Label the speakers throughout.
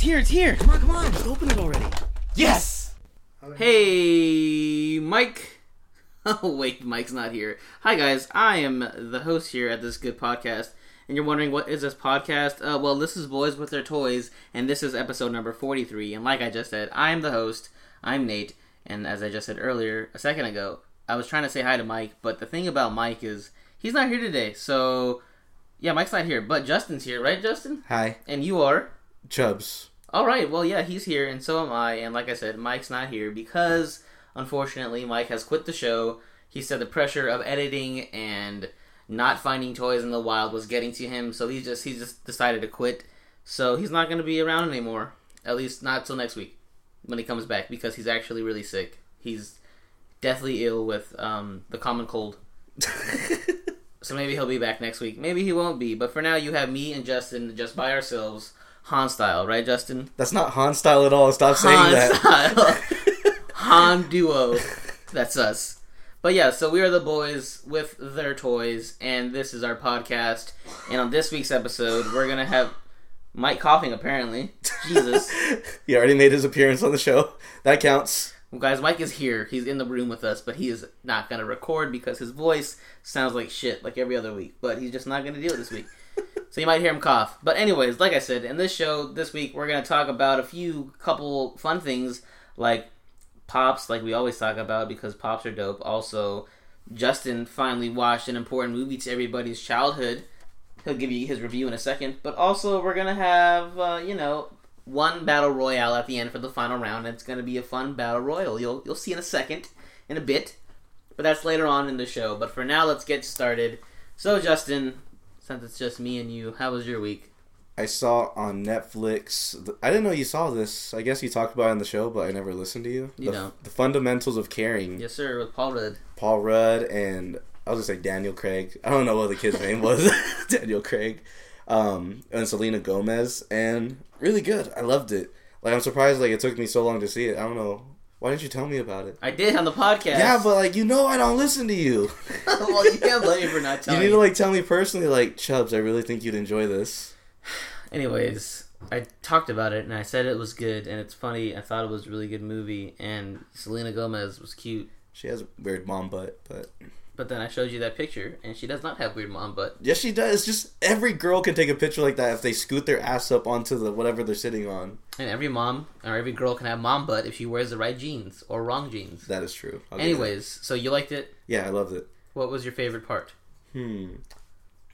Speaker 1: It's here, it's here.
Speaker 2: Come on, come on, just open it already.
Speaker 1: Yes! Hey, Mike. Oh, wait, Mike's not here. Hi, guys. I am the host here at this good podcast. And you're wondering, what is this podcast? Uh, well, this is Boys with Their Toys, and this is episode number 43. And like I just said, I'm the host. I'm Nate. And as I just said earlier, a second ago, I was trying to say hi to Mike, but the thing about Mike is he's not here today. So, yeah, Mike's not here, but Justin's here, right, Justin?
Speaker 2: Hi,
Speaker 1: And you are?
Speaker 2: Chubs.
Speaker 1: All right. Well, yeah, he's here, and so am I. And like I said, Mike's not here because, unfortunately, Mike has quit the show. He said the pressure of editing and not finding toys in the wild was getting to him, so he just he just decided to quit. So he's not going to be around anymore. At least not till next week when he comes back because he's actually really sick. He's deathly ill with um, the common cold. So maybe he'll be back next week. Maybe he won't be. But for now, you have me and Justin just by ourselves, Han style, right, Justin?
Speaker 2: That's not Han style at all. Stop saying
Speaker 1: Han
Speaker 2: that.
Speaker 1: style. Han duo. That's us. But yeah, so we are the boys with their toys, and this is our podcast. And on this week's episode, we're gonna have Mike coughing. Apparently, Jesus,
Speaker 2: he already made his appearance on the show. That counts.
Speaker 1: well, guys, Mike is here. He's in the room with us, but he is not gonna record because his voice sounds like shit, like every other week. But he's just not gonna do it this week. So you might hear him cough. But anyways, like I said, in this show this week we're gonna talk about a few couple fun things like pops, like we always talk about because pops are dope. Also, Justin finally watched an important movie to everybody's childhood. He'll give you his review in a second. But also we're gonna have uh, you know one battle royale at the end for the final round. It's gonna be a fun battle royal. You'll you'll see in a second, in a bit. But that's later on in the show. But for now, let's get started. So Justin, since it's just me and you, how was your week?
Speaker 2: I saw on Netflix. I didn't know you saw this. I guess you talked about it on the show, but I never listened to you.
Speaker 1: You
Speaker 2: the,
Speaker 1: don't.
Speaker 2: The fundamentals of caring.
Speaker 1: Yes, sir, with Paul Rudd.
Speaker 2: Paul Rudd and I was gonna say Daniel Craig. I don't know what the kid's name was. Daniel Craig. Um, and Selena Gomez, and really good. I loved it. Like I'm surprised like it took me so long to see it. I don't know. Why didn't you tell me about it?
Speaker 1: I did on the podcast.
Speaker 2: Yeah, but like you know I don't listen to you.
Speaker 1: well, you can't blame me for not telling.
Speaker 2: you need to like tell me personally, like Chubs. I really think you'd enjoy this.
Speaker 1: Anyways, I talked about it and I said it was good and it's funny. I thought it was a really good movie and Selena Gomez was cute.
Speaker 2: She has a weird mom butt, but
Speaker 1: But then I showed you that picture and she does not have weird mom butt.
Speaker 2: yes, she does. Just every girl can take a picture like that if they scoot their ass up onto the whatever they're sitting on.
Speaker 1: And every mom or every girl can have mom butt if she wears the right jeans or wrong jeans.
Speaker 2: That is true. I'll.
Speaker 1: Anyways, so you liked it.
Speaker 2: yeah, I loved it.
Speaker 1: What was your favorite part?
Speaker 2: Hmm.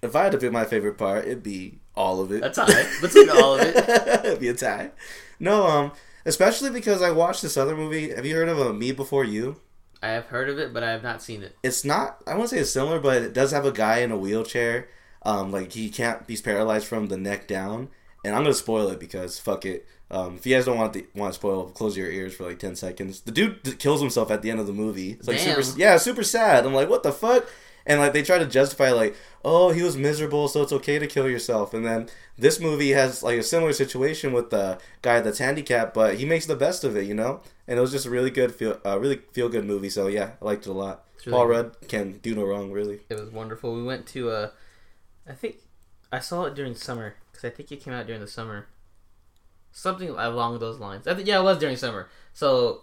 Speaker 2: If I had to pick my favorite part, it'd be all of it.
Speaker 1: A tie between all of it.
Speaker 2: it'd be a tie. No, um, especially because I watched this other movie. Have you heard of a Me Before You?
Speaker 1: I have heard of it, but I have not seen it.
Speaker 2: It's not. I won't say it's similar, but it does have a guy in a wheelchair. Um, like he can't. He's paralyzed from the neck down. And I'm gonna spoil it because fuck it. Um, if you guys don't want the, want to spoil, close your ears for like ten seconds. The dude kills himself at the end of the movie. It's like
Speaker 1: Damn.
Speaker 2: super. Yeah, super sad. I'm like, what the fuck? And like they try to justify like, oh, he was miserable, so it's okay to kill yourself. And then this movie has like a similar situation with the guy that's handicapped, but he makes the best of it, you know. And it was just a really good feel, uh, really feel good movie. So yeah, I liked it a lot.
Speaker 1: Really
Speaker 2: Paul. Rudd can do no wrong, really.
Speaker 1: It was wonderful. We went to uh I think I saw it during summer because I think it came out during the summer. Something along those lines. I think yeah, it was during summer. So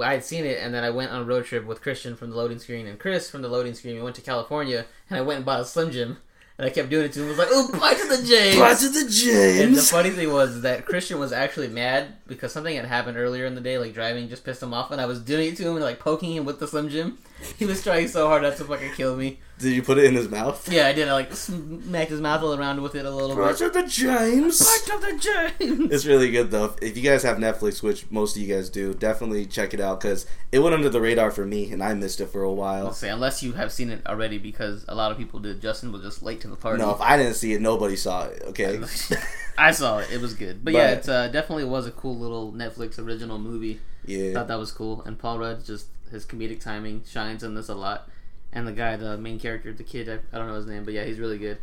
Speaker 1: I had seen it, and then I went on a road trip with Christian from the loading screen and Chris from the loading screen. We went to California, and I went and bought a Slim Jim, and I kept doing it to him. I was like, "Oh, bye to the James."
Speaker 2: Bye to the James!
Speaker 1: And the funny thing was that Christian was actually mad because something had happened earlier in the day, like driving just pissed him off, and I was doing it to him and like poking him with the Slim Jim. He was trying so hard not to fucking kill me.
Speaker 2: Did you put it in his mouth?
Speaker 1: Yeah, I did. I like smacked his mouth all around with it a little
Speaker 2: Bye
Speaker 1: bit.
Speaker 2: to the James.
Speaker 1: Back to the James.
Speaker 2: It's really good though. If you guys have Netflix, which most of you guys do, definitely check it out because it went under the radar for me, and I missed it for a
Speaker 1: I'll
Speaker 2: while.
Speaker 1: say unless you have seen it already, because a lot of people did. Justin was just late to the party.
Speaker 2: No, if I didn't see it, nobody saw it. Okay.
Speaker 1: I saw it. It was good, but,
Speaker 2: But-
Speaker 1: yeah, it uh, definitely was a cool little Netflix original movie.
Speaker 2: yeah.
Speaker 1: Thought that was cool, and Paul Rudd just his comedic timing shines in this a lot. And the guy, the main character, the kid, I, I don't know his name, but yeah, he's really good.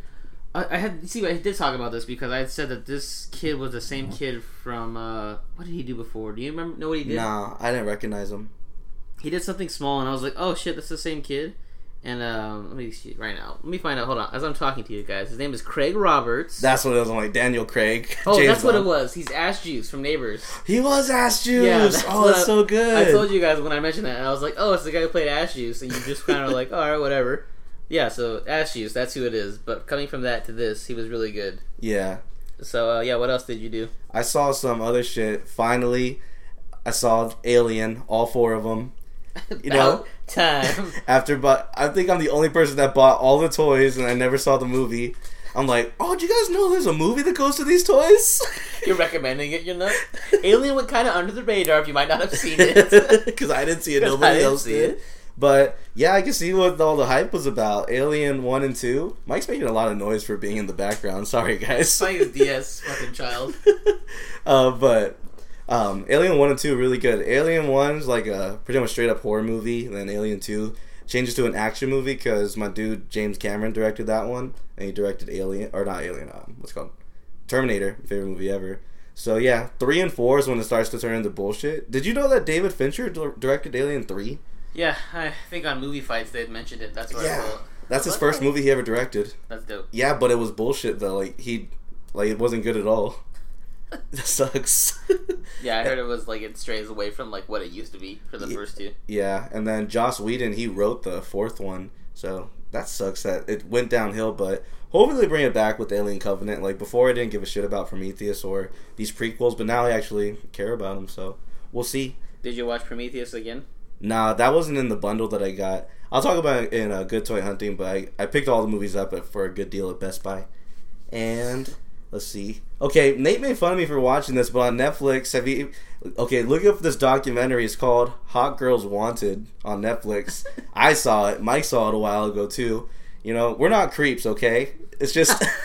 Speaker 1: I, I had see, I did talk about this because I had said that this kid was the same kid from uh, what did he do before? Do you remember? Know what he did?
Speaker 2: Nah, I didn't recognize him.
Speaker 1: he did something small and I was like, oh shit, that's the same kid. And um, let me see right now. Let me find out. Hold on, as I'm talking to you guys, his name is Craig Roberts.
Speaker 2: That's what it was. I'm like Daniel Craig.
Speaker 1: oh,
Speaker 2: James
Speaker 1: that's what it was. He's Ash Juice from Neighbors.
Speaker 2: He was Ash Juice.
Speaker 1: Yeah, that's
Speaker 2: oh, that's
Speaker 1: I-
Speaker 2: so good.
Speaker 1: I told you guys when I mentioned that, I was like, "Oh, it's the guy who played Ash Juice," and you just kind of like, "All right, whatever." Yeah, so Ash Juice, that's who it is. But coming from that to this, he was really good.
Speaker 2: Yeah,
Speaker 1: So uh, yeah, what else did you do?
Speaker 2: I saw some other shit. Finally, I saw Alien, all four of them. You know,
Speaker 1: time.
Speaker 2: after but I think I'm the only person that bought all the toys and I never saw the movie. I'm like, oh, do you guys know there's a movie that goes to these toys?
Speaker 1: You're recommending it, you're not. Alien went kind of under the radar if you might not have seen it.
Speaker 2: Because I didn't see it, nobody else did.
Speaker 1: it.
Speaker 2: But yeah, I can see what all the hype was about. Alien one and two. Mike's making a lot of noise for being in the background. Sorry, guys.
Speaker 1: Playing his DS, fucking child.
Speaker 2: uh, but um, Alien One and Two really good. Alien One's like a pretty much straight up horror movie, and then Alien Two changes to an action movie because my dude James Cameron directed that one, and he directed Alien or not Alien, um, what's it called Terminator, favorite movie ever. So yeah, three and four is when it starts to turn into bullshit. Did you know that David Fincher directed Alien Three?
Speaker 1: Yeah, I think on movie fights they had mentioned it. That's what
Speaker 2: Yeah, that's his first movie he ever directed.
Speaker 1: That's dope.
Speaker 2: Yeah, but it was bullshit though. Like he, like it wasn't good at all. that sucks.
Speaker 1: Yeah, I heard it was like it strays away from like what it used to be for the first two.
Speaker 2: Yeah, and then Joss Whedon he wrote the fourth one, so that sucks that it went downhill. But hopefully they bring it back with Alien Covenant. Like before, I didn't give a shit about Prometheus or these prequels, but now I actually care about them. So we'll see.
Speaker 1: Did you watch Prometheus again?
Speaker 2: Nah, that wasn't in the bundle that I got. I'll talk about it in uh, Good Toy Hunting, but I, I picked all the movies up for a good deal at Best Buy. And let's see. Okay, Nate made fun of me for watching this, but on Netflix, have you? Okay, look up this documentary. It's called "Hot Girls Wanted" on Netflix. I saw it. Mike saw it a while ago too. You know, we're not creeps, okay? It's just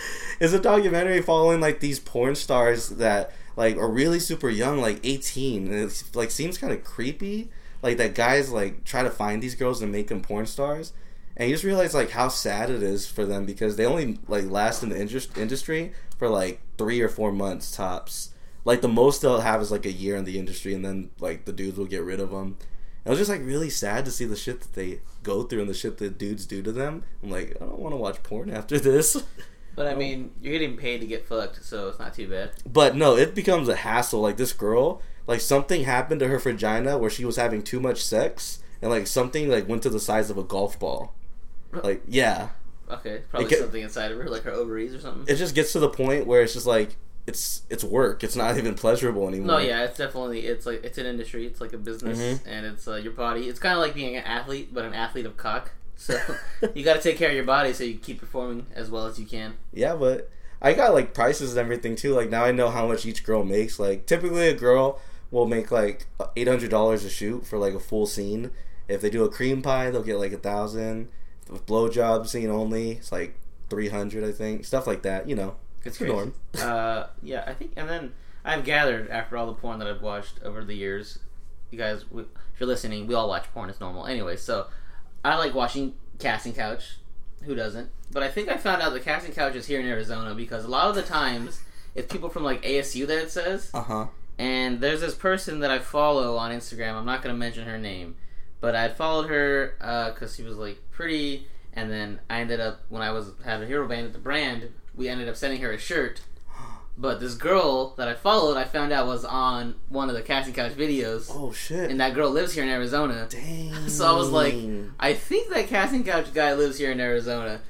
Speaker 2: it's a documentary following like these porn stars that like are really super young, like eighteen, and it's like seems kind of creepy. Like that guys like try to find these girls and make them porn stars, and you just realize like how sad it is for them because they only like last in the indus- industry for like three or four months tops. Like the most they'll have is like a year in the industry, and then like the dudes will get rid of them. It was just like really sad to see the shit that they go through and the shit that dudes do to them. I'm like, I don't want to watch porn after this.
Speaker 1: But I mean, you're getting paid to get fucked, so it's not too bad.
Speaker 2: But no, it becomes a hassle. Like this girl, like something happened to her vagina where she was having too much sex, and like something like went to the size of a golf ball. Like yeah,
Speaker 1: Okay, probably
Speaker 2: get-
Speaker 1: something inside of her, like her ovaries or something.
Speaker 2: it just gets to the point where it's just like it's it's work. It's not even pleasurable anymore.
Speaker 1: No, yeah, it's definitely it's like it's an industry. It's like a business,
Speaker 2: Mhm.
Speaker 1: and it's uh, your body. It's kind of like being an athlete, but an athlete of cock. So you got to take care of your body so you keep performing as well as you can.
Speaker 2: Yeah, but I got like prices and everything too. Like now I know how much each girl makes. Like typically a girl will make like eight hundred dollars a shoot for like a full scene. If they do a cream pie, they'll get like a thousand. With blowjob scene only, it's like three hundred, I think. Stuff like that. You know,
Speaker 1: It's
Speaker 2: the norm.
Speaker 1: Uh, yeah, I think, and then I've gathered after all the porn that I've watched over the years. You guys, if you're listening, we all watch porn. It's normal, anyway. So I like watching Casting Couch. Who doesn't? But I think I found out the Casting Couch is here in Arizona because a lot of the times it's people from like ASU that it says.
Speaker 2: Uh huh.
Speaker 1: And there's this person that I follow on Instagram. I'm not going to mention her name, but I followed her uh, because she was like pretty. And then I ended up when I was having Hero Band at the brand, we ended up sending her a shirt. But this girl that I followed, I found out was on one of the casting couch videos,
Speaker 2: Oh shit.
Speaker 1: and that girl lives here in Arizona.
Speaker 2: Dang.
Speaker 1: So I was like, I think that casting couch guy lives here in Arizona.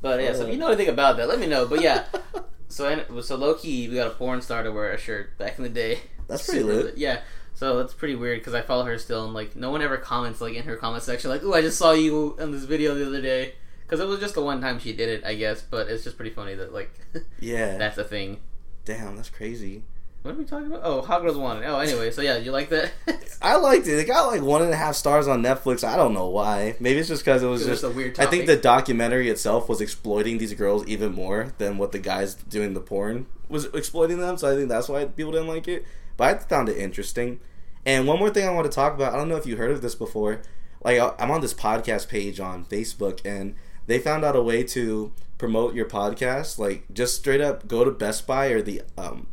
Speaker 1: But yeah, so if oh. you know anything about that, let me know. But yeah, so so low key, we got a porn star to wear a shirt back in the day.
Speaker 2: That's pretty
Speaker 1: Super
Speaker 2: lit.
Speaker 1: Yeah. So that's pretty weird because I follow her still, and like no one ever comments like in her comment section like, "Ooh, I just saw you in this video the other day." Because it was just the one time she did it, I guess. But it's just pretty funny that like
Speaker 2: yeah.
Speaker 1: that's a thing.
Speaker 2: Damn, that's crazy.
Speaker 1: What are we talking about? Oh, Hot Girls Wanted. Oh, anyway, so yeah, you like that?
Speaker 2: I liked it. It got like one and a half stars on Netflix. I don't know why. Maybe it's just because it was just
Speaker 1: a weird
Speaker 2: I think the documentary itself was exploiting these girls even more than what the guys doing the porn was exploiting them. So I think that's why people didn't like it. But I found it interesting. And one more thing I want to talk about. I don't know if you heard of this before. Like I- I'm on this podcast page on Facebook, and they found out a way to promote your podcast. Like just straight up go to Best Buy or the um,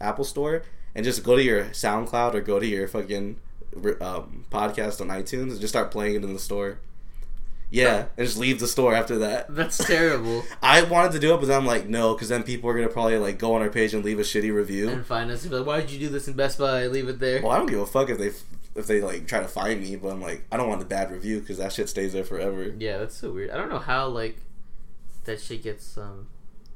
Speaker 2: Apple Store and just go to your SoundCloud or go to your fucking um, podcast on iTunes and just start playing it in the store. Yeah, and just leave the store after that.
Speaker 1: That's terrible.
Speaker 2: I wanted to do it, but then I'm like, no, because then people are gonna probably like go on our page and leave a shitty review.
Speaker 1: and find us. Like, Why did you do this in Best Buy? Leave it there.
Speaker 2: Well, I don't give a fuck if they if they like try to find me, but I'm like, I don't want a bad review because that shit stays there forever.
Speaker 1: Yeah, that's so weird. I don't know how like that shit gets um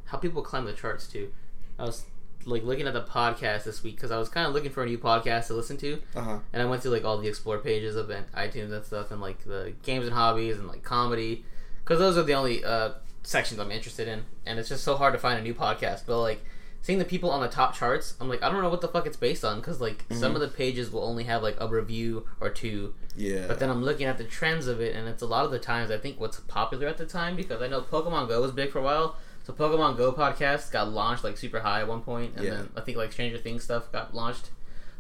Speaker 1: how people climb the charts too. I was like looking at the podcast this week because I was kind of looking for a new podcast to listen to,
Speaker 2: Uh huh.
Speaker 1: and I went through like all the explore pages of iTunes and stuff, and like the games and hobbies and like comedy, because those are the only uh, sections I'm interested in, and it's just so hard to find a new podcast. But like seeing the people on the top charts, I'm like I don't know what the fuck it's based on because like some of the pages will only have like a review or two,
Speaker 2: Yeah.
Speaker 1: but then I'm looking at the trends of it, and it's a lot of the times I think what's popular at the time because I know Pokemon Go was big for a while. So Pokemon Go podcast got launched like super high at one point, and
Speaker 2: Yeah.
Speaker 1: then I think like Stranger Things stuff got launched.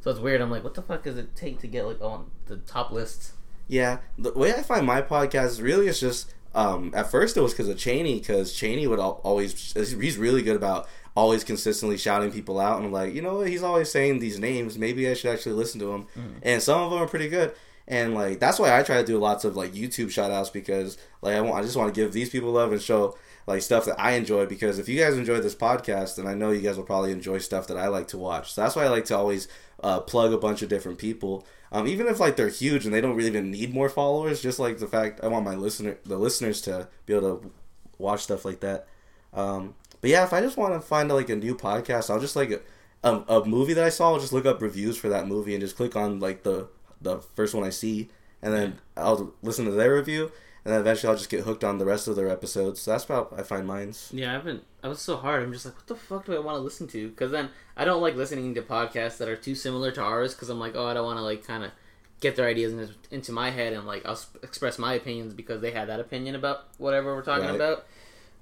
Speaker 1: So it's weird. I'm like, what the fuck does it take to get like on the top list?
Speaker 2: Yeah, the way I find my podcast really is just um, at first it was because of Cheney because Cheney would always he's really good about always consistently shouting people out and I'm like you know what he's always saying these names maybe I should actually listen to him and some of them are pretty good and like that's why I try to do lots of like YouTube shout outs because like I want I just want to give these people love and show like stuff that I enjoy because if you guys enjoy this podcast then I know you guys will probably enjoy stuff that I like to watch so that's why I like to always uh, plug a bunch of different people um, even if like they're huge and they don't really even need more followers, just like the fact I want my listener, the listeners to be able to watch stuff like that. Um, but yeah, if I just want to find like a new podcast, I'll just like a, a movie that I saw. I'll just look up reviews for that movie and just click on like the the first one I see, and then I'll listen to their review, and then eventually I'll just get hooked on the rest of their episodes. So that's about I find mine's.
Speaker 1: Yeah, I haven't. I was so hard. I'm just like, what the fuck do I want to listen to? Because then I don't like listening to podcasts that are too similar to ours. Because I'm like, oh, I don't want to like kind of get their ideas in, into my head and like I'll sp- express my opinions because they had that opinion about whatever we're talking
Speaker 2: Right.
Speaker 1: about.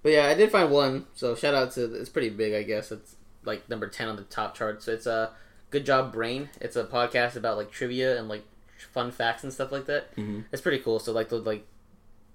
Speaker 1: But yeah, I did find one. So shout out to it's pretty big, I guess. It's like number ten on the top chart. So It's a uh, good job, Brain. It's a podcast about like trivia and like fun facts and stuff like that.
Speaker 2: Mm-hmm.
Speaker 1: It's pretty cool. So like they'll like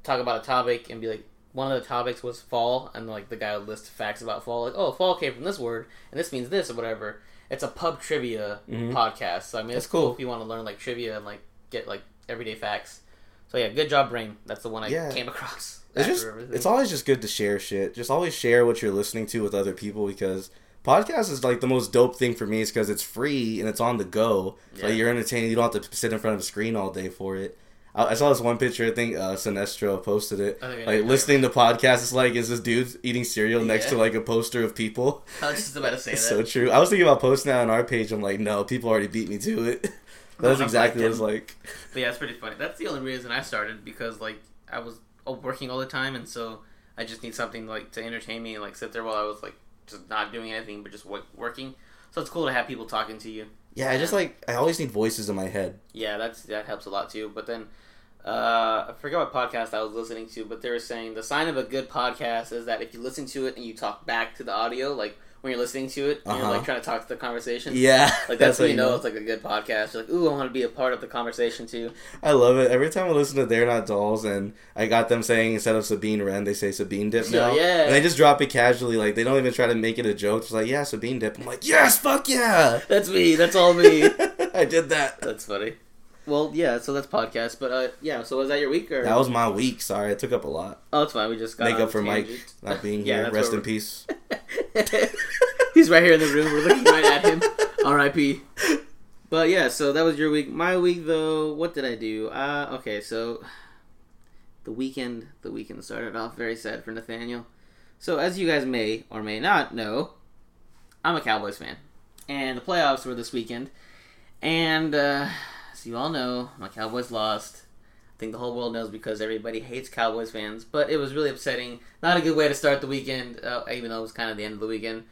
Speaker 1: talk about a topic and be like one of the topics was fall and like the guy would list facts about fall like oh fall came from this word and this means this or whatever. It's a pub trivia
Speaker 2: Mhm.
Speaker 1: podcast. So I mean
Speaker 2: That's
Speaker 1: it's cool.
Speaker 2: cool.
Speaker 1: if you want to learn like trivia and like get like everyday facts. So yeah, good job, Brain. That's the one I
Speaker 2: Yeah.
Speaker 1: came across.
Speaker 2: It's just
Speaker 1: everything.
Speaker 2: it's always just good to share shit. Just always share what you're listening to with other people because podcast is like the most dope thing for me is because it's free and it's on the go. So
Speaker 1: Yeah.
Speaker 2: you're entertaining. You don't have to sit in front of a screen all day for it. I, I saw this one picture. I think uh, Sinestro posted it.
Speaker 1: Think
Speaker 2: Like listening to podcasts is like is this dude eating cereal next to like a poster of people.
Speaker 1: I was just about to say that.
Speaker 2: So true. I was thinking about posting that on our page. I'm like, no, people already beat me to it. That's exactly what it's like.
Speaker 1: But yeah, it's pretty funny. That's the only reason I started because like I was uh, working all the time, and so I just need something like to entertain me and like sit there while I was like just not doing anything but just working. So it's cool to have people talking to you.
Speaker 2: Yeah, I just like I always need voices in my head.
Speaker 1: Yeah, that's that helps a lot too. But then uh, I forgot what podcast I was listening to, but they were saying the sign of a good podcast is that if you listen to it and you talk back to the audio, like when you're listening to it, and you're
Speaker 2: Uh-huh.
Speaker 1: like trying to talk to the conversation.
Speaker 2: Yeah,
Speaker 1: Like that's,
Speaker 2: how
Speaker 1: when you know, it's like a good podcast. You're like, ooh, I want to be a part of the conversation too.
Speaker 2: I love it. Every time I listen to They're Not Dolls and I got them saying instead of Sabine Wren, they say Sabine Dip now.
Speaker 1: Yeah.
Speaker 2: And they just drop it casually. Like, they don't even try to make it a joke. It's like, yeah, Sabine Dip. I'm like, yes, fuck yeah.
Speaker 1: That's me. That's all me.
Speaker 2: I did that.
Speaker 1: That's funny. Well, yeah. So that's podcast, but uh, yeah. So was that your week or?
Speaker 2: That was my week. Sorry, I took up a lot.
Speaker 1: oh, it's fine. We just got
Speaker 2: Make up for Mike not being
Speaker 1: Yeah,
Speaker 2: here. Rest in peace.
Speaker 1: He's right here in the room. We're looking right at him. R.I.P. But yeah, so that was your week. My week, though, what did I do? Uh, okay, so the weekend, the weekend started off very sad for Nathaniel. So as you guys may or may not know, I'm a Cowboys fan, and the playoffs were this weekend, and uh, as you all know, my Cowboys lost. I think the whole world knows because everybody hates Cowboys fans, but it was really upsetting. Not a good way to start the weekend, uh, even though it was kind of the end of the weekend.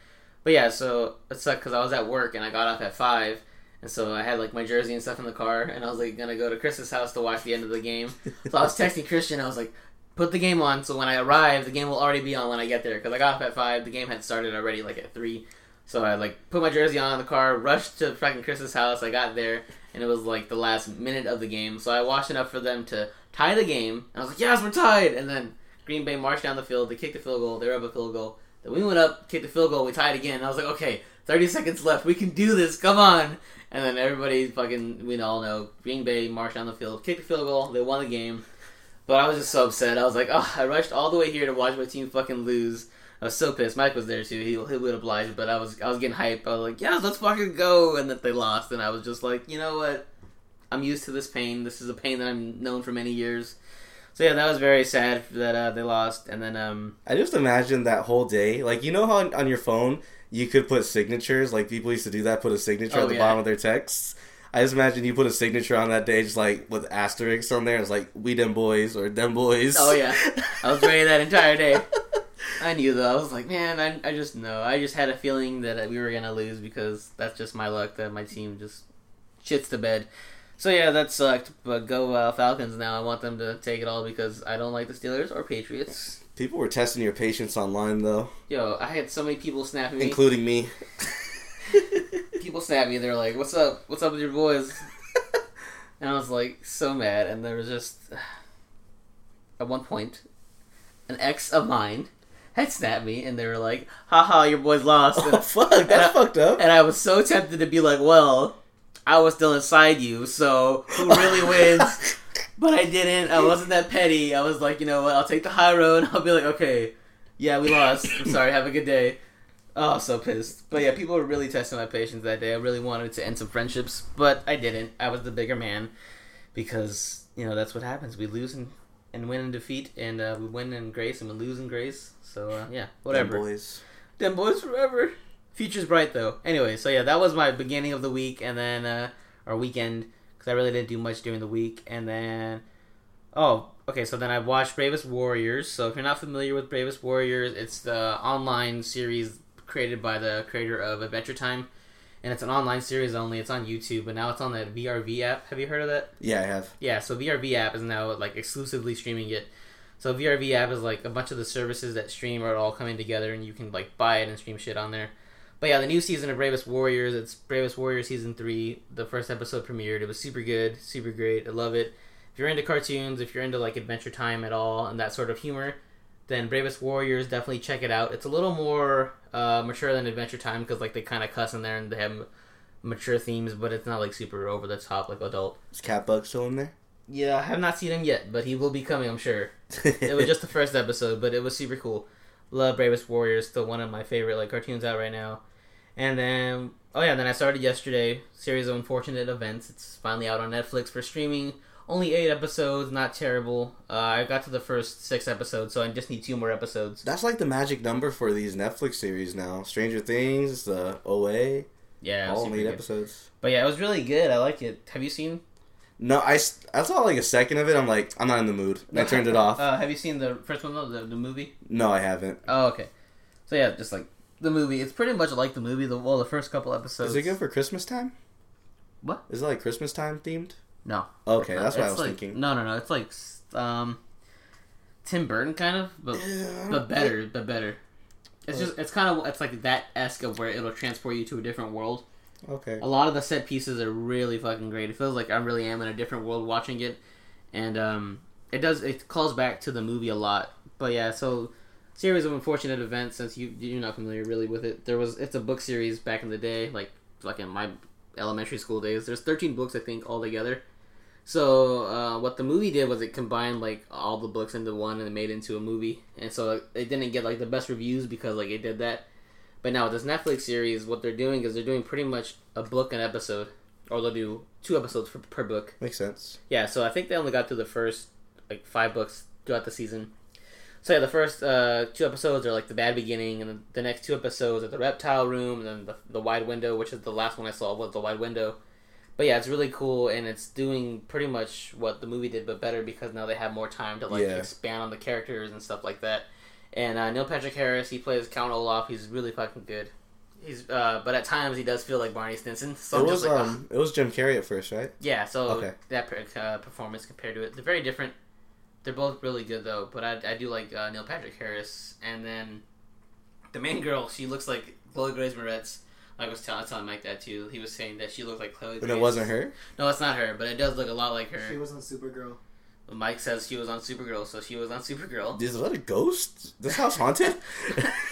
Speaker 1: But yeah, so it sucked because I was at work and I got off at five, and so I had like my jersey and stuff in the car, and I was like gonna go to Chris's house to watch the end of the game. So I was texting Christian. I was like, "Put the game on." So when I arrive, the game will already be on when I get there because I got off at five. The game had started already, like at three. So I like put my jersey on in the car, rushed to fucking Chris's house. I got there, and it was like the last minute of the game. So I watched enough for them to tie the game. And I was like, "Yes, we're tied!" And then Green Bay marched down the field. They kicked the field goal. They were up a field goal. Then we went up, kicked the field goal. We tied again. And I was like, "Okay, 30 seconds left. We can do this. Come on!" And then everybody fucking we all know Green Bay marched down the field, kicked the field goal. They won the game. But I was just so upset. I was like, oh, I rushed all the way here to watch my team fucking lose. I was so pissed. Mike was there too. He, he would oblige, but I was I was getting hyped. I was like, yes, let's fucking go. And that they lost, and I was just like, you know what? I'm used to this pain. This is a pain that I'm known for many years. So yeah, that was very sad that uh, they lost. And then um,
Speaker 2: I just imagine that whole day. Like you know how on, on your phone you could put signatures. Like people used to do that. Put a signature
Speaker 1: Oh,
Speaker 2: at the
Speaker 1: yeah.
Speaker 2: bottom of their texts. I just imagine you put a signature on that day, just like with asterisks on there. It's like we them boys or them boys.
Speaker 1: Oh, yeah. I was ready that entire day. I knew though. I was like, man, I, I just know. I just had a feeling that we were gonna lose because that's just my luck that my team just shits to bed. So yeah, that sucked. But go uh, Falcons now. I want them to take it all because I don't like the Steelers or Patriots.
Speaker 2: People were testing your patience online though,
Speaker 1: Yo, I had so many people snapping me.
Speaker 2: including me.
Speaker 1: people snap me. They're like, "What's up? What's up with your boys?" And I was like so mad. And there was just at one point, an ex of mine had snapped me, and they were like, "Haha, your boys lost."
Speaker 2: Oh fuck, that's
Speaker 1: And I-
Speaker 2: fucked up.
Speaker 1: And I was so tempted to be like, "Well, I was still inside you, so who really wins?" But I didn't. I wasn't that petty. I was like, you know what? I'll take the high road. I'll be like, okay, yeah, we lost. I'm sorry. Have a good day. Oh, so pissed. But yeah, people were really testing my patience that day. I really wanted to end some friendships, but I didn't. I was the bigger man because you know that's what happens. We lose and, and win in defeat, and uh, we win in grace and we lose in grace. So uh, yeah, whatever.
Speaker 2: Them boys.
Speaker 1: Them boys forever. Future's bright though. Anyway, so yeah, that was my beginning of the week, and then uh, our weekend because I really didn't do much during the week, and then oh, okay, so then I watched Bravest Warriors. So if you're not familiar with Bravest Warriors, it's the online series created by the creator of Adventure Time, and it's an online series only. It's on YouTube, but now it's on the VRV app. Have you heard of that?
Speaker 2: Yeah, I have.
Speaker 1: Yeah, so VRV app is now like exclusively streaming it. So VRV app is like a bunch of the services that stream are all coming together, and you can like buy it and stream shit on there. But yeah, the new season of Bravest Warriors, it's Bravest Warriors season three. The first episode premiered. It was super good, super great. I love it. If you're into cartoons, if you're into like Adventure Time at all and that sort of humor, then Bravest Warriors definitely check it out. It's a little more uh, mature than Adventure Time because like they kind of cuss in there and they have mature themes, but it's not like super over the top like adult.
Speaker 2: Is Catbug still in there?
Speaker 1: Yeah, I have not seen him yet, but he will be coming, I'm sure. It was just the first episode, but it was super cool. Love Bravest Warriors, still one of my favorite like cartoons out right now. And then oh yeah, then I started yesterday, series of unfortunate events. It's finally out on Netflix for streaming. Only eight episodes, not terrible. Uh, I got to the first six episodes, so I just need two more episodes.
Speaker 2: That's like the magic number for these Netflix series now. Stranger Things, the OA,
Speaker 1: Yeah,
Speaker 2: all eight
Speaker 1: good.
Speaker 2: episodes.
Speaker 1: But yeah, it was really good. I like it. Have you seen?
Speaker 2: No, I, I saw like a second of it. I'm like, I'm not in the mood. I turned it off.
Speaker 1: Uh, have you seen the first one though, the, the movie?
Speaker 2: no, I haven't.
Speaker 1: Oh, okay. So yeah, just like the movie. It's pretty much like the movie. The well, the first couple episodes.
Speaker 2: Is it good for Christmas time?
Speaker 1: What?
Speaker 2: Is it like Christmas time themed?
Speaker 1: No.
Speaker 2: Okay, that's what I was
Speaker 1: like-
Speaker 2: thinking.
Speaker 1: No, no, no. It's like um, Tim Burton kind of, but
Speaker 2: Yeah.
Speaker 1: but better, but better. It's just it's kind of it's like that esque of where it'll transport you to a different world.
Speaker 2: Okay.
Speaker 1: A lot of the set pieces are really fucking great. It feels like I really am in a different world watching it, and um, it does it calls back to the movie a lot. But yeah, so series of unfortunate events. Since you you're not familiar really with it, there was it's a book series back in the day, like like in my elementary school days. There's 13 books I think altogether. So uh, what the movie did was it combined like all the books into one and it made it into a movie, and so it didn't get like the best reviews because like it did that. But now with this Netflix series, what they're doing is they're doing pretty much a book an episode, or they'll do two episodes per, per book.
Speaker 2: Makes sense.
Speaker 1: Yeah, so I think they only got through the first like five books throughout the season. So yeah, the first uh, two episodes are like the bad beginning, and the, the next two episodes are the reptile room, and then the, the wide window, which is the last one I saw was the wide window. But yeah, it's really cool, and it's doing pretty much what the movie did, but better because now they have more time to like
Speaker 2: Yeah.
Speaker 1: expand on the characters and stuff like that. And uh, Neil Patrick Harris, he plays Count Olaf. He's really fucking good. He's, uh, but at times he does feel like Barney Stinson. So
Speaker 2: it was
Speaker 1: just like,
Speaker 2: um, it was Jim Carrey at first, right?
Speaker 1: yeah, so
Speaker 2: Okay.
Speaker 1: that uh, performance compared to it, they're very different. They're both really good though, but I, I do like uh, Neil Patrick Harris, and then the main girl, she looks like Chloe Grace Moretz. I was telling, telling Mike that too. He was saying that she looked like Chloe.
Speaker 2: But
Speaker 1: Grace.
Speaker 2: it wasn't her.
Speaker 1: No, it's not her, but it does look a lot like her.
Speaker 3: She was on Supergirl.
Speaker 1: Mike says she was on Supergirl, so she was on Supergirl.
Speaker 2: Is that a ghost? This house haunted?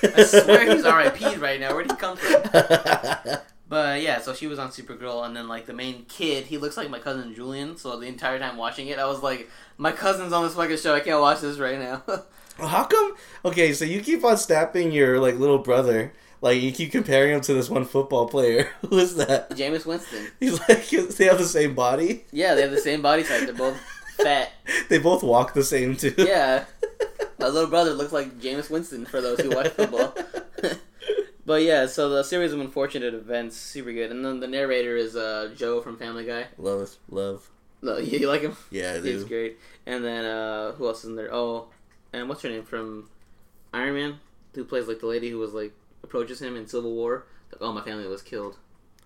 Speaker 1: I swear he's R.I.P. right now. Where'd he come from? But yeah, so she was on Supergirl, and then like the main kid, he looks like my cousin Julian. So the entire time watching it, I was like, my cousin's on this fucking show. I can't watch this right now.
Speaker 2: How come? Okay, so you keep on snapping your like little brother. Like you keep comparing him to this one football player. Who is that?
Speaker 1: Jameis Winston.
Speaker 2: He's like they have the same body.
Speaker 1: Yeah, they have the same body type. They're both fat.
Speaker 2: They both walk the same too.
Speaker 1: Yeah. My little brother looks like Jameis Winston for those who watch football. but yeah, so the series of unfortunate events, super good. And then the narrator is uh, Joe from Family Guy.
Speaker 2: Love, love.
Speaker 1: No, you, like him?
Speaker 2: Yeah, I
Speaker 1: He's
Speaker 2: do.
Speaker 1: great. And then uh, who else is in there? Oh, and what's her name from Iron Man? Who plays like the lady who was like approaches him in Civil War? Like, oh, my family was killed.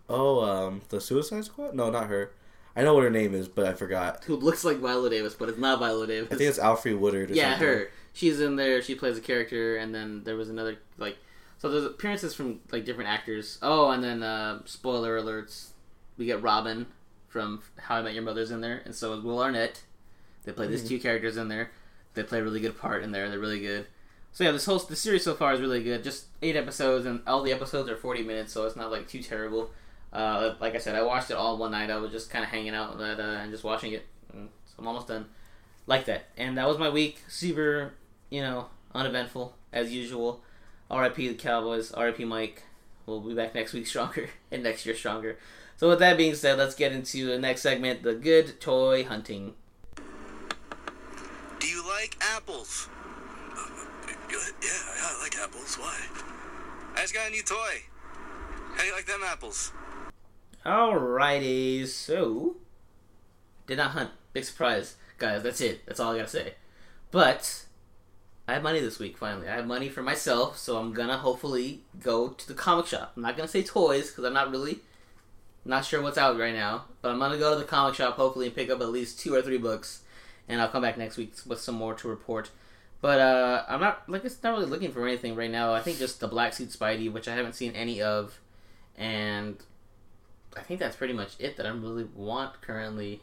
Speaker 2: Oh, um, the Suicide Squad? No, not her. I know what her name is, but I forgot.
Speaker 1: Who looks like Viola Davis, but it's not Viola Davis.
Speaker 2: I think it's Alfre Woodard. Or
Speaker 1: yeah,
Speaker 2: something.
Speaker 1: her. She's in there. She plays a character, and then there was another like. So there's appearances from like different actors. Oh, and then uh, spoiler alerts. We get Robin from How I Met Your Mother's in there, and so is Will Arnett. They play these
Speaker 2: Mhm.
Speaker 1: two characters in there. They play a really good part in there. They're really good. So yeah, this whole the series so far is really good. Just eight episodes, and all the episodes are forty minutes, so it's not like too terrible. Uh, like I said, I watched it all one night. I was just kind of hanging out uh, and just watching it. So I'm almost done. Like that, and that was my week. Super, you know, uneventful as usual. R.I.P. the Cowboys. R.I.P. Mike. We'll be back next week stronger and next year stronger. So with that being said, let's get into the next segment: the good toy hunting.
Speaker 3: Do you like apples?
Speaker 4: Yeah, yeah, I like apples. Why?
Speaker 3: I just got a new toy. How do you like them apples?
Speaker 1: Alrighty, so did not hunt. Big surprise, guys. That's it. That's all I gotta say. But I have money this week. Finally, I have money for myself, so I'm gonna hopefully go to the comic shop. I'm not gonna say toys because I'm not really not sure what's out right now. But I'm gonna go to the comic shop hopefully and pick up at least two or three books, and I'll come back next week with some more to report. But uh, I'm not like it's not really looking for anything right now. I think just the Black Suit Spidey, which I haven't seen any of, and I think that's pretty much it that I really want currently.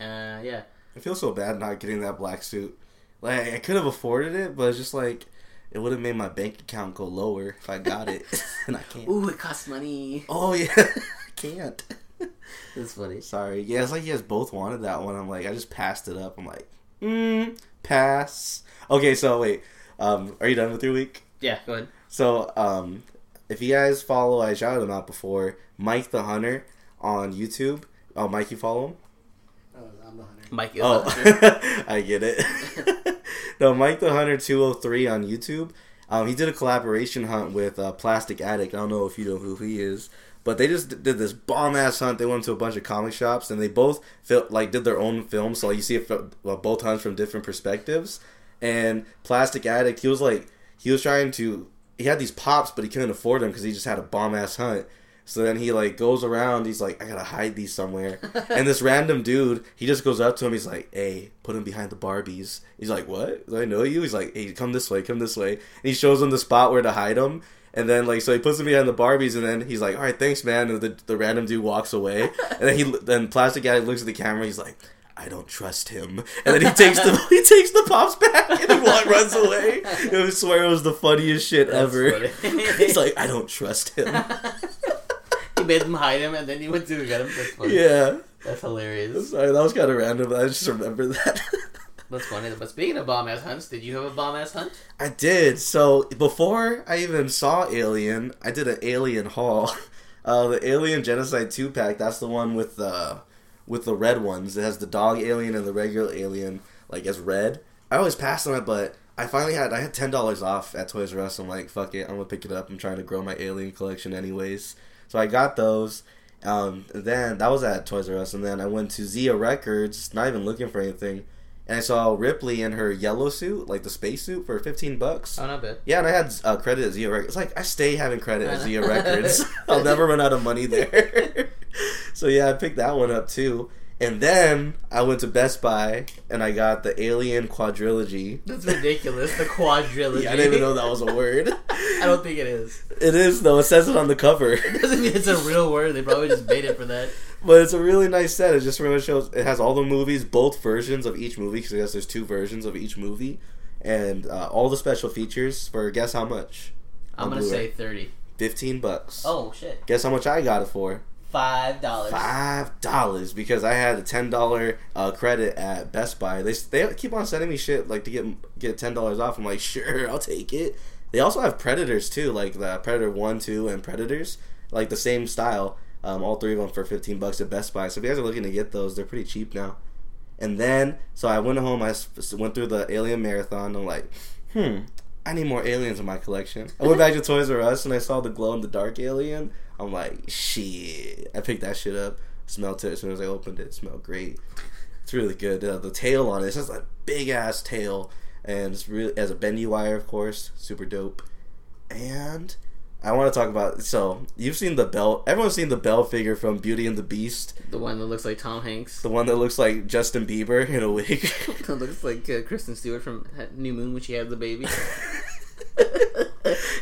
Speaker 1: Uh, yeah.
Speaker 2: I feel so bad not getting that black suit. Like I could have afforded it, but it's just like it would have made my bank account go lower if I got it, and I can't.
Speaker 1: Ooh, it costs money.
Speaker 2: Oh yeah, I can't.
Speaker 1: That's funny.
Speaker 2: Sorry. Yeah, it's like you guys both wanted that one. I'm like, I just passed it up. I'm like, mm, pass. Okay, so wait. Um, are you done with your week?
Speaker 1: Yeah, go ahead.
Speaker 2: So, um, if you guys follow, I shouted him out before, Mike the Hunter on YouTube. Oh, Mike, you follow him?
Speaker 5: Oh, I'm the hunter.
Speaker 1: Mike is
Speaker 2: Oh,
Speaker 1: hunter.
Speaker 2: I get it. no, Mike the Hunter 203 on YouTube. Um, he did a collaboration hunt with uh, Plastic Addict. I don't know if you know who he is, but they just did this bomb ass hunt. They went to a bunch of comic shops and they both fil- like did their own films. So like, you see it from, well, both hunts from different perspectives. And Plastic Addict, he was like he was trying to. He had these pops, but he couldn't afford them because he just had a bomb ass hunt. So then he like goes around. He's like, I gotta hide these somewhere. and this random dude, he just goes up to him. He's like, Hey, put him behind the Barbies. He's like, What? Do I know you? He's like, Hey, come this way, come this way. And he shows him the spot where to hide him. And then like so he puts him behind the Barbies, and then he's like, All right, thanks, man. And the, the random dude walks away. And then he then Plastic Guy looks at the camera. He's like. I don't trust him, and then he takes the he takes the pops back and he wa- runs away. I swear it was the funniest shit
Speaker 1: That's
Speaker 2: ever. He's like, I don't trust him.
Speaker 1: he made them hide him, and then he went to get him. That's funny.
Speaker 2: Yeah.
Speaker 1: That's hilarious.
Speaker 2: Sorry, that was kind of random. I just remember that.
Speaker 1: That's funny. But speaking of bomb ass hunts, did you have a bomb ass hunt?
Speaker 2: I did. So before I even saw Alien, I did an Alien haul. Uh, the Alien Genocide two pack. That's the one with the with the red ones. It has the dog alien and the regular alien like as red. I always passed on it, but I finally had I had ten dollars off at Toys R Us. I'm like, fuck it, I'm gonna pick it up. I'm trying to grow my Alien collection anyways. So I got those. Um, then that was at Toys R Us, and then I went to Zia Records, not even looking for anything, and I saw Ripley in her yellow suit, like the space suit, for fifteen bucks.
Speaker 1: Oh, not bad.
Speaker 2: Yeah, and I had uh, credit at Zia Records. It's like I stay having credit at Zia Records. I'll never run out of money there. so yeah, I picked that one up too. And then I went to Best Buy and I got the Alien Quadrilogy.
Speaker 1: That's ridiculous. The quadrilogy.
Speaker 2: Yeah, I didn't even know that was a word.
Speaker 1: I don't think it is.
Speaker 2: It is though. It says it on the cover.
Speaker 1: It doesn't mean it's a real word. They probably just made it for that.
Speaker 2: But it's a really nice set. It just really shows. It has all the movies, both versions of each movie, because I guess there's two versions of each movie, and uh, all the special features for guess how much?
Speaker 1: I'm gonna
Speaker 2: Blu-ray.
Speaker 1: say thirty.
Speaker 2: fifteen bucks.
Speaker 1: Oh shit.
Speaker 2: Guess how much I got it for?
Speaker 1: Five dollars.
Speaker 2: Five dollars because I had a ten dollar uh, credit at Best Buy. They they keep on sending me shit like to get get ten dollars off. I'm like, sure, I'll take it. They also have Predators too, like the Predator One, Two, and Predators, like the same style. Um, all three of them for fifteen bucks at Best Buy. So if you guys are looking to get those, they're pretty cheap now. And then, so I went home. I went through the Alien Marathon. I'm like, hmm, I need more aliens in my collection. I went back to Toys R Us and I saw the glow in the dark alien. I'm like, shit. I picked that shit up. Smelled it as soon as I opened it. it smelled great. It's really good. Uh, the tail on it, it's just a big ass tail, and it's really has a bendy wire, of course, super dope. And I want to talk about. So you've seen the Belle. Everyone's seen the Belle figure from Beauty and the Beast,
Speaker 1: The one that looks like Tom Hanks.
Speaker 2: the one that looks like Justin Bieber in a wig.
Speaker 1: that looks like uh, Kristen Stewart from New Moon when she had the baby.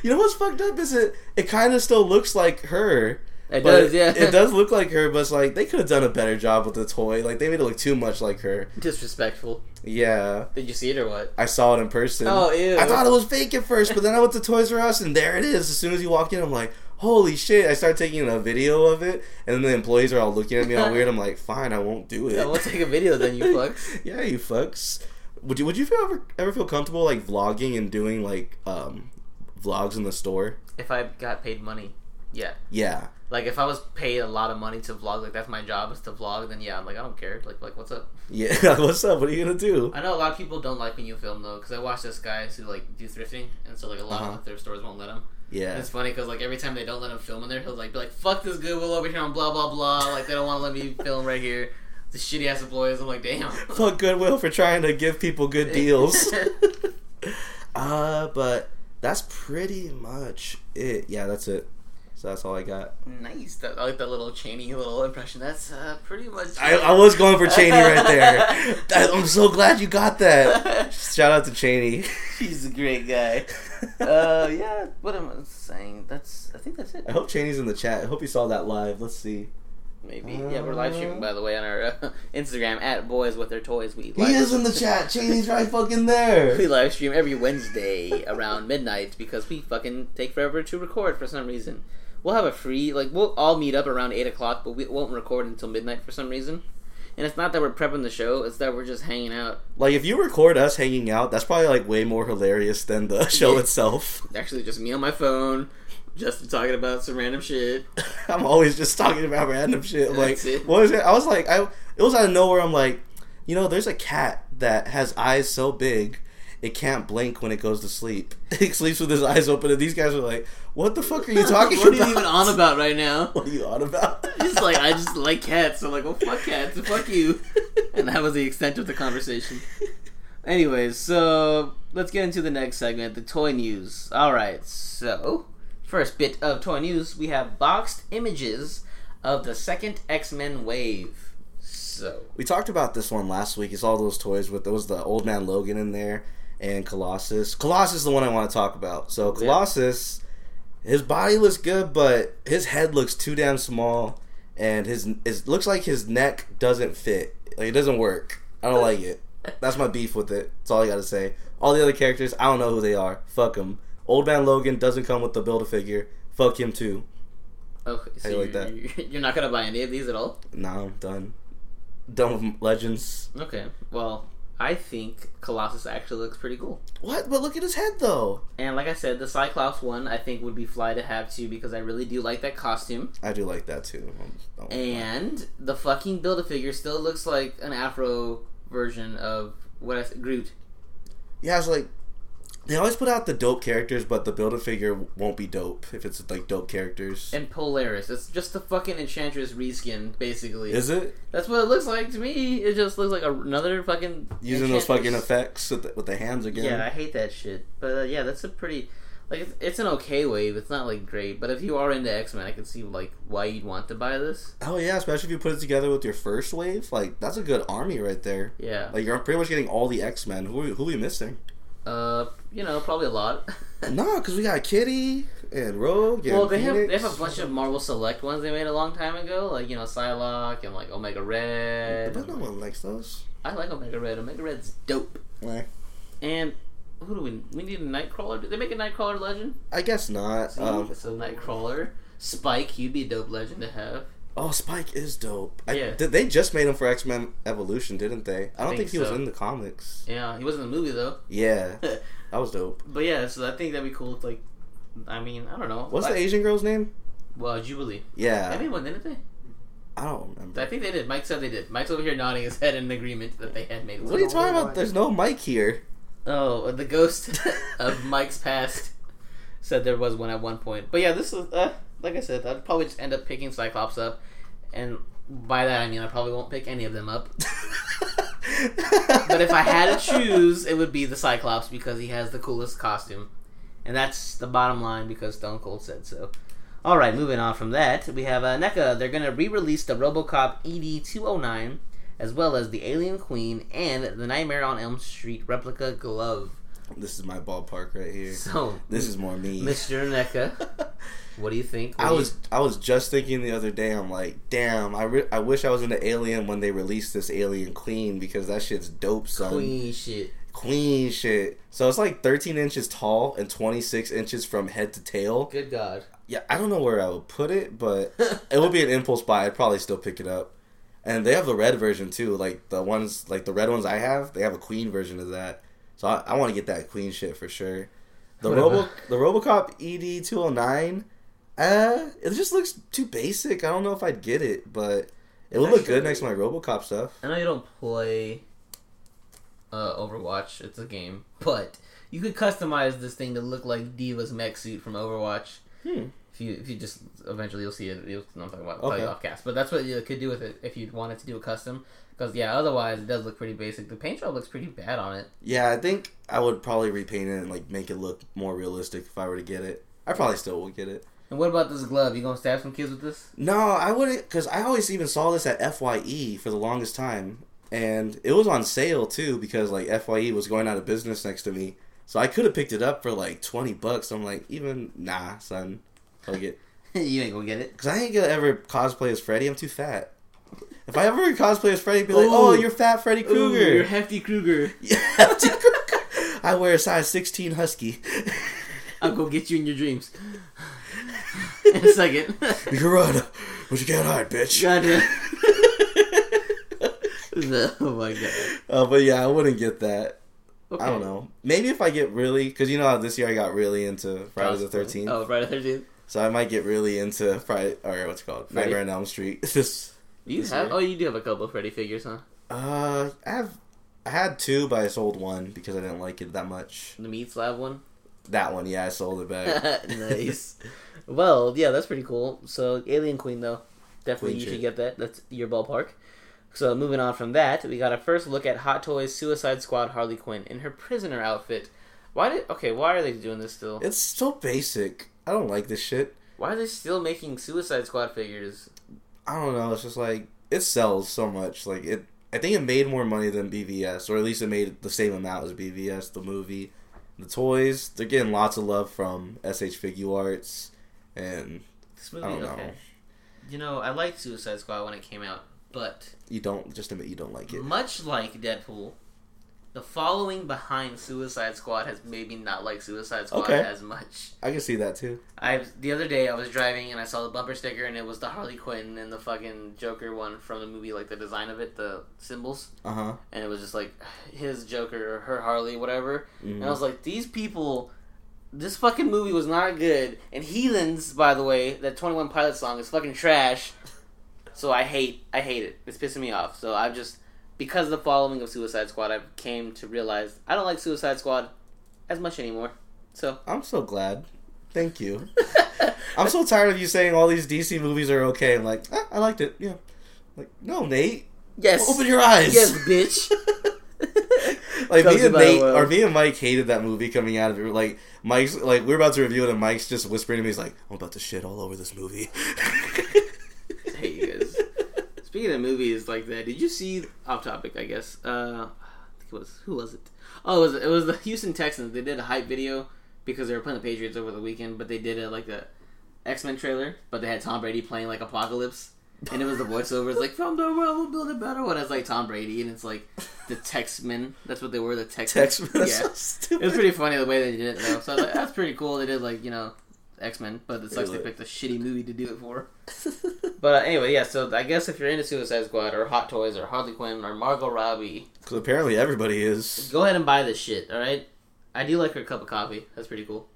Speaker 2: you know what's fucked up is it? It kind of still looks like her.
Speaker 1: It
Speaker 2: but
Speaker 1: does, yeah.
Speaker 2: It does look like her, but it's like they could have done a better job with the toy. Like they made it look too much like her.
Speaker 1: Disrespectful.
Speaker 2: Yeah,
Speaker 1: Did you see it or what?
Speaker 2: I saw it in person.
Speaker 1: Oh, ew.
Speaker 2: I thought it was fake at first, but then I went to Toys R Us and there it is. As soon as you walk in, I'm like, holy shit! I start taking a video of it, and then the employees are all looking at me all weird. I'm like, fine, I won't do it.
Speaker 1: Yeah, we'll take a video then, you fucks.
Speaker 2: yeah, you fucks. Would you Would you feel ever ever feel comfortable like vlogging and doing like um vlogs in the store?
Speaker 1: If I got paid money, yeah.
Speaker 2: Yeah.
Speaker 1: Like if I was paid a lot of money to vlog, like that's my job is to vlog, then yeah, I'm like I don't care. Like like what's up?
Speaker 2: Yeah, what's up? What are you gonna do?
Speaker 1: I know a lot of people don't like when you film though, because I watch this guys who like do thrifting, and so like a lot
Speaker 2: Uh-huh.
Speaker 1: of thrift stores won't let him.
Speaker 2: Yeah,
Speaker 1: It's funny because like every time they don't let him film in there, he'll like be like, "Fuck this Goodwill over here on blah blah blah." Like they don't want to let me film right here. The shitty ass employees. I'm like, damn.
Speaker 2: fuck Goodwill for trying to give people good deals. uh, but that's pretty much it. Yeah, that's it. So that's all I got.
Speaker 1: nice. That, I like that little Cheney little impression. That's uh, pretty much.
Speaker 2: I, I was going for Cheney right there. I'm so glad you got that. Shout out to Cheney.
Speaker 1: He's a great guy. uh, yeah. What am I saying? That's. I think that's it.
Speaker 2: I hope Cheney's in the chat. I hope you saw that live. Let's see.
Speaker 1: Maybe. Yeah, we're live streaming by the way on our uh, Instagram at Boys with Their Toys. We
Speaker 2: He is in the chat. Cheney's right fucking there.
Speaker 1: We live stream every Wednesday around midnight because we fucking take forever to record for some reason. We'll have a free like we'll all meet up around eight o'clock, but we won't record until midnight for some reason. And it's not that we're prepping the show; it's that we're just hanging out.
Speaker 2: Like if you record us hanging out, that's probably like way more hilarious than the show
Speaker 1: Yeah.
Speaker 2: itself.
Speaker 1: Actually, just me on my phone, just talking about some random shit.
Speaker 2: I'm always just talking about random shit. Like, what is it? I was like, I it was out of nowhere. I'm like, you know, there's a cat that has eyes so big it can't blink when it goes to sleep. It sleeps with his eyes open, and these guys are like, "What the fuck are you talking
Speaker 1: what
Speaker 2: about?
Speaker 1: What are you even on about right now?
Speaker 2: What are you on about?"
Speaker 1: He's like, I just like cats. I'm like, well, fuck cats, fuck you. And that was the extent of the conversation. Anyways, so let's get into the next segment, the toy news. All right, so first bit of toy news, we have boxed images of the second X Men wave. So
Speaker 2: We talked about this one last week. It's all those toys with was the old man Logan in there and Colossus. Colossus is the one I want to talk about. So
Speaker 1: Yeah.
Speaker 2: Colossus, his body looks good, but his head looks too damn small, and his it looks like his neck doesn't fit. Like it doesn't work. I don't like it. That's my beef with it. That's all I gotta say. All the other characters, I don't know who they are. Fuck them. Old man Logan doesn't come with the build a figure. Fuck him too.
Speaker 1: Oh, okay, so
Speaker 2: you like
Speaker 1: you're, you're- you're not gonna buy any of these at all.
Speaker 2: No, I'm done. Done with Legends.
Speaker 1: Okay, well, I think Colossus actually looks pretty cool.
Speaker 2: What? But look at his head though.
Speaker 1: And like I said, the Cyclops one I think would be fly to have too because I really do like that costume.
Speaker 2: I do like that too. Um,
Speaker 1: And the fucking build a figure still looks like an Afro version of what I said, Groot.
Speaker 2: yeah, it's like they always put out the dope characters, but the build a figure won't be dope if it's like dope characters.
Speaker 1: And Polaris. It's just the fucking Enchantress reskin, basically.
Speaker 2: Is it
Speaker 1: That's what it looks like to me. It just looks like another fucking
Speaker 2: using those fucking effects with the, with the hands again?
Speaker 1: Yeah, I hate that shit. But uh, yeah, that's a pretty like it's, it's an okay wave. It's not like great, but if you are into X Men, I can see like why you'd want to buy this.
Speaker 2: Oh yeah, especially if you put it together with your first wave. Like that's a good army right there.
Speaker 1: Yeah.
Speaker 2: Like you're pretty much getting all the X Men. Who who are we missing?
Speaker 1: Uh, you know, probably a lot.
Speaker 2: no, because we got Kitty and Rogue. And
Speaker 1: well, they have they have a bunch of Marvel Select ones they made a long time ago, like you know Psylocke and like Omega Red.
Speaker 2: But no one likes those.
Speaker 1: I like Omega Red. Omega Red's dope.
Speaker 2: Eh.
Speaker 1: And who do we? We need a Nightcrawler. Did they make a Nightcrawler legend?
Speaker 2: I guess not.
Speaker 1: See,
Speaker 2: Um,
Speaker 1: so Nightcrawler, Spike. you'd be a dope legend to have.
Speaker 2: Oh, Spike is dope. I,
Speaker 1: Yeah.
Speaker 2: did, they just made him for X Men Evolution, didn't they? I don't
Speaker 1: think
Speaker 2: think, he was in the comics.
Speaker 1: Yeah, he wasn't in the movie though.
Speaker 2: Yeah, that was dope.
Speaker 1: But yeah, so I think that'd be cool. It's like, I mean, I don't know.
Speaker 2: What's
Speaker 1: Like-
Speaker 2: the Asian girl's name?
Speaker 1: Well, Jubilee.
Speaker 2: Yeah,
Speaker 1: They made one, didn't they?
Speaker 2: I don't remember.
Speaker 1: I think they did. Mike said they did. Mike's over here nodding his head in agreement that they had made
Speaker 2: What are you talking about? There's no Mike here.
Speaker 1: Oh, the ghost of Mike's past said there was one at one point. But yeah, this is uh, like I said, I'd probably just end up picking Cyclops up, and by that I mean I probably won't pick any of them up. But if I had to choose, it would be the Cyclops because he has the coolest costume, and that's the bottom line because Stone Cold said so. All right, moving on from that, we have uh, NECA. They're gonna re-release the RoboCop ED two hundred nine, as well as the Alien Queen and the Nightmare on Elm Street replica glove.
Speaker 2: this is my ballpark right here.
Speaker 1: So,
Speaker 2: This is more me.
Speaker 1: Mr. NECA, what do you think? What
Speaker 2: I
Speaker 1: do you-
Speaker 2: was I was just thinking the other day. I'm like, damn. I re- I wish I was into Alien when they released this Alien Queen because that shit's dope, son.
Speaker 1: Queen shit.
Speaker 2: Queen shit. So it's like 13 inches tall and 26 inches from head to tail.
Speaker 1: Good God.
Speaker 2: Yeah, I don't know where I would put it, but it would be an impulse buy. I'd probably still pick it up. And they have the red version too. Like the ones, like the red ones I have, they have a Queen version of that. So I, I want to get that Queen shit for sure. The Robo, the RoboCop ED two hundred nine. Uh, it just looks too basic. I don't know if I'd get it, but it would look good next to my RoboCop stuff.
Speaker 1: I know you don't play uh, Overwatch. It's a game, but you could customize this thing to look like D.Va's mech suit from Overwatch.
Speaker 2: Hmm.
Speaker 1: If you if you just eventually you'll see it. You'll, no, I'm talking about I'll tell you
Speaker 2: Okay.
Speaker 1: off cast, but that's what you could do with it if you wanted to do a custom. Because yeah, otherwise it does look pretty basic. The paint job looks pretty bad on it.
Speaker 2: Yeah, I think I would probably repaint it and like make it look more realistic if I were to get it. I probably still would get it.
Speaker 1: And what about this glove? You gonna stab some kids with this?
Speaker 2: No, I wouldn't, because I always even saw this at Fye for the longest time, and it was on sale too because like Fye was going out of business next to me, so I could have picked it up for like twenty bucks. I'm like, even nah, son, fuck it,
Speaker 1: you ain't gonna get it.
Speaker 2: because I ain't gonna ever cosplay as Freddy. I'm too fat. If I ever cosplay as Freddy, I'd be like, oh, you're fat Freddy
Speaker 1: Ooh, you're
Speaker 2: Krueger.
Speaker 1: hefty Krueger.
Speaker 2: Yeah, I wear a size 16 husky.
Speaker 1: I'll go get you in your dreams. In a second.
Speaker 2: You can run, but you can't hide, bitch.
Speaker 1: Goddamn. oh my god.
Speaker 2: Uh, but yeah, I wouldn't get that.
Speaker 1: Okay.
Speaker 2: I don't know. Maybe if I get really, because you know how this year I got really into Friday the Thirteenth,
Speaker 1: Oh, Friday the Thirteenth.
Speaker 2: so I might get really into Friday or what's it called
Speaker 1: Freddy?
Speaker 2: Nightmare on Elm Street. this,
Speaker 1: You
Speaker 2: This
Speaker 1: have?
Speaker 2: year.
Speaker 1: Oh, you do have a couple of Freddy figures, huh?
Speaker 2: uh, I have, I had two, but I sold one because I didn't like it that much.
Speaker 1: The meat slab one.
Speaker 2: That one, yeah, I sold it back.
Speaker 1: nice. well, yeah, that's pretty cool. So, Alien Queen, though, definitely
Speaker 2: Queen
Speaker 1: you
Speaker 2: shit.
Speaker 1: should get that. That's your ballpark. So, moving on from that, we got a first look at Hot Toys Suicide Squad Harley Quinn in her prisoner outfit. Why did? Okay, why are they doing this still?
Speaker 2: it's so basic. I don't like this shit.
Speaker 1: Why are they still making Suicide Squad figures?
Speaker 2: I don't know. It's just like it sells so much. Like it, I think it made more money than BVS, or at least it made the same amount as BVS. The movie, the toys, they're getting lots of love from SH Figuarts, and
Speaker 1: This movie,
Speaker 2: I don't know.
Speaker 1: okay. You know, I liked Suicide Squad when it came out, but
Speaker 2: You don't just admit you don't like it.
Speaker 1: much like Deadpool, the following behind Suicide Squad has made me not like Suicide Squad
Speaker 2: Okay.
Speaker 1: as much.
Speaker 2: I can see that too.
Speaker 1: I the other day I was driving and I saw the bumper sticker and it was the Harley Quinn and the fucking Joker one from the movie, like the design of it, the symbols,
Speaker 2: Uh huh.
Speaker 1: and it was just like his Joker or her Harley, whatever. And I was like, these people. This fucking movie was not good, and Heathens, by the way, that Twenty One Pilot song is fucking trash. So I hate, I hate it. It's pissing me off. So I've just, because of the following of Suicide Squad, I came to realize I don't like Suicide Squad as much anymore. So
Speaker 2: I'm so glad. Thank you. I'm so tired of you saying all these DC movies are okay. I'm like, ah, I liked it. Yeah. Like, no, Nate.
Speaker 1: yes,
Speaker 2: Open your eyes.
Speaker 1: yes, bitch.
Speaker 2: like me and Nate or me and Mike hated that movie coming out of it. Like Mike's like we are about to review it and Mike's just whispering to me, he's like, I'm about to shit all over this movie.
Speaker 1: I hate you guys. Speaking of movies like that, did you see off topic? I guess. Uh, I think it was who was it? Oh, it was it was the Houston Texans. They did a hype video because they were playing the Patriots over the weekend, but they did a like a X Men trailer, but they had Tom Brady playing like Apocalypse, and it was the voiceover. It's like from the world we'll build a better one. It's like Tom Brady, and it's like the Texmen. That's what they were. The Tex.
Speaker 2: Text
Speaker 1: Yeah.
Speaker 2: so
Speaker 1: It was pretty funny the way they did it though. So I was like, that's pretty cool. They did like you know X Men, but it sucks they picked a shitty movie to do it for. But uh, anyway, yeah. So I guess if you're into Suicide Squad or Hot Toys or Harley Quinn or Margot Robbie,
Speaker 2: Because apparently everybody is.
Speaker 1: go ahead and buy this shit. All right. I do like her cup of coffee. That's pretty cool.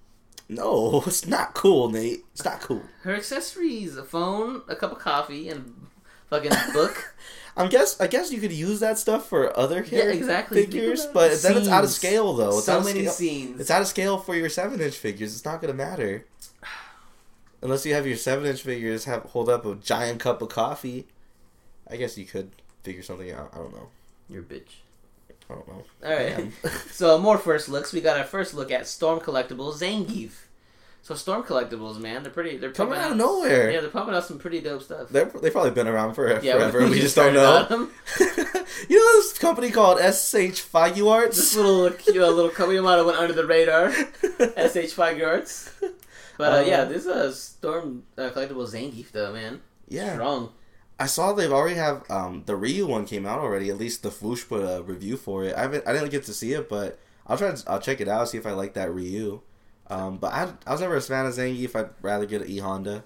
Speaker 2: No, it's not cool, Nate. It's not cool.
Speaker 1: Her accessories: a phone, a cup of coffee, and fucking book.
Speaker 2: I guess I guess you could use that stuff for other
Speaker 1: Yeah, exactly.
Speaker 2: figures, but
Speaker 1: about
Speaker 2: then it's out of scale though. It's
Speaker 1: so
Speaker 2: out of
Speaker 1: many
Speaker 2: scale.
Speaker 1: scenes.
Speaker 2: It's out of scale for your seven inch figures. It's not gonna matter. Unless you have your seven inch figures have hold up a giant cup of coffee. I guess you could figure something out. I don't know.
Speaker 1: You're a bitch.
Speaker 2: I don't know.
Speaker 1: All right. So more first looks. We got our first look at Storm Collectibles Zangief. So Storm Collectibles, man, they're pretty. They're
Speaker 2: Coming
Speaker 1: pumping
Speaker 2: out of nowhere.
Speaker 1: Yeah, they're pumping out some pretty dope stuff.
Speaker 2: They're, they've probably been around for
Speaker 1: Yeah,
Speaker 2: forever. and we just don't know. you know this company called SH Figuarts?
Speaker 1: This little cute little company might have went under the radar. SH Figuarts. But uh,
Speaker 2: Uh,
Speaker 1: yeah, this is a Storm uh, Collectibles Zangief though, man.
Speaker 2: yeah.
Speaker 1: Strong.
Speaker 2: I saw they've already have um the Ryu one came out already. At least the Fwoosh put a review for it. I haven't I didn't get to see it, but I'll try to, I'll check it out see if I like that Ryu. Um, but I I was never a fan of Zangief. I'd rather get an E Honda.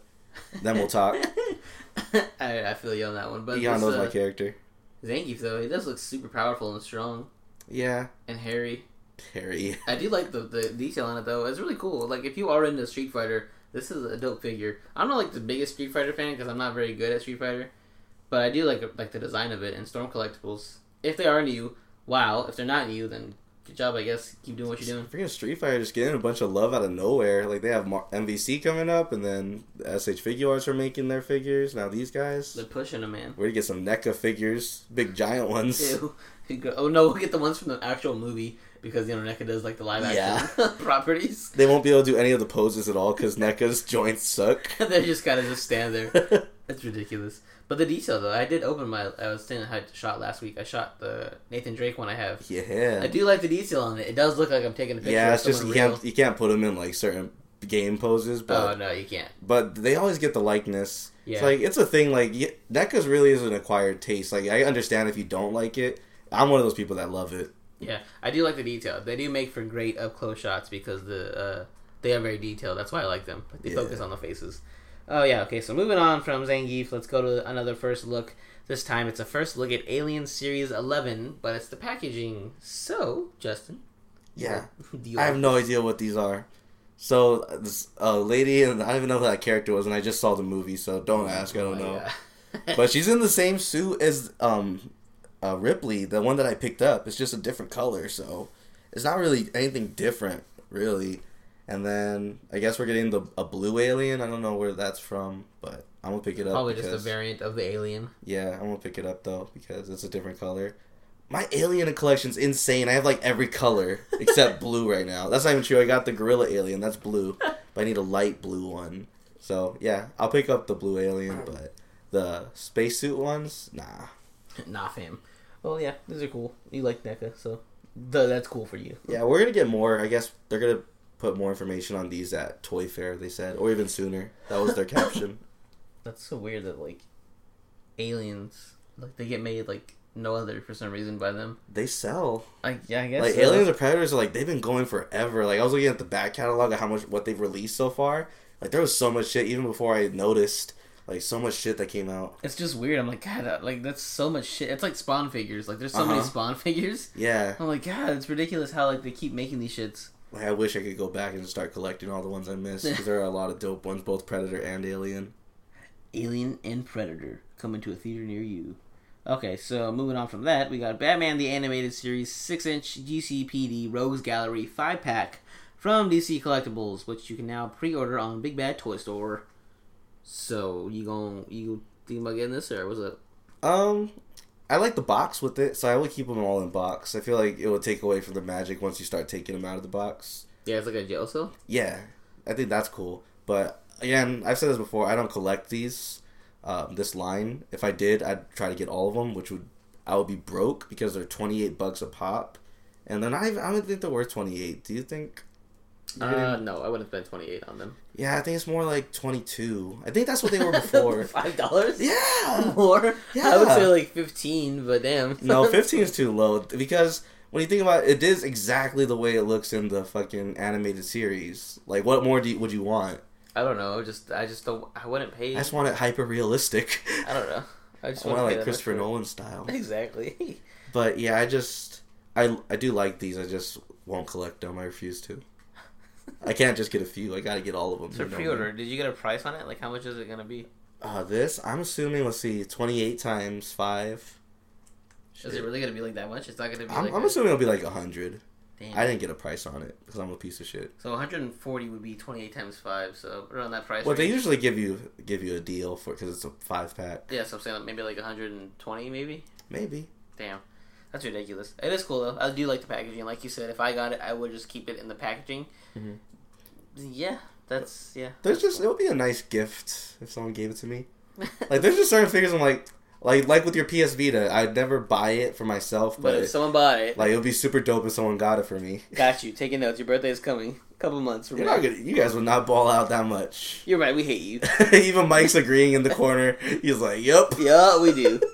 Speaker 2: Then we'll talk.
Speaker 1: I, I feel you on that one. But
Speaker 2: E Honda's
Speaker 1: uh,
Speaker 2: my character.
Speaker 1: Zangief though, he does look super powerful and strong
Speaker 2: Yeah,
Speaker 1: and hairy.
Speaker 2: Harry.
Speaker 1: I do like the, the detail on it though. It's really cool. Like if you are into Street Fighter, this is a dope figure. I'm not like the biggest Street Fighter fan because I'm not very good at Street Fighter, but I do like like the design of it and Storm Collectibles. If they are new, wow. If they're not new, then good job. I guess keep doing what you're doing.
Speaker 2: Freaking Street Fighter just getting a bunch of love out of nowhere. Like they have MVC coming up, and then the SH Figuarts are making their figures. Now these guys,
Speaker 1: They're pushing them, man.
Speaker 2: we're gonna get some NECA figures, big giant ones.
Speaker 1: Ew. Oh no, we'll get the ones from the actual movie because you know NECA does like the live action properties.
Speaker 2: They won't be able to do any of the poses at all because NECA's joints suck.
Speaker 1: they just gotta just stand there. It's ridiculous. But the detail though, I did open my. I was saying I shot last week. I shot the Nathan Drake one I have.
Speaker 2: yeah.
Speaker 1: I do like the detail on it. It does look like I'm taking a picture.
Speaker 2: Yeah, it's just you
Speaker 1: real.
Speaker 2: can't you can't put them in like certain game poses, but
Speaker 1: Oh no, you can't.
Speaker 2: but they always get the likeness.
Speaker 1: Yeah.
Speaker 2: It's like it's a thing. Like NECA's really is an acquired taste. Like I understand if you don't like it. I'm one of those people that love it.
Speaker 1: Yeah, I do like the detail. They do make for great up close shots because the uh, they are very detailed. That's why I like them. They
Speaker 2: Yeah.
Speaker 1: focus on the faces. Oh yeah, okay. So moving on from Zangief, let's go to another first look. This time it's a first look at Alien Series 11, but it's the packaging. So Justin,
Speaker 2: Yeah, I have no idea what these are. So this uh, lady and I don't even know who that character was, and I just saw the movie, so don't ask. I don't
Speaker 1: Oh,
Speaker 2: know.
Speaker 1: yeah.
Speaker 2: but she's in the same suit as um, uh, Ripley, the one that I picked up. It's just a different color, so it's not really anything different, really. And then I guess we're getting the a blue alien. I don't know where that's from, but I'm gonna pick it up.
Speaker 1: probably just a variant of the alien.
Speaker 2: Yeah, I'm gonna pick it up though because it's a different color. My alien collection's insane. I have like every color except blue right now. That's not even true. I got the gorilla alien. That's blue, but I need a light blue one. So yeah, I'll pick up the blue alien, but the spacesuit ones, nah.
Speaker 1: nah, fam. Well, yeah, these are cool. You like NECA, so th- that's cool for you.
Speaker 2: Yeah, we're gonna get more. I guess they're gonna put more information on these at Toy Fair. They said, or even sooner. That was their caption.
Speaker 1: That's so weird that like aliens like they get made like no other for some reason by them.
Speaker 2: They sell.
Speaker 1: Like yeah, I guess
Speaker 2: like
Speaker 1: so.
Speaker 2: aliens or predators are like they've been going forever like i was looking at the back catalog of how much what they've released so far like there was so much shit even before i noticed like so much shit that came out
Speaker 1: It's just weird. I'm like, God, like that's so much shit. It's like Spawn figures. Like there's so many
Speaker 2: Uh-huh.
Speaker 1: Spawn figures.
Speaker 2: yeah
Speaker 1: I'm like, God, it's ridiculous how like they keep making these shits.
Speaker 2: like i wish i could go back and just start collecting all the ones i missed because there are a lot of dope ones both predator and alien
Speaker 1: Alien and Predator coming to a theater near you. Okay, so moving on from that, we got Batman the Animated Series 6 inch GCPD Rogues Gallery 5 pack from DC Collectibles, which you can now pre order on Big Bad Toy Store. So, you gon' you think about getting this or was it?
Speaker 2: um i like the box with it so i would keep them all in box i feel like it would take away from the magic once you start taking them out of the box
Speaker 1: Yeah, it's like a jail cell.
Speaker 2: yeah, I think that's cool. But again, I've said this before. I don't collect these, um, this line. If I did, I'd try to get all of them, which would I would be broke because they're twenty eight bucks a pop, and not even. I don't think they're worth twenty eight. Do you think?
Speaker 1: Uh, no, I wouldn't spend twenty eight on them.
Speaker 2: yeah, I think it's more like twenty two. I think that's what they were before.
Speaker 1: Five dollars?
Speaker 2: yeah.
Speaker 1: More? Yeah, I would say like fifteen, but damn.
Speaker 2: No, fifteen is too low because when you think about it, it is exactly the way it looks in the fucking animated series. Like, what more do you, would you want?
Speaker 1: I don't know. Just I just don't. I wouldn't pay.
Speaker 2: I just want it hyper realistic.
Speaker 1: I don't know. I just
Speaker 2: I want it like Christopher. Nolan style.
Speaker 1: Exactly.
Speaker 2: But yeah, I just I I do like these. I just won't collect them. I refuse to. I can't just get a few. I gotta get all of them.
Speaker 1: For
Speaker 2: you know
Speaker 1: pre order,
Speaker 2: me.
Speaker 1: did you get a price on it? Like how much is it gonna be?
Speaker 2: Uh, this I'm assuming. Let's see, twenty eight times five.
Speaker 1: Is it really gonna be like that much? It's not gonna be
Speaker 2: I'm,
Speaker 1: like
Speaker 2: I'm
Speaker 1: a-
Speaker 2: assuming it'll be like a hundred.
Speaker 1: Damn.
Speaker 2: I didn't get a price on it because I'm a piece of shit.
Speaker 1: So 140 would be 28 times five. So around that price.
Speaker 2: Well, they usually give you give you a deal for because it's a five pack.
Speaker 1: Yeah, so I'm saying like maybe like 120, maybe.
Speaker 2: Maybe.
Speaker 1: Damn, that's ridiculous. It is cool though. I do like the packaging. Like you said, if I got it, I would just keep it in the packaging.
Speaker 2: Mhm.
Speaker 1: Yeah, that's yeah.
Speaker 2: There's just it would be a nice gift if someone gave it to me. Like there's just certain figures I'm like like like with your PS Vita, I'd never buy it for myself,
Speaker 1: but
Speaker 2: but,
Speaker 1: if someone bought it,
Speaker 2: like it would be super dope if someone got it for me.
Speaker 1: got you. Taking notes. Your birthday is coming. A couple months from
Speaker 2: You're
Speaker 1: now.
Speaker 2: not gonna, you guys would not ball out that much.
Speaker 1: You're right. We hate you.
Speaker 2: Even Mike's agreeing in the corner. He's like, "Yep."
Speaker 1: yeah, we do.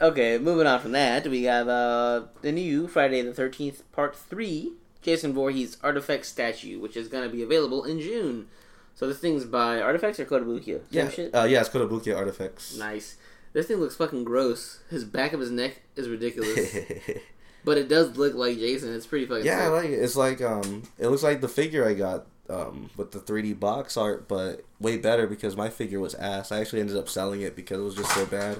Speaker 1: Okay, moving on from that, we have uh, the new Friday the Thirteenth Part Three, Jason Voorhees Artifact statue, which is going to be available in June. So this thing's by Artifacts or Kotobukiya?
Speaker 2: Yeah, uh, yeah, it's Kotobukiya artifacts.
Speaker 1: Nice. This thing looks fucking gross. His back of his neck is ridiculous, but it does look like Jason. It's pretty fucking.
Speaker 2: yeah, I like it. It's like um, it looks like the figure I got um with the 3D box art, but way better because my figure was ass. I actually ended up selling it because it was just so bad.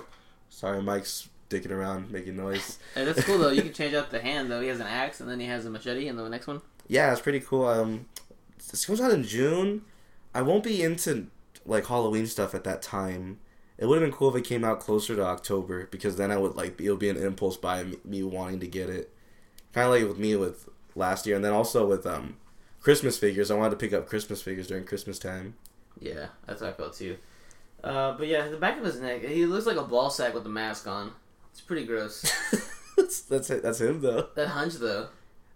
Speaker 2: Sorry, Mike's dicking around making noise.
Speaker 1: And that's cool though. You can change out the hand though. He has an axe and then he has a machete in the next one.
Speaker 2: Yeah, it's pretty cool. Um, this comes out in June. I won't be into like Halloween stuff at that time. It would have been cool if it came out closer to October because then I would like it would be an impulse buy me, me wanting to get it. Kind of like with me with last year, and then also with um Christmas figures. I wanted to pick up Christmas figures during Christmas time.
Speaker 1: Yeah, that's how I felt too. Uh, but yeah, the back of his neck, he looks like a ball sack with a mask on. It's pretty gross.
Speaker 2: that's that's it. That's him though.
Speaker 1: that hunch though,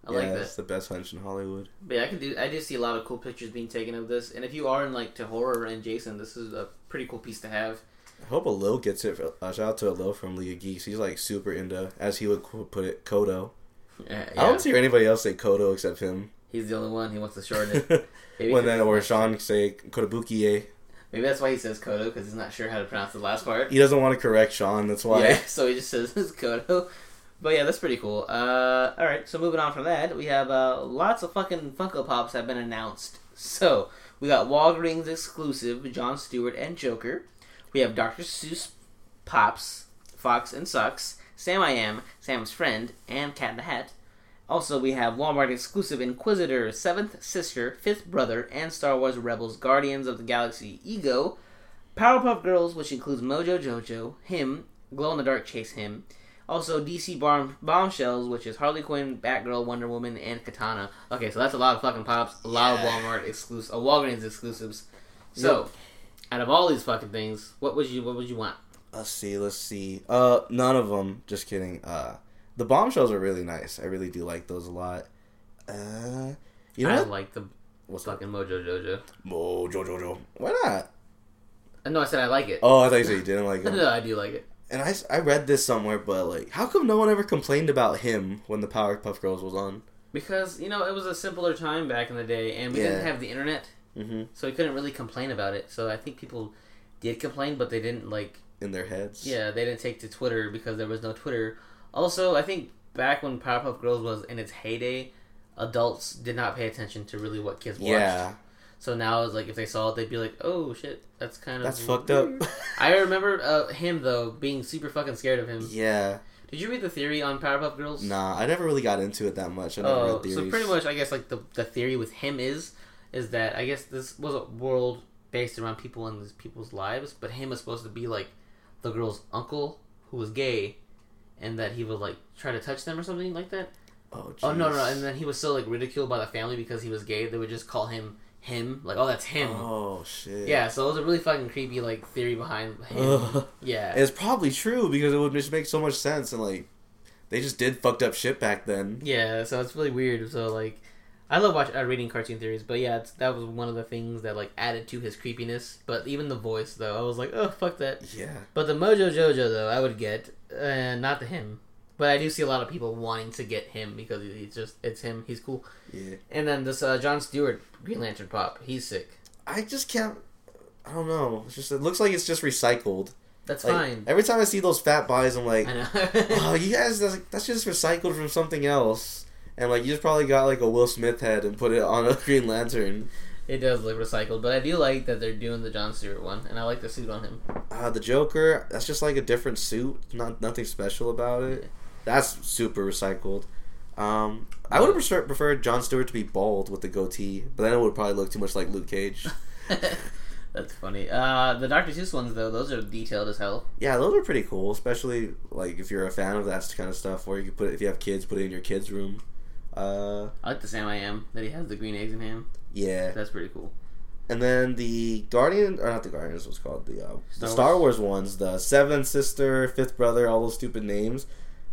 Speaker 1: I
Speaker 2: yeah,
Speaker 1: like
Speaker 2: it's
Speaker 1: that.
Speaker 2: the best hunch in Hollywood.
Speaker 1: But yeah, I can do. I do see a lot of cool pictures being taken of this, and if you are in like to horror and Jason, this is a pretty cool piece to have.
Speaker 2: I hope Lil gets it. For, Uh, shout out to Lil from League of Geeks. He's like super into, as he would put it, Kodo.
Speaker 1: Yeah,
Speaker 2: I don't hear anybody else say Kodo except him.
Speaker 1: he's the only one. He wants to shorten it.
Speaker 2: When then or Sean say Kotobukiya.
Speaker 1: Maybe that's why he says Kodo because he's not sure how to pronounce the last part.
Speaker 2: He doesn't want to correct Sean. That's why.
Speaker 1: Yeah, so he just says it's Kodo. But yeah, that's pretty cool. Uh, all right, so moving on from that, we have uh, lots of fucking Funko Pops have been announced. So we got Walgreens exclusive John Stewart and Joker. We have Dr. Seuss Pops, Fox in Socks, Sam I Am, Sam's Friend, and Cat in the Hat. Also, we have Walmart exclusive Inquisitor, Seventh Sister, Fifth Brother, and Star Wars Rebels Guardians of the Galaxy Ego. Powerpuff Girls, which includes Mojo Jojo, Him, Glow in the Dark Chase Him. Also, DC Bomb- Bombshells, which is Harley Quinn, Batgirl, Wonder Woman, and Katana. Okay, so that's a lot of fucking pops, a lot
Speaker 2: Yeah.
Speaker 1: of Walmart exclusive, uh, Walgreens exclusives. So, out of all these fucking things, what would you what would you want?
Speaker 2: Let's see. Let's see. Uh, none of them. Just kidding. Uh, the bombshells are really nice. I really do like those a lot. Uh, you know
Speaker 1: I
Speaker 2: what?
Speaker 1: like the
Speaker 2: What's that?
Speaker 1: fucking Mojo Jojo.
Speaker 2: Mojo Jojo. Why not?
Speaker 1: Uh, No, I said I like it.
Speaker 2: Oh, I thought you said you didn't like them.
Speaker 1: no, I do like it.
Speaker 2: And I, I read this somewhere, but like, how come no one ever complained about him when the Powerpuff Girls was on?
Speaker 1: Because, you know, it was a simpler time back in the day, and we
Speaker 2: Yeah.
Speaker 1: didn't have the internet,
Speaker 2: Mm-hmm.
Speaker 1: so we couldn't really complain about it. So I think people did complain, but they didn't, like,
Speaker 2: In their heads.
Speaker 1: yeah, they didn't take to Twitter because there was no Twitter. Also, I think back when Powerpuff Girls was in its heyday, adults did not pay attention to really what kids watched.
Speaker 2: Yeah.
Speaker 1: So now it's like if they saw it, they'd be like, "Oh shit, that's kind of
Speaker 2: That's fucked up.
Speaker 1: I remember uh, him though being super fucking scared of him.
Speaker 2: yeah.
Speaker 1: Did you read the theory on Powerpuff Girls?
Speaker 2: Nah, I never really got into it that much. I never
Speaker 1: Oh, so pretty much, I guess like the the theory with him is is that I guess this was a world based around people and these people's lives, but him was supposed to be like the girl's uncle who was gay, and that he would like try to touch them or something like that.
Speaker 2: Oh,
Speaker 1: Oh no, no, and then he was so like ridiculed by the family because he was gay. They would just call him him, like oh that's him.
Speaker 2: Oh shit.
Speaker 1: Yeah, so it was a really fucking creepy like theory behind him.
Speaker 2: Ugh.
Speaker 1: Yeah.
Speaker 2: It's probably true because it would just make so much sense and like they just did fucked up shit back then.
Speaker 1: Yeah, so it's really weird. So like, I love watching uh, reading cartoon theories, but yeah, it's, that was one of the things that like added to his creepiness. But even the voice, though, I was like, oh fuck that.
Speaker 2: Yeah.
Speaker 1: But the Mojo Jojo, though, I would get, and not to him. But I do see a lot of people wanting to get him because he's just it's him. He's cool.
Speaker 2: Yeah.
Speaker 1: And then this uh, John Stewart Green Lantern pop, he's sick.
Speaker 2: I just can't. I don't know. It's just it looks like it's just recycled.
Speaker 1: That's
Speaker 2: Like,
Speaker 1: fine.
Speaker 2: Every time I see those fat bodies, I'm like,
Speaker 1: I know.
Speaker 2: oh, you guys, that's, that's just recycled from something else. And like, you just probably got like a Will Smith head and put it on a Green Lantern.
Speaker 1: It does look recycled, but I do like that they're doing the John Stewart one, and I like the suit on him.
Speaker 2: Uh, the Joker, that's just like a different suit. Not nothing special about it. That's super recycled. Um, I would have preferred John Stewart to be bald with the goatee, but then it would probably look too much like Luke Cage.
Speaker 1: That's funny. Uh, the Dr. Seuss ones though, those are detailed as hell.
Speaker 2: yeah, those are pretty cool, especially like if you're a fan of that kind of stuff, or you could put it, if you have kids, put it in your kids' room. Uh,
Speaker 1: I like the Sam I Am that he has the green eggs in him.
Speaker 2: yeah.
Speaker 1: That's pretty cool.
Speaker 2: And then the Guardian, or not the Guardians, what's called the uh, the
Speaker 1: Star
Speaker 2: Star Wars ones, the Seventh Sister, Fifth Brother, all those stupid names.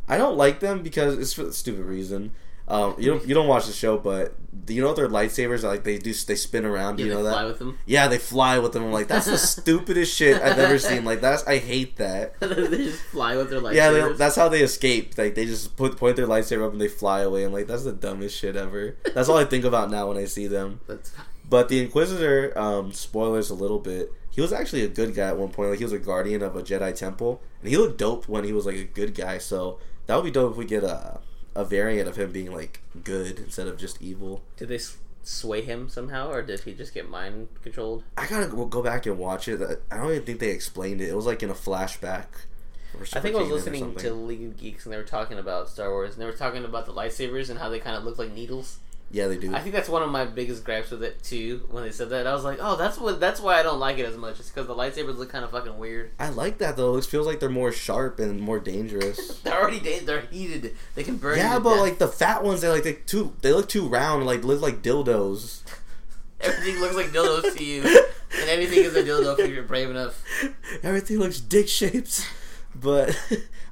Speaker 2: I don't like them because it's for the stupid reason. Um, you don't you don't watch the show, but do you know what their lightsabers like they do they spin around?
Speaker 1: Yeah,
Speaker 2: you know
Speaker 1: they
Speaker 2: that?
Speaker 1: fly with them.
Speaker 2: Yeah, they fly with them. I'm like, that's the stupidest shit I've ever seen. Like that's I hate that.
Speaker 1: they just fly with their lightsabers.
Speaker 2: Yeah, they, that's how they escape. Like they just put point their lightsaber up and they fly away. I'm like, that's the dumbest shit ever. That's all I think about now when I see them.
Speaker 1: That's
Speaker 2: But the Inquisitor, um, spoilers a little bit. He was actually a good guy at one point. Like he was a guardian of a Jedi temple, and he looked dope when he was like a good guy. So that would be dope if we get a a variant of him being like good instead of just evil.
Speaker 1: Did they sway him somehow, or did he just get mind controlled?
Speaker 2: I gotta go go back and watch it. I don't even think they explained it. It was like in a flashback.
Speaker 1: I think I was
Speaker 2: Super Kanan or
Speaker 1: listening to League of Geeks, and they were talking about Star Wars, and they were talking about the lightsabers and how they kind of look like needles.
Speaker 2: Yeah, they do.
Speaker 1: I think that's one of my biggest gripes with it too. When they said that, I was like, "Oh, that's what. That's why I don't like it as much. It's because the lightsabers look kind of fucking weird.
Speaker 2: I like that though. It feels like they're more sharp and more dangerous.
Speaker 1: They're already da- they're heated. They can burn.
Speaker 2: yeah, but
Speaker 1: death.
Speaker 2: like the fat ones, they like they too. They look too round. Like look like dildos.
Speaker 1: everything looks like dildos to you, and anything is a dildo if you're brave enough.
Speaker 2: Everything looks dick shaped, but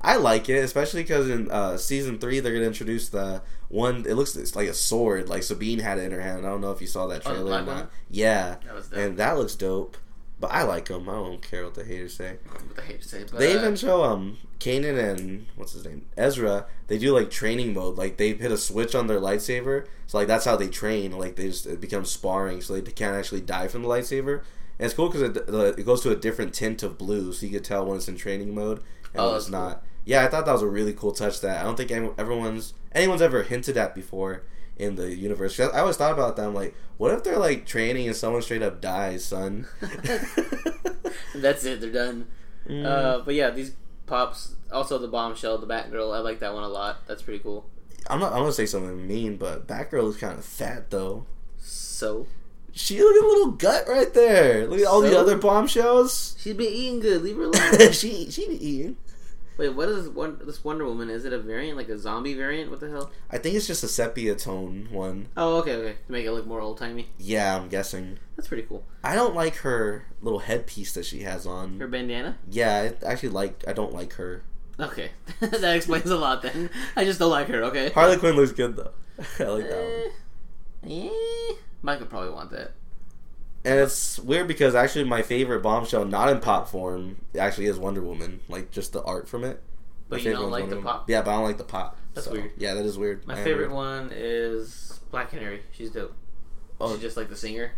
Speaker 2: I like it, especially because in uh, season three they're gonna introduce the one. It looks it's like a sword. Like Sabine had it in her hand. I don't know if you saw that
Speaker 1: Oh, the
Speaker 2: trailer or not.
Speaker 1: one?
Speaker 2: Yeah,
Speaker 1: That
Speaker 2: and that looks dope. But I like them. I don't care what the haters say.
Speaker 1: What I hate to say, but
Speaker 2: They even show um Kanan and what's his name Ezra. They do like training mode. Like they hit a switch on their lightsaber. So like that's how they train. Like they just it becomes sparring, so they can't actually die from the lightsaber. And it's cool because it, it goes to a different tint of blue, so you can tell when it's in training mode and
Speaker 1: Oh,
Speaker 2: when it's
Speaker 1: cool.
Speaker 2: Yeah, I thought that was a really cool touch. That I don't think everyone's anyone's ever hinted at before in the universe. I always thought about that. I'm like, what if they're like training and someone straight up dies, son?
Speaker 1: that's it. They're done.
Speaker 2: Mm.
Speaker 1: Uh, but yeah, these pops. Also, the bombshell, the Batgirl. I like that one a lot. That's pretty cool.
Speaker 2: I'm not. I'm gonna say something mean, but Batgirl is kind of fat though.
Speaker 1: So
Speaker 2: She look at a little gut right there. Look at all the other bombshells.
Speaker 1: she's been eating good. Leave her alone.
Speaker 2: she she be eating.
Speaker 1: Wait, what is this, one, this Wonder Woman? Is it a variant, like a zombie variant? What the hell?
Speaker 2: I think it's just a sepia tone one.
Speaker 1: Oh, okay, okay. To make it look more old timey.
Speaker 2: Yeah, I'm guessing.
Speaker 1: That's pretty cool.
Speaker 2: I don't like her little headpiece that she has on.
Speaker 1: Her bandana.
Speaker 2: Yeah, I actually like. I don't like her.
Speaker 1: Okay, that explains a lot. Then I just don't like her. Okay.
Speaker 2: Harley Quinn looks good though. I like that one.
Speaker 1: Eh, eh. Mike would probably want that.
Speaker 2: And it's weird because actually my favorite bombshell, not in pop form, actually is Wonder Woman. Like just the art from it.
Speaker 1: But
Speaker 2: My
Speaker 1: you
Speaker 2: favorite
Speaker 1: don't like
Speaker 2: Wonder
Speaker 1: the
Speaker 2: Woman.
Speaker 1: pop?
Speaker 2: Yeah, but I don't like the pop.
Speaker 1: That's
Speaker 2: so,
Speaker 1: weird.
Speaker 2: Yeah, that is weird.
Speaker 1: My favorite
Speaker 2: weird.
Speaker 1: one is Black Canary. She's dope.
Speaker 2: Oh.
Speaker 1: She's just like the singer.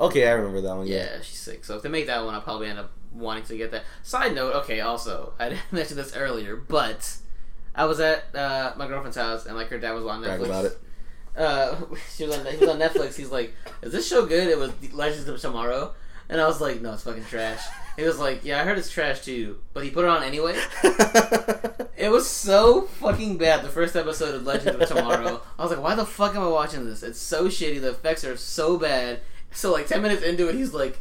Speaker 2: Okay, I remember that one. Yeah.
Speaker 1: Yeah, she's sick. So if they make that one, I'll probably end up wanting to get that. Side note, okay, also, I didn't mention this earlier, but I was at uh, my girlfriend's house and like her dad was on
Speaker 2: Brag
Speaker 1: Netflix.
Speaker 2: about it.
Speaker 1: Uh, she was on, he was on Netflix. He's like, "Is this show good?" It was Legends of Tomorrow, and I was like, "No, it's fucking trash." He was like, "Yeah, I heard it's trash too," but he put it on anyway. It was so fucking bad. The first episode of Legends of Tomorrow, I was like, "Why the fuck am I watching this? It's so shitty. The effects are so bad." So like ten minutes into it, he's like,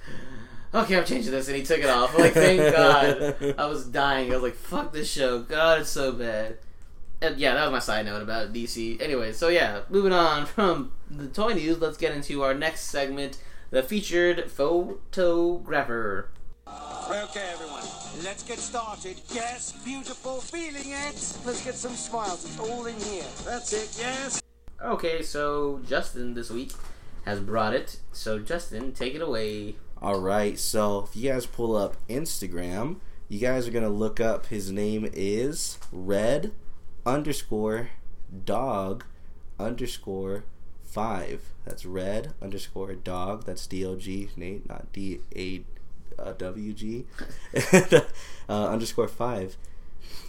Speaker 1: "Okay, I'm changing this," and he took it off. I'm like, thank God. I was dying. I was like, "Fuck this show. God, it's so bad." And yeah, that was my side note about DC. Anyway, so yeah, moving on from the toy news, let's get into our next segment, the featured photographer.
Speaker 6: Okay, everyone, let's get started. Yes, beautiful, feeling it. Let's get some smiles. It's all in here. That's it, yes.
Speaker 1: Okay, so Justin this week has brought it. So Justin, take it away.
Speaker 2: All right, so if you guys pull up Instagram, you guys are gonna look up. His name is Red underscore Dog underscore five. That's Red underscore Dog. That's D O G Nate, not D A W G uh, W G uh, underscore five.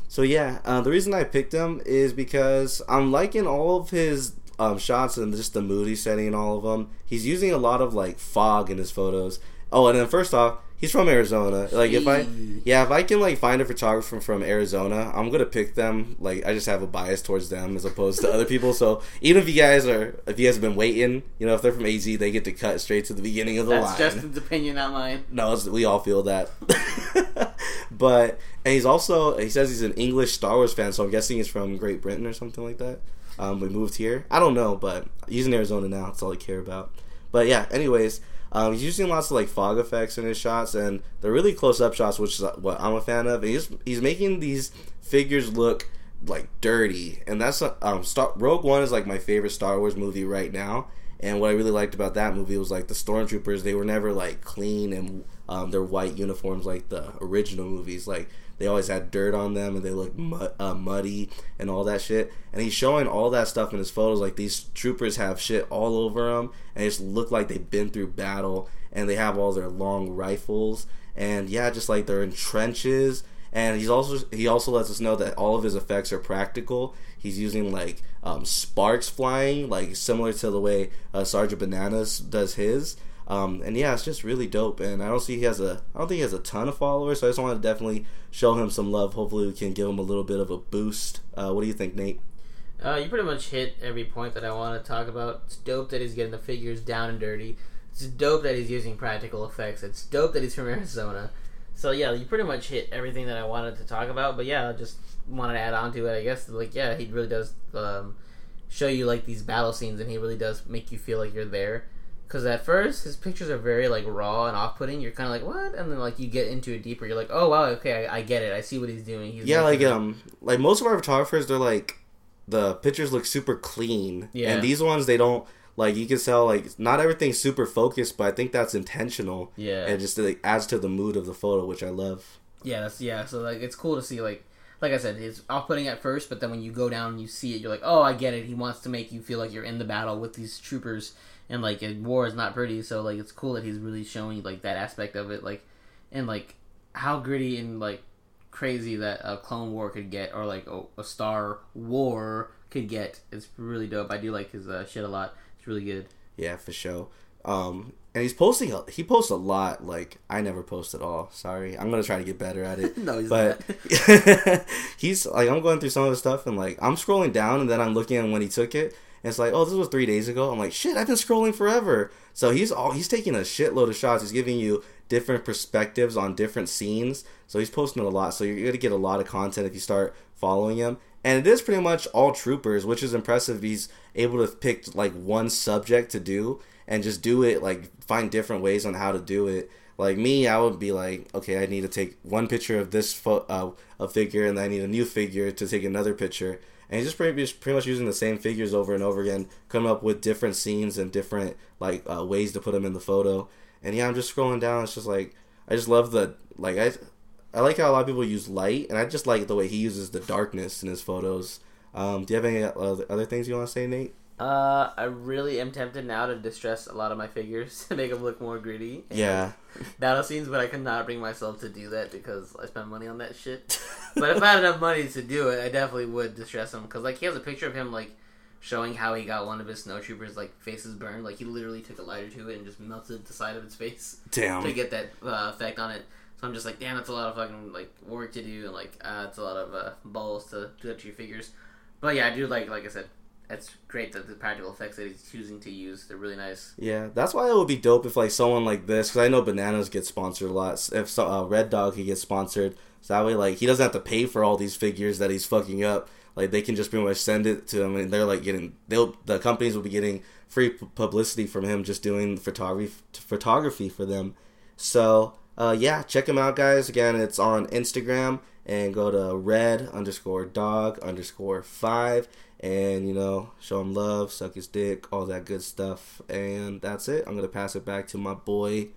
Speaker 2: So yeah, uh, the reason I picked him is because I'm liking all of his um, shots and just the moody setting and all of them. He's using a lot of like fog in his photos. Oh, and then first off, he's from Arizona. Like if I, yeah, if I can like find a photographer from Arizona, I'm gonna pick them. Like I just have a bias towards them as opposed to other people. So even if you guys are, if you guys have been waiting, you know, if they're from AZ, they get to cut straight to the beginning of the
Speaker 1: That's
Speaker 2: line.
Speaker 1: Justin's opinion, not mine.
Speaker 2: No, it's, we all feel that. but and he's also he says he's an English Star Wars fan, so I'm guessing he's from Great Britain or something like that. Um, we moved here. I don't know, but he's in Arizona now. That's all I care about. But yeah, anyways, um, he's using lots of like fog effects in his shots, and they're really close up shots, which is what I'm a fan of. And he's he's making these figures look like dirty, and that's um Star Rogue One is like my favorite Star Wars movie right now. And what I really liked about that movie was like the stormtroopers; they were never like clean and um, their white uniforms like the original movies. Like they always had dirt on them and they looked uh, muddy and all that shit. And he's showing all that stuff in his photos. Like these troopers have shit all over them and they just look like they've been through battle. And they have all their long rifles and yeah, just like they're in trenches. And he's also he also lets us know that all of his effects are practical. He's using like um, sparks flying, like similar to the way uh, Sergeant Bananas does his. Um, and yeah, it's just really dope. And I don't see he has a I don't think he has a ton of followers, so I just want to definitely show him some love. Hopefully, we can give him a little bit of a boost. Uh, what do you think, Nate?
Speaker 1: Uh, you pretty much hit every point that I want to talk about. It's dope that he's getting the figures down and dirty. It's dope that he's using practical effects. It's dope that he's from Arizona. So yeah, you pretty much hit everything that I wanted to talk about. But yeah, I just wanted to add on to it. I guess like yeah, he really does um, show you like these battle scenes, and he really does make you feel like you're there. Because at first his pictures are very like raw and off-putting. You're kind of like what, and then like you get into it deeper. You're like oh wow okay I, I get it. I see what he's doing. He's
Speaker 2: Yeah, like um, like most of our photographers, they're like the pictures look super clean.
Speaker 1: Yeah.
Speaker 2: And these ones, they don't like. You can tell like not everything's super focused, but I think that's intentional.
Speaker 1: Yeah.
Speaker 2: And just like adds to the mood of the photo, which I love.
Speaker 1: Yeah, that's yeah. So like, it's cool to see like, like I said, it's off-putting at first, but then when you go down and you see it, you're like, oh, I get it. He wants to make you feel like you're in the battle with these troopers, and like, war is not pretty. So like, it's cool that he's really showing like that aspect of it, like, and like how gritty and like crazy that a Clone War could get, or like a, a Star War could get. It's really dope. I do like his uh, shit a lot. It's really good.
Speaker 2: Yeah, for sure. Um, and he's posting. a- He posts a lot. Like I never post at all. Sorry, I'm gonna try to get better at it.
Speaker 1: No, he's
Speaker 2: but he's like I'm going through some of the stuff and like I'm scrolling down and then I'm looking at when he took it. And it's like, oh, this was three days ago. I'm like, shit, I've been scrolling forever. So he's all he's taking a shitload of shots. He's giving you different perspectives on different scenes. So he's posting a lot. So you're gonna get a lot of content if you start following him. And it is pretty much all troopers, which is impressive. He's able to pick like one subject to do and just do it like find different ways on how to do it. Like me, I would be like, okay, I need to take one picture of this fo- uh, a figure, and I need a new figure to take another picture. And he's just pretty, just pretty much using the same figures over and over again, coming up with different scenes and different like uh, ways to put them in the photo. And yeah, I'm just scrolling down. It's just like I just love the like I I like how a lot of people use light, and I just like the way he uses the darkness in his photos. Um, do you have any other other things you want to say, Nate?
Speaker 1: Uh, I really am tempted now to distress a lot of my figures to make them look more gritty.
Speaker 2: Yeah,
Speaker 1: battle scenes, but I cannot bring myself to do that because I spend money on that shit. but if I had enough money to do it, I definitely would distress him because like he has a picture of him like showing how he got one of his snowtroopers like faces burned. Like he literally took a lighter to it and just melted the side of its face
Speaker 2: damn.
Speaker 1: to get that uh, effect on it. So I'm just like, damn, that's a lot of fucking like work to do, and like, uh, it's a lot of uh, balls to do that to your figures. But yeah, I do like, like I said, it's great that the practical effects that he's choosing to use, they're really nice.
Speaker 2: Yeah, that's why it would be dope if like someone like this, because I know bananas get sponsored a lot. If so, uh, Red Dog he gets sponsored, so that way like he doesn't have to pay for all these figures that he's fucking up. Like they can just pretty much send it to him, and they're like getting they'll the companies will be getting free pu- publicity from him just doing photography photography for them. So uh, yeah, check him out, guys. Again, it's on Instagram and go to red underscore dog underscore five and you know show him love, suck his dick, all that good stuff. And that's it. I'm gonna pass it back to my boy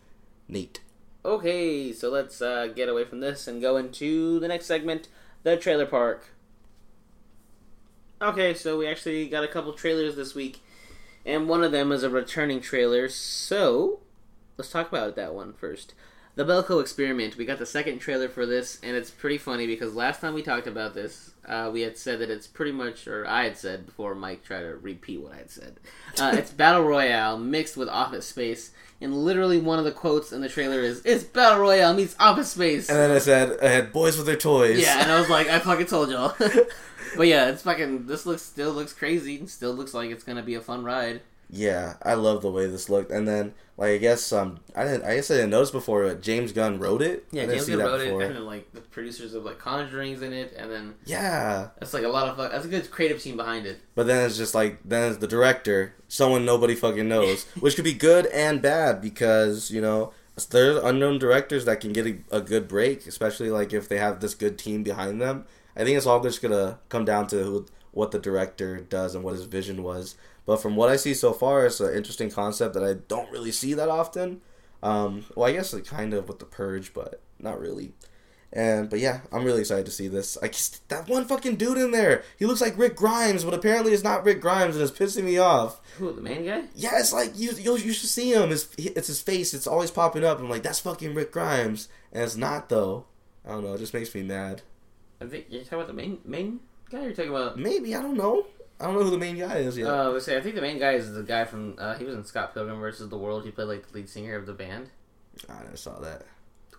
Speaker 2: Nate.
Speaker 1: Okay, so let's uh, get away from this and go into the next segment, the trailer park. Okay, so we actually got a couple trailers this week, and one of them is a returning trailer. So let's talk about that one first. The Belko Experiment. We got the second trailer for this, and it's pretty funny because last time we talked about this, uh, we had said that it's pretty much, or I had said before Mike tried to repeat what I had said. Uh, it's Battle Royale mixed with Office Space, and literally one of the quotes in the trailer is, "It's Battle Royale meets Office Space."
Speaker 2: And then I said I had boys with their toys.
Speaker 1: Yeah, and I was like, I fucking told y'all. but yeah, it's fucking. This looks still looks crazy. and Still looks like it's gonna be a fun ride.
Speaker 2: Yeah, I love the way this looked. And then, like, I guess um, I didn't. I guess I didn't notice before, but James Gunn wrote it.
Speaker 1: Yeah, James Gunn wrote it,
Speaker 2: before.
Speaker 1: and then like the producers of like Conjuring's in it, and then
Speaker 2: Yeah,
Speaker 1: that's like a lot of fuck. That's a good creative team behind it.
Speaker 2: but then it's just like then it's the director, someone nobody fucking knows, which could be good and bad because you know there's unknown directors that can get a, a good break, especially like if they have this good team behind them. I think it's all just gonna come down to who, what the director does and what his vision was. But from what I see so far, it's an interesting concept that I don't really see that often. Um, well, I guess like kind of with the purge, but not really. And but yeah, I'm really excited to see this. I just, that one fucking dude in there, he looks like Rick Grimes, but apparently it's not Rick Grimes, and it's pissing me off.
Speaker 1: Who the main guy?
Speaker 2: Yeah, it's like you you, you should see him. It's it's his face. It's always popping up. I'm like, that's fucking Rick Grimes, and it's not though. I don't know. It just makes me mad.
Speaker 1: I think you're talking about the main main guy. You're talking about.
Speaker 2: Maybe I don't know. I don't know who the main guy is yet.
Speaker 1: Uh, let's say I think the main guy is the guy from. Uh, he was in Scott Pilgrim versus the World. He played like the lead singer of the band.
Speaker 2: I never saw that.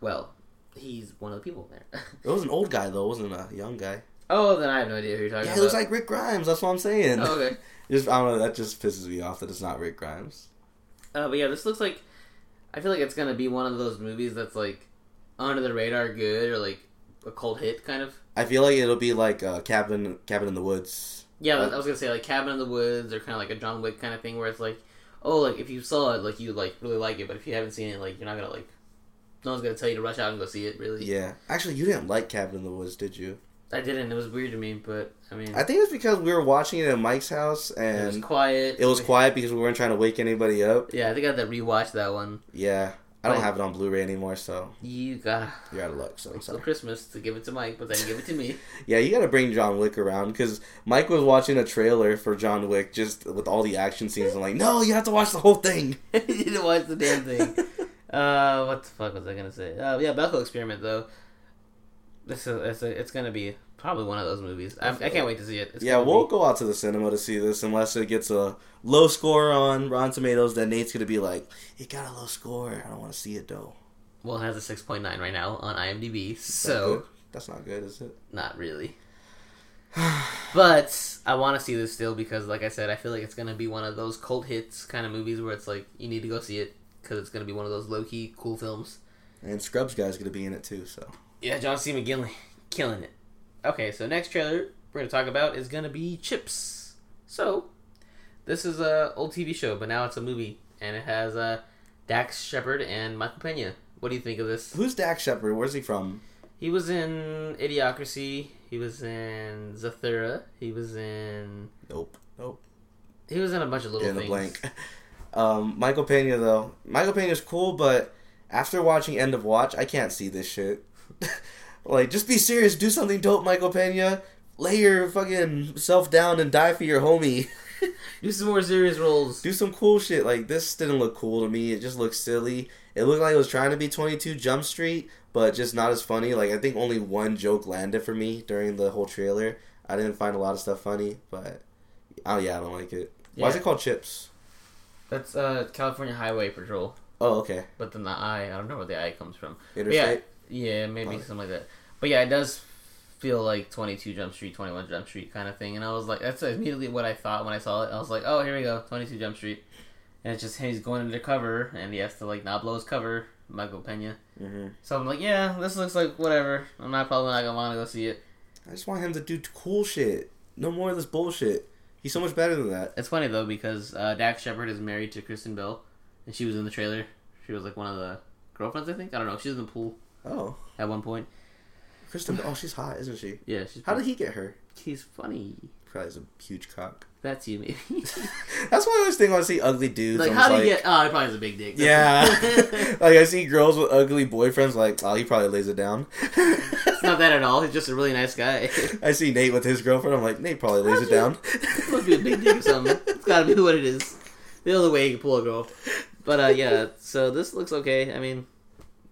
Speaker 1: Well, he's one of the people there.
Speaker 2: It was an old guy though. It wasn't a young guy.
Speaker 1: oh, then I have no idea who you're talking
Speaker 2: Yeah,
Speaker 1: about.
Speaker 2: he looks like Rick Grimes. That's what I'm saying.
Speaker 1: Oh, okay.
Speaker 2: Just I don't know. That just pisses me off that it's not Rick Grimes.
Speaker 1: Uh, but yeah, this looks like. I feel like it's gonna be one of those movies that's like under the radar, good or like a cult hit kind of.
Speaker 2: I feel like it'll be like uh, Cabin Cabin in the Woods.
Speaker 1: Yeah,
Speaker 2: Uh,
Speaker 1: I was gonna say like Cabin in the Woods or kind of like a John Wick kind of thing where it's like, oh, like if you saw it, like you like really like it, but if you haven't seen it, like you're not gonna like. No one's gonna tell you to rush out and go see it. Really,
Speaker 2: Yeah. Actually, you didn't like Cabin in the Woods, did you?
Speaker 1: I didn't. It was weird to me, but I mean,
Speaker 2: I think it's because we were watching it at Mike's house and
Speaker 1: it was quiet.
Speaker 2: it was quiet because we weren't trying to wake anybody up.
Speaker 1: Yeah, I think I had to rewatch that one.
Speaker 2: Yeah. I don't have it on Blu-ray anymore, so
Speaker 1: You gotta
Speaker 2: you're out of luck. So sorry.
Speaker 1: Christmas to give it to Mike, but then give it to me.
Speaker 2: Yeah, you got to bring John Wick around because Mike was watching a trailer for John Wick just with all the action scenes. I'm like, no, you have to watch the whole thing.
Speaker 1: you didn't watch the damn thing. uh, what the fuck was I gonna say? Uh, yeah, Belko Experiment though. This is it's, a, it's gonna be probably one of those movies. I, I can't wait to see it. It's
Speaker 2: yeah, we'll
Speaker 1: be-
Speaker 2: go out to the cinema to see this unless it gets a low score on Rotten Tomatoes. Then Nate's gonna be like, it got a low score. I don't want to see it though.
Speaker 1: Well, it has a six point nine right now on IMDb,
Speaker 2: Is
Speaker 1: so
Speaker 2: that's not good, is it?
Speaker 1: not really. but I want to see this still because, like I said, I feel like it's gonna be one of those cult hits kind of movies where it's like you need to go see it because it's gonna be one of those low key cool films.
Speaker 2: And Scrubs guy's gonna be in it too. So
Speaker 1: Yeah, John C. McGinley, killing it. Okay, so next trailer we're gonna talk about is gonna be Chips. So, this is a old TV show, but now it's a movie, and it has uh, Dax Shepard and Michael Pena. What do you think of this?
Speaker 2: who's Dax Shepard? Where's he from?
Speaker 1: He was in Idiocracy. He was in Zathura. He was in.
Speaker 2: Nope. Nope.
Speaker 1: He was in a bunch of little
Speaker 2: in the
Speaker 1: things.
Speaker 2: blank. Um, Michael Pena though, Michael Pena's cool, but after watching End of Watch, I can't see this shit. like, just be serious, do something dope, Michael Pena. Lay your fucking self down and die for your homie.
Speaker 1: Do some more serious roles.
Speaker 2: do some cool shit. Like this didn't look cool to me. It just looked silly. It looked like it was trying to be 22 Jump Street, but just not as funny. Like I think only one joke landed for me during the whole trailer. I didn't find a lot of stuff funny, but oh yeah, I don't like it. Why is it called Chips?
Speaker 1: That's uh, California Highway Patrol.
Speaker 2: Oh okay.
Speaker 1: But then the I, I don't know where the I comes from.
Speaker 2: Interstate.
Speaker 1: Yeah, maybe
Speaker 2: Oh.
Speaker 1: something like that. But yeah, it does feel like 22 Jump Street, 21 Jump Street kind of thing. And I was like, that's immediately what I thought when I saw it. I was like, oh, here we go, 22 Jump Street. And it's just him, he's going undercover, and he has to like not blow his cover, Michael Pena.
Speaker 2: hmm
Speaker 1: So I'm like, yeah, this looks like whatever. I'm not probably not gonna want to go see it.
Speaker 2: I just want him to do cool shit. No more of this bullshit. He's so much better than that.
Speaker 1: It's funny though because uh, Dax Shepard is married to Kristen Bell, and she was in the trailer. She was like one of the girlfriends. I think I don't know. She's in the pool
Speaker 2: Oh,
Speaker 1: at one point.
Speaker 2: Kristen. Oh, she's hot, isn't she?
Speaker 1: Yeah, she's.
Speaker 2: How did he get her?
Speaker 1: He's funny.
Speaker 2: Probably has a huge cock.
Speaker 1: That's you, maybe.
Speaker 2: That's why I always think when I see ugly dudes.
Speaker 1: like,
Speaker 2: I'm
Speaker 1: how do you
Speaker 2: like,
Speaker 1: get? Oh, he probably has a big dick.
Speaker 2: Yeah. like I see girls with ugly boyfriends. Like, oh, he probably lays it down.
Speaker 1: it's not that at all. He's just a really nice guy.
Speaker 2: I see Nate with his girlfriend. I'm like, Nate probably lays it down.
Speaker 1: must be a big dick or something. It's gotta be what it is. The only way you can pull a girl. But uh, yeah, so this looks okay. I mean,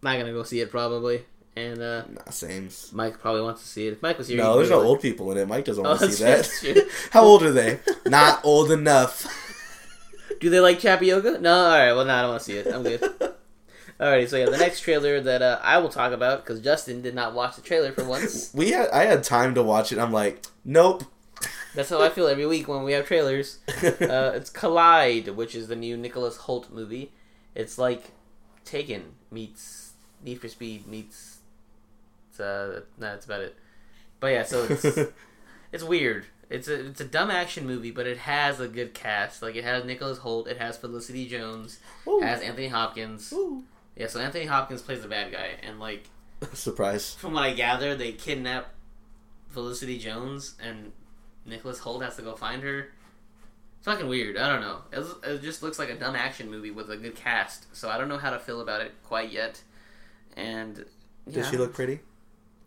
Speaker 1: not gonna go see it probably. And uh,
Speaker 2: nah, same.
Speaker 1: Mike probably wants to see it. If Mike was here,
Speaker 2: No, there's no
Speaker 1: like-
Speaker 2: old people in it. Mike doesn't
Speaker 1: Oh,
Speaker 2: want to
Speaker 1: that's
Speaker 2: see
Speaker 1: true,
Speaker 2: that. How old are they? Not old enough.
Speaker 1: Do they like Chapioga? No. All right. Well, no, I don't want to see it. I'm good. Alrighty, so yeah, the next trailer that uh, I will talk about because Justin did not watch the trailer for once.
Speaker 2: We had I had time to watch it. I'm like, nope.
Speaker 1: That's how I feel every week when we have trailers. Uh, it's Collide, which is the new Nicholas Hoult movie. It's like Taken meets Need for Speed meets. It's, uh, no, that's about it. But yeah, so it's it's weird. It's a it's a dumb action movie, but it has a good cast. Like it has Nicholas Hoult, it has Felicity Jones,
Speaker 2: Ooh.
Speaker 1: it has Anthony Hopkins.
Speaker 2: Ooh.
Speaker 1: Yeah, so Anthony Hopkins plays the bad guy, and like
Speaker 2: Surprise.
Speaker 1: from what I gather, they kidnap Felicity Jones, and Nicholas Hoult has to go find her. It's fucking weird. I don't know. It, it just looks like a dumb action movie with a good cast. So I don't know how to feel about it quite yet. And
Speaker 2: Does she look pretty?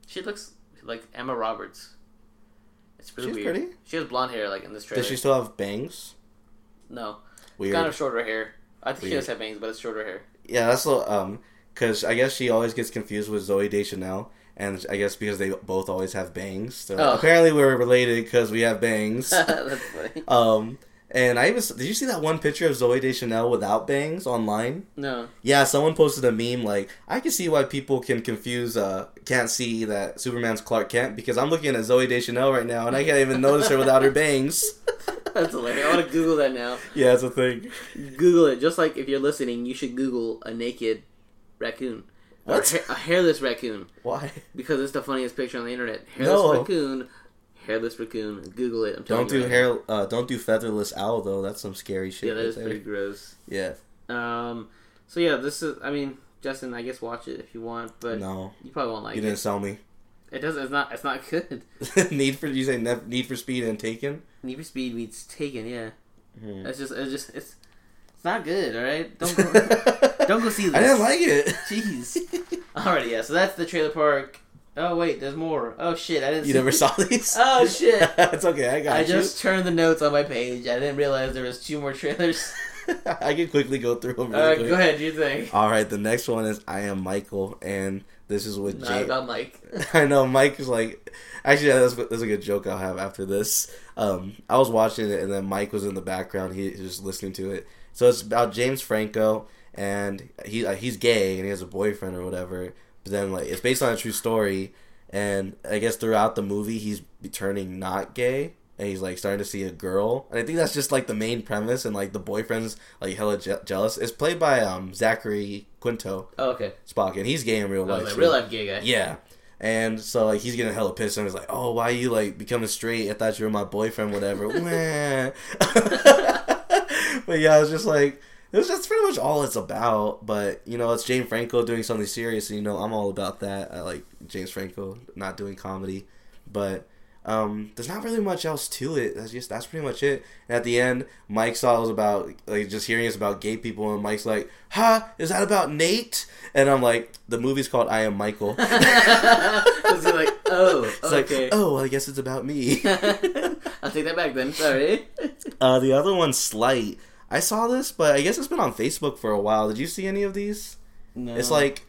Speaker 1: She looks like Emma Roberts. It's really
Speaker 2: She's
Speaker 1: weird.
Speaker 2: pretty?
Speaker 1: She has blonde hair, like in this trailer.
Speaker 2: Does she still have bangs?
Speaker 1: No,
Speaker 2: Weird.
Speaker 1: kind of shorter hair. I think she does have bangs, but it's shorter hair.
Speaker 2: Yeah, that's little, um, because I guess she always gets confused with Zooey Deschanel, and I guess because they both always have bangs. So
Speaker 1: Oh.
Speaker 2: apparently we're related because we have bangs.
Speaker 1: That's funny.
Speaker 2: um, and I even did you see that one picture of Zooey Deschanel without bangs online?
Speaker 1: No.
Speaker 2: Yeah, someone posted a meme like I can see why people can confuse uh can't see that Superman's Clark Kent because I'm looking at Zooey Deschanel right now and I can't even notice her without her bangs.
Speaker 1: That's hilarious. I want to Google that now.
Speaker 2: Yeah, it's a thing.
Speaker 1: Google it. Just like if you're listening, you should Google a naked raccoon.
Speaker 2: What?
Speaker 1: a, ha- a hairless raccoon.
Speaker 2: Why?
Speaker 1: Because it's the funniest picture on the internet. Hairless
Speaker 2: No.
Speaker 1: raccoon. Hairless raccoon. Google it. I'm
Speaker 2: Don't do
Speaker 1: right
Speaker 2: hair. Uh, don't do featherless owl though. That's some scary shit.
Speaker 1: Yeah, that
Speaker 2: there.
Speaker 1: pretty gross.
Speaker 2: Yeah.
Speaker 1: Um. So yeah, this is. I mean, Justin, I guess watch it if you want, but
Speaker 2: No,
Speaker 1: you probably won't like
Speaker 2: you
Speaker 1: it.
Speaker 2: You didn't sell me.
Speaker 1: It doesn't. It's not. It's not good.
Speaker 2: need for you say ne- need for speed and taken.
Speaker 1: Need for Speed meets Taken. Yeah.
Speaker 2: Hmm.
Speaker 1: It's just. It's just. It's. It's not good. All right. Don't go. don't go see this.
Speaker 2: I didn't like it.
Speaker 1: Jeez. Alrighty, yeah. So that's the trailer park. Oh wait, there's more. Oh shit, I didn't.
Speaker 2: You never saw these?
Speaker 1: Oh shit.
Speaker 2: it's okay. I got
Speaker 1: I
Speaker 2: you.
Speaker 1: just turned the notes on my page. I didn't realize there was two more trailers.
Speaker 2: I can quickly go through them. Really
Speaker 1: Alright,
Speaker 2: quick.
Speaker 1: go ahead. You think?
Speaker 2: All right, the next one is I am Michael, and this is with
Speaker 1: Not
Speaker 2: Jay.
Speaker 1: about Mike.
Speaker 2: I know Mike is like, actually, yeah, that's, that's a good joke I'll have after this. Um, I was watching it, and then Mike was in the background. He, he was just listening to it. So it's about James Franco, and he uh, he's gay, and he has a boyfriend or whatever. But then like it's based on a true story, and I guess throughout the movie he's turning not gay. And he's like starting to see a girl, and I think that's just like the main premise, and like the boyfriend's like hella je- jealous. It's played by um Zachary Quinto
Speaker 1: Oh, okay.
Speaker 2: Spock, and he's gay in real
Speaker 1: I
Speaker 2: life.
Speaker 1: like, real life gay guy.
Speaker 2: Yeah. And so like he's getting hella pissed and he's like, Oh, why you like becoming straight? I thought you were my boyfriend, whatever. But yeah, I was just like was just pretty much all it's about. But you know, it's James Franco doing something serious, and you know, I'm all about that. I like James Franco not doing comedy. But um, there's not really much else to it. That's just that's pretty much it. And at the end, Mike saw it was about like just hearing it's about gay people, and Mike's like, "Ha, is that about Nate?" And I'm like, "The movie's called I Am Michael."
Speaker 1: Was he like, oh,
Speaker 2: It's
Speaker 1: okay.
Speaker 2: like, oh, well, I guess it's about me.
Speaker 1: I'll take that back then. Sorry.
Speaker 2: uh, the other one's Sleight. I saw this, but I guess it's been on Facebook for a while. Did you see any of these?
Speaker 1: No.
Speaker 2: It's like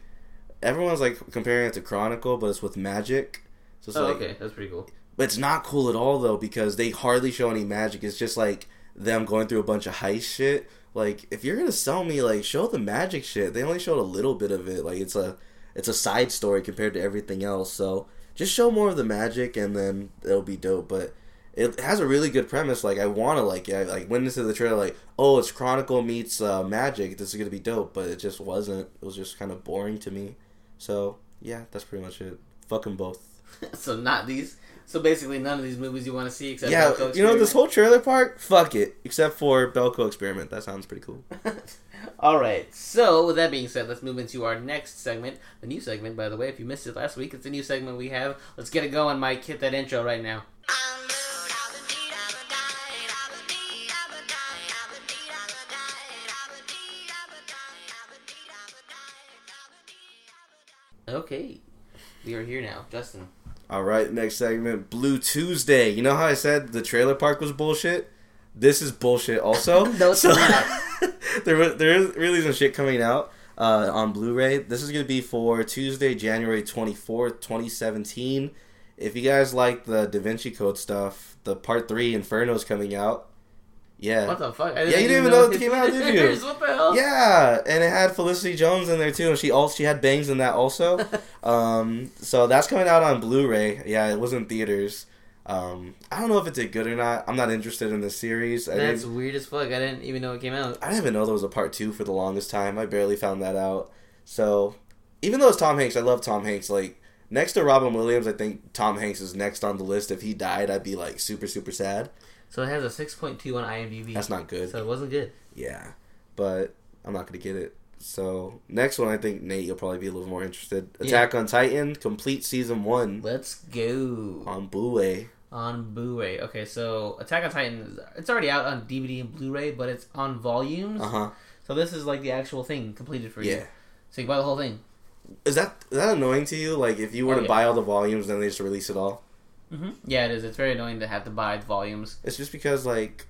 Speaker 2: everyone's like comparing it to Chronicle, but it's with magic. So it's
Speaker 1: Oh,
Speaker 2: like,
Speaker 1: okay. That's pretty cool.
Speaker 2: but it's not cool at all though because they hardly show any magic. It's just like them going through a bunch of heist shit. Like if you're gonna sell me, like show the magic shit. They only showed a little bit of it. Like it's a it's a side story compared to everything else. So just show more of the magic, and then it'll be dope. But it has a really good premise. Like I want to like it. I like went into the trailer like, oh, it's Chronicle meets uh, magic. This is gonna be dope. But it just wasn't. It was just kind of boring to me. So yeah, that's pretty much it. Fuck 'em both.
Speaker 1: so not these. So basically, none of these movies you want to see except
Speaker 2: yeah,
Speaker 1: Belko
Speaker 2: you know this
Speaker 1: Experiment?
Speaker 2: whole trailer part. Fuck it, except for Belko Experiment. That sounds pretty cool.
Speaker 1: All right. So with that being said, let's move into our next segment. The new segment, by the way, if you missed it last week, it's a new segment we have. Let's get it going, Mike. Hit that intro right now. Okay, we are here now, Justin.
Speaker 2: All right, next segment, Blue Tuesday. You know how I said the trailer park was bullshit? This is bullshit also.
Speaker 1: No, it's not.
Speaker 2: there, there is really some shit coming out uh, on Blu-ray. This is gonna be for Tuesday, January twenty fourth, twenty seventeen. If you guys like the Da Vinci Code stuff, the Part Three Inferno's coming out. Yeah,
Speaker 1: What the fuck? I
Speaker 2: Yeah, you didn't even know it came out, did you?
Speaker 1: What the hell?
Speaker 2: Yeah, and it had Felicity Jones in there too, and she also she had bangs in that also. um, so that's coming out on Blu-ray. Yeah, it was in theaters. Um, I don't know if it did good or not. I'm not interested in the series. I
Speaker 1: That's weird as fuck. I didn't even know it came out.
Speaker 2: I didn't even know there was a part two for the longest time. I barely found that out. So even though it's Tom Hanks, I love Tom Hanks. Like next to Robin Williams, I think Tom Hanks is next on the list. If he died, I'd be like super super sad.
Speaker 1: So it has a 6.2 on IMDb.
Speaker 2: That's not good.
Speaker 1: So it wasn't good.
Speaker 2: Yeah, but I'm not gonna get it. So next one, I think Nate, you'll probably be a little more interested.
Speaker 1: Yeah.
Speaker 2: Attack on Titan, complete season one
Speaker 1: Let's go
Speaker 2: on Blu-ray.
Speaker 1: on Blu-ray. Okay, so Attack on Titan, is, it's already out on DVD and Blu-ray, but it's on volumes.
Speaker 2: Uh huh.
Speaker 1: So this is like the actual thing completed for you.
Speaker 2: Yeah.
Speaker 1: So you buy the whole thing.
Speaker 2: Is that is that annoying to you? Like if you were
Speaker 1: Oh,
Speaker 2: to
Speaker 1: yeah.
Speaker 2: buy all the volumes, then they just release it all.
Speaker 1: Hmm Yeah, it is. It's very annoying to have to buy volumes.
Speaker 2: It's just because like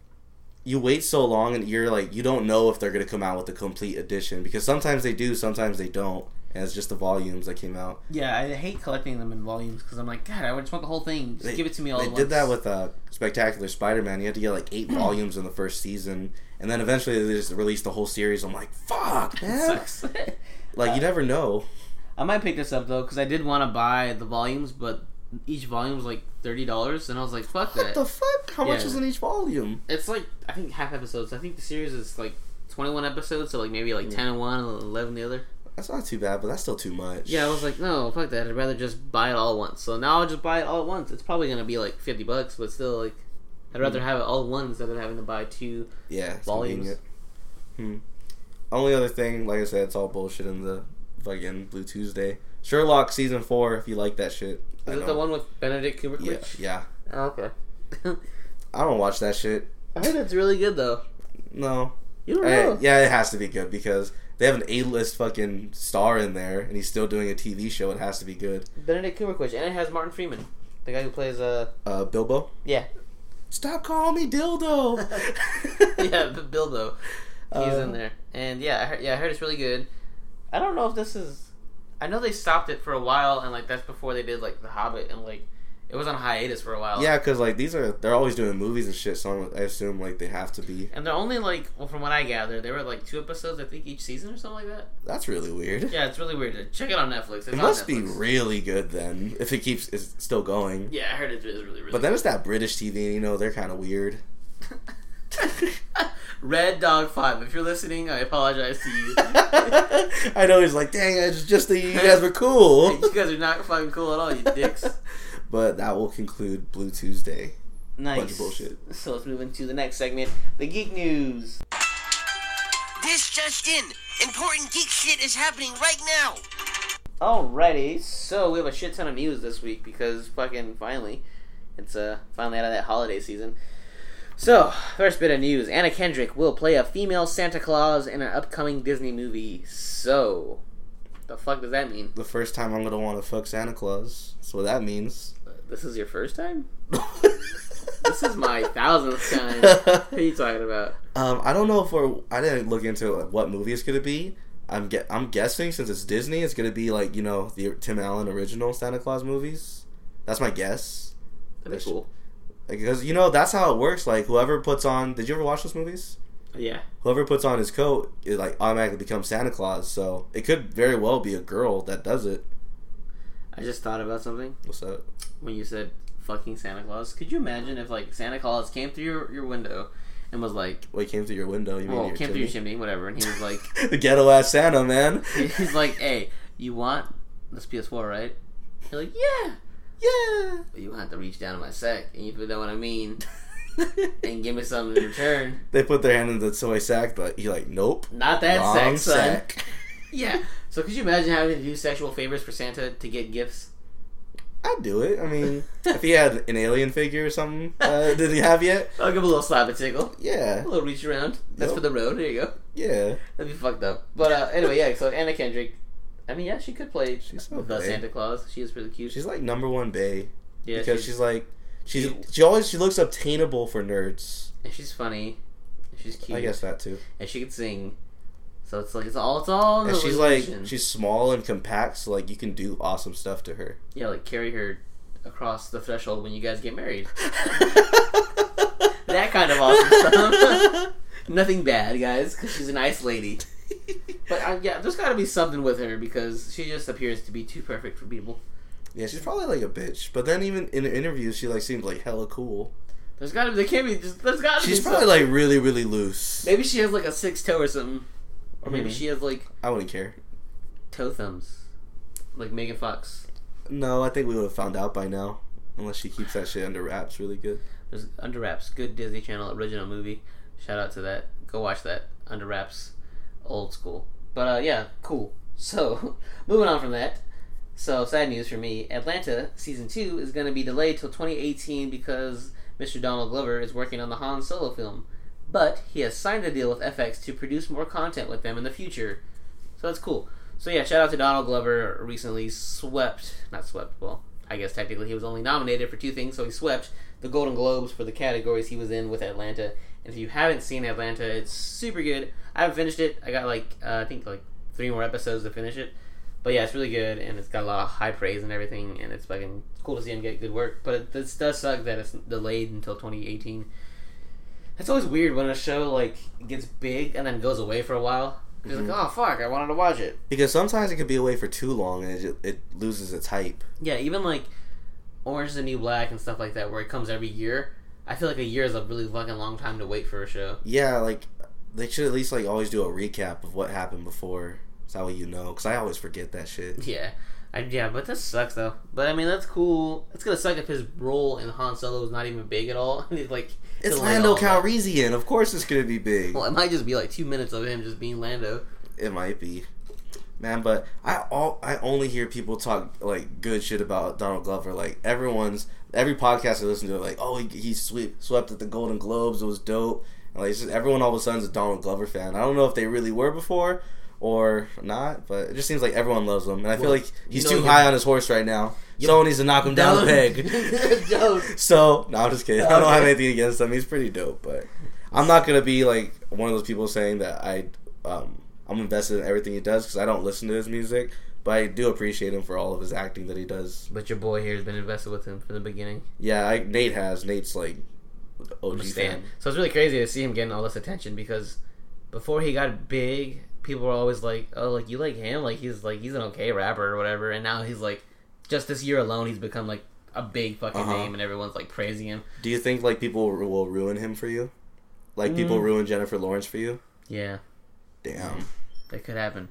Speaker 2: you wait so long and you're like you don't know if they're gonna come out with the complete edition because sometimes they do, sometimes they don't, and it's just the volumes that came out.
Speaker 1: Yeah, I hate collecting them in volumes because I'm like, God, I would just want the whole thing. Just
Speaker 2: They-
Speaker 1: give it to me all
Speaker 2: They
Speaker 1: at
Speaker 2: did that
Speaker 1: once."
Speaker 2: with uh, Spectacular Spider-Man. You had to get like eight volumes in the first season, and then eventually they just released the whole series. I'm like, fuck, man.
Speaker 1: sucks.
Speaker 2: Like you never know.
Speaker 1: I might pick this up though because I did want to buy the volumes, but each volume was like thirty dollars, and I was like, "Fuck that
Speaker 2: What
Speaker 1: that!"
Speaker 2: the fuck? How much is in each volume?
Speaker 1: It's like I think half episodes. I think the series is like twenty-one episodes, so like maybe like ten and one, and eleven the other.
Speaker 2: That's not too bad, but that's still too much.
Speaker 1: Yeah, I was like, no, fuck that. I'd rather just buy it all at once. So now I'll just buy it all at once. It's probably gonna be like fifty bucks, but still, like, I'd rather have it all at once instead of having to buy two.
Speaker 2: yeah,
Speaker 1: Volumes.
Speaker 2: Hmm. Only other thing, like I said, it's all bullshit in the fucking Blue Tuesday. Sherlock season four, if you like that shit. I
Speaker 1: Is it the one with Benedict
Speaker 2: Yeah,
Speaker 1: Cumberbatch?
Speaker 2: yeah.
Speaker 1: Oh, okay.
Speaker 2: I don't watch that shit.
Speaker 1: I heard it's really good though.
Speaker 2: No.
Speaker 1: You don't know?
Speaker 2: yeah, it has to be good because they have an A-list fucking star in there, and he's still doing a TV show. It has to be good.
Speaker 1: Benedict Cumberbatch, and it has Martin Freeman, the guy who plays uh
Speaker 2: Uh, Bilbo.
Speaker 1: yeah
Speaker 2: Stop calling me dildo.
Speaker 1: yeah the Bilbo. He's
Speaker 2: Uh,
Speaker 1: in there, and yeah, I heard, yeah, I heard it's really good. I don't know if this is. I know they stopped it for a while, and like that's before they did like The Hobbit, and like it was on hiatus for a while.
Speaker 2: Yeah, because like these are they're always doing movies and shit, so I assume like they have to be.
Speaker 1: and they're only like well, from what I gather, there were like two episodes I think each season or something like that.
Speaker 2: That's really weird.
Speaker 1: Yeah, it's really weird. Check it on Netflix. It's
Speaker 2: It must be really good then if it keeps it's still going.
Speaker 1: Yeah, I heard it is really really.
Speaker 2: But then it's that British TV, and you know they're kind of weird.
Speaker 1: Red Dog Five. If you're listening, I apologize to you.
Speaker 2: I know he's like, dang, it's just that you guys were cool.
Speaker 1: you guys are not fucking cool at all, you dicks.
Speaker 2: but that will conclude Blue Tuesday.
Speaker 1: Nice.
Speaker 2: Bunch of bullshit.
Speaker 1: So let's move into the next segment, the geek news.
Speaker 7: This just in. Important geek shit is happening right now.
Speaker 1: Alrighty, so we have a shit ton of news this week because fucking finally, it's uh finally out of that holiday season. So first bit of news: Anna Kendrick will play a female Santa Claus in an upcoming Disney movie. So, the fuck does that mean?
Speaker 2: The first time I'm gonna want to fuck Santa Claus. That's what that means.
Speaker 1: This is your first time? This is my thousandth time. What are you talking about?
Speaker 2: Um, I don't know if we're. I didn't look into what movie it's gonna be. I'm get. I'm guessing since it's Disney, it's gonna be like you know the Tim Allen original Santa Claus movies. That's my guess.
Speaker 1: That'd be cool.
Speaker 2: Because you know that's how it works. Like whoever puts on. Did you ever watch those movies?
Speaker 1: Yeah.
Speaker 2: Whoever puts on his coat, it like automatically becomes Santa Claus. So it could very well be a girl that does it.
Speaker 1: I just thought about something
Speaker 2: What's that?
Speaker 1: when you said fucking Santa Claus. Could you imagine if like Santa Claus came through your, your window and was like,
Speaker 2: Well, he came through your window. You mean
Speaker 1: well,
Speaker 2: your
Speaker 1: came through your
Speaker 2: chimney?
Speaker 1: chimney, whatever, and he was like,
Speaker 2: the ghetto ass Santa man.
Speaker 1: he's like, hey, you want this PS4, right? You're like, yeah.
Speaker 2: Yeah.
Speaker 1: But you have to reach down in my sack, and you know what I mean, and give me something in return.
Speaker 2: They put their hand in the toy sack, but you're like, nope.
Speaker 1: Not that sack, son.
Speaker 2: sack.
Speaker 1: Yeah. So could you imagine having to do sexual favors for Santa to get gifts?
Speaker 2: I'd do it. I mean, if he had an alien figure or something, uh, did he have yet?
Speaker 1: I'll give him a little slap and tickle.
Speaker 2: Yeah.
Speaker 1: A little reach around. That's
Speaker 2: Yep.
Speaker 1: for the road. There you go.
Speaker 2: Yeah.
Speaker 1: That'd be fucked up. But uh, anyway, yeah. So Anna Kendrick. I mean, yeah, she could play
Speaker 2: She's so
Speaker 1: the
Speaker 2: bae.
Speaker 1: Santa Claus. She is really cute.
Speaker 2: She's like number one Bay.
Speaker 1: yeah,
Speaker 2: because she's, like she's she always she looks obtainable for nerds.
Speaker 1: and she's funny. and She's cute.
Speaker 2: I guess that too.
Speaker 1: And she can sing. So it's like it's all it's all.
Speaker 2: And she's like she's small and compact, so like you can do awesome stuff to her.
Speaker 1: yeah, like carry her across the threshold when you guys get married. that kind of awesome stuff. Nothing bad, guys, because she's a nice lady. But uh, yeah, there's got to be something with her because she just appears to be too perfect for people.
Speaker 2: Yeah, she's probably like a bitch, but then even in interviews, she like seems like hella cool.
Speaker 1: There's got to be. There can't be. Just, there's got to be.
Speaker 2: She's probably
Speaker 1: something.
Speaker 2: like really really loose.
Speaker 1: Maybe she has like a six toe or something, or maybe
Speaker 2: Mhm.
Speaker 1: she has like
Speaker 2: I wouldn't care.
Speaker 1: toe thumbs, like Megan Fox.
Speaker 2: No, I think we would have found out by now, unless she keeps that shit under wraps really good.
Speaker 1: There's Under Wraps, good Disney Channel original movie. Shout out to that. Go watch that. Under Wraps, old school. But uh, yeah, cool. So moving on from that. So sad news for me. Atlanta season two is going to be delayed till 2018 because Mr. Donald Glover is working on the Han Solo film, but he has signed a deal with FX to produce more content with them in the future. So that's cool. So yeah, shout out to Donald Glover. Recently swept, not swept. Well, I guess technically he was only nominated for two things, so he swept the Golden Globes for the categories he was in with Atlanta. And if you haven't seen Atlanta, it's super good. I haven't finished it. I got like uh, I think like three more episodes to finish it. But yeah, it's really good, and it's got a lot of high praise and everything, and it's fucking cool to see him get good work. But it this does suck that it's delayed until 2018. It's always weird when a show like gets big and then goes away for a while. You're like, oh fuck, I wanted to watch it.
Speaker 2: Because sometimes it could be away for too long and it, ju- it loses its hype.
Speaker 1: Yeah, even like Orange is the New Black and stuff like that, where it comes every year. I feel like a year is a really fucking long time to wait for a show.
Speaker 2: Yeah, like they should at least like always do a recap of what happened before. So that way you know. Because I always forget that shit.
Speaker 1: Yeah, I, yeah, but this sucks though. But I mean, that's cool. It's gonna suck if his role in Han Solo is not even big at all. And he's like,
Speaker 2: It's Lando. Calrissian. Of course it's gonna be big.
Speaker 1: Well, it might just be like two minutes of him just being Lando.
Speaker 2: It might be. Man, but I all I only hear people talk like good shit about Donald Glover. Like everyone's every podcast I listen to, like oh he, he sweep, swept at the Golden Globes, it was dope. Like just, everyone all of a sudden is a Donald Glover fan. I don't know if they really were before or not, but it just seems like everyone loves him, and I feel like he's
Speaker 1: you know,
Speaker 2: too high on his horse right now. Someone needs to knock him down a peg. So no, I'm just kidding. I don't have anything against him. He's pretty dope, but I'm not gonna be like one of those people saying that I um I'm invested in everything he does because I don't listen to his music, but I do appreciate him for all of his acting that he does.
Speaker 1: But your boy here has been invested with him from the beginning.
Speaker 2: Yeah, I, Nate has. Nate's like OG fan.
Speaker 1: So it's really crazy to see him getting all this attention because before he got big, people were always like, "Oh, like you like him? Like he's like he's an okay rapper or whatever." And now he's like, just this year alone, he's become like a big fucking
Speaker 2: Uh-huh.
Speaker 1: name, and everyone's like praising him.
Speaker 2: Do you think like people will ruin him for you? Like people
Speaker 1: Mm.
Speaker 2: ruin Jennifer Lawrence for you?
Speaker 1: Yeah,
Speaker 2: Damn.
Speaker 1: that could happen.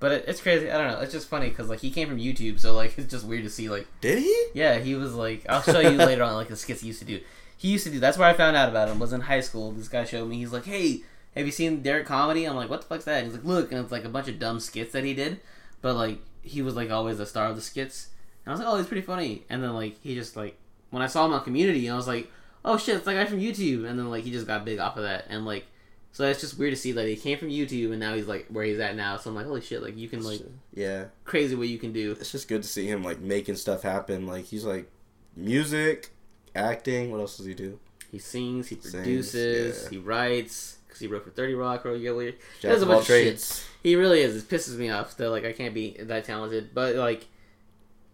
Speaker 1: But it, it's crazy. I don't know. It's just funny because like he came from YouTube, so like it's just weird to see like
Speaker 2: Did he?
Speaker 1: Yeah, he was like, I'll show you later on, like the skits he used to do. He used to do. That's where I found out about him. Was in high school. This guy showed me. He's like, "Hey, have you seen Derrick Comedy?" I'm like, "What the fuck's that?" And he's like, "Look," and it's like a bunch of dumb skits that he did, but like he was like always the star of the skits. And I was like, "Oh, he's pretty funny." And then like he just like when I saw him on Community, I was like, "Oh shit, it's that guy from YouTube." And then like he just got big off of that, and like so it's just weird to see that he came from YouTube and now he's like where he's at now. So I'm like, holy shit, like you can like
Speaker 2: Yeah.
Speaker 1: crazy what you can do.
Speaker 2: It's just good to see him like making stuff happen. Like he's like music, acting. What else does he do?
Speaker 1: He sings, he
Speaker 2: Sings,
Speaker 1: produces,
Speaker 2: yeah.
Speaker 1: he writes. Because he wrote for Thirty Rock, you He does a bunch of shit. He really is. It pisses me off that like I can't be that talented. But like,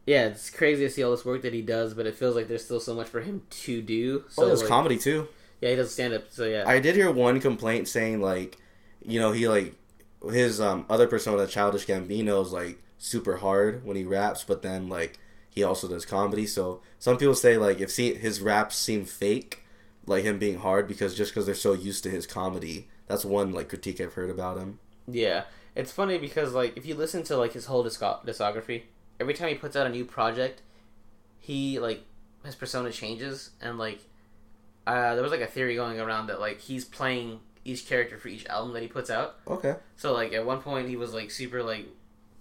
Speaker 1: yeah, it's crazy to see all this work that he does. But it feels like there's still so much for him to do. So
Speaker 2: Oh, there's
Speaker 1: like,
Speaker 2: comedy too.
Speaker 1: yeah, he does stand up. So yeah,
Speaker 2: I did hear one complaint saying like, you know, he like his um other persona, the Childish Gambino, is like super hard when he raps, but then like he also does comedy. So some people say like if see, his raps seem fake, like him being hard because just because they're so used to his comedy. That's one like critique I've heard about him.
Speaker 1: Yeah, it's funny because like if you listen to like his whole disco- discography, every time he puts out a new project, he like his persona changes and like uh, there was like a theory going around that like he's playing each character for each album that he puts out.
Speaker 2: Okay.
Speaker 1: So like at one point he was like super like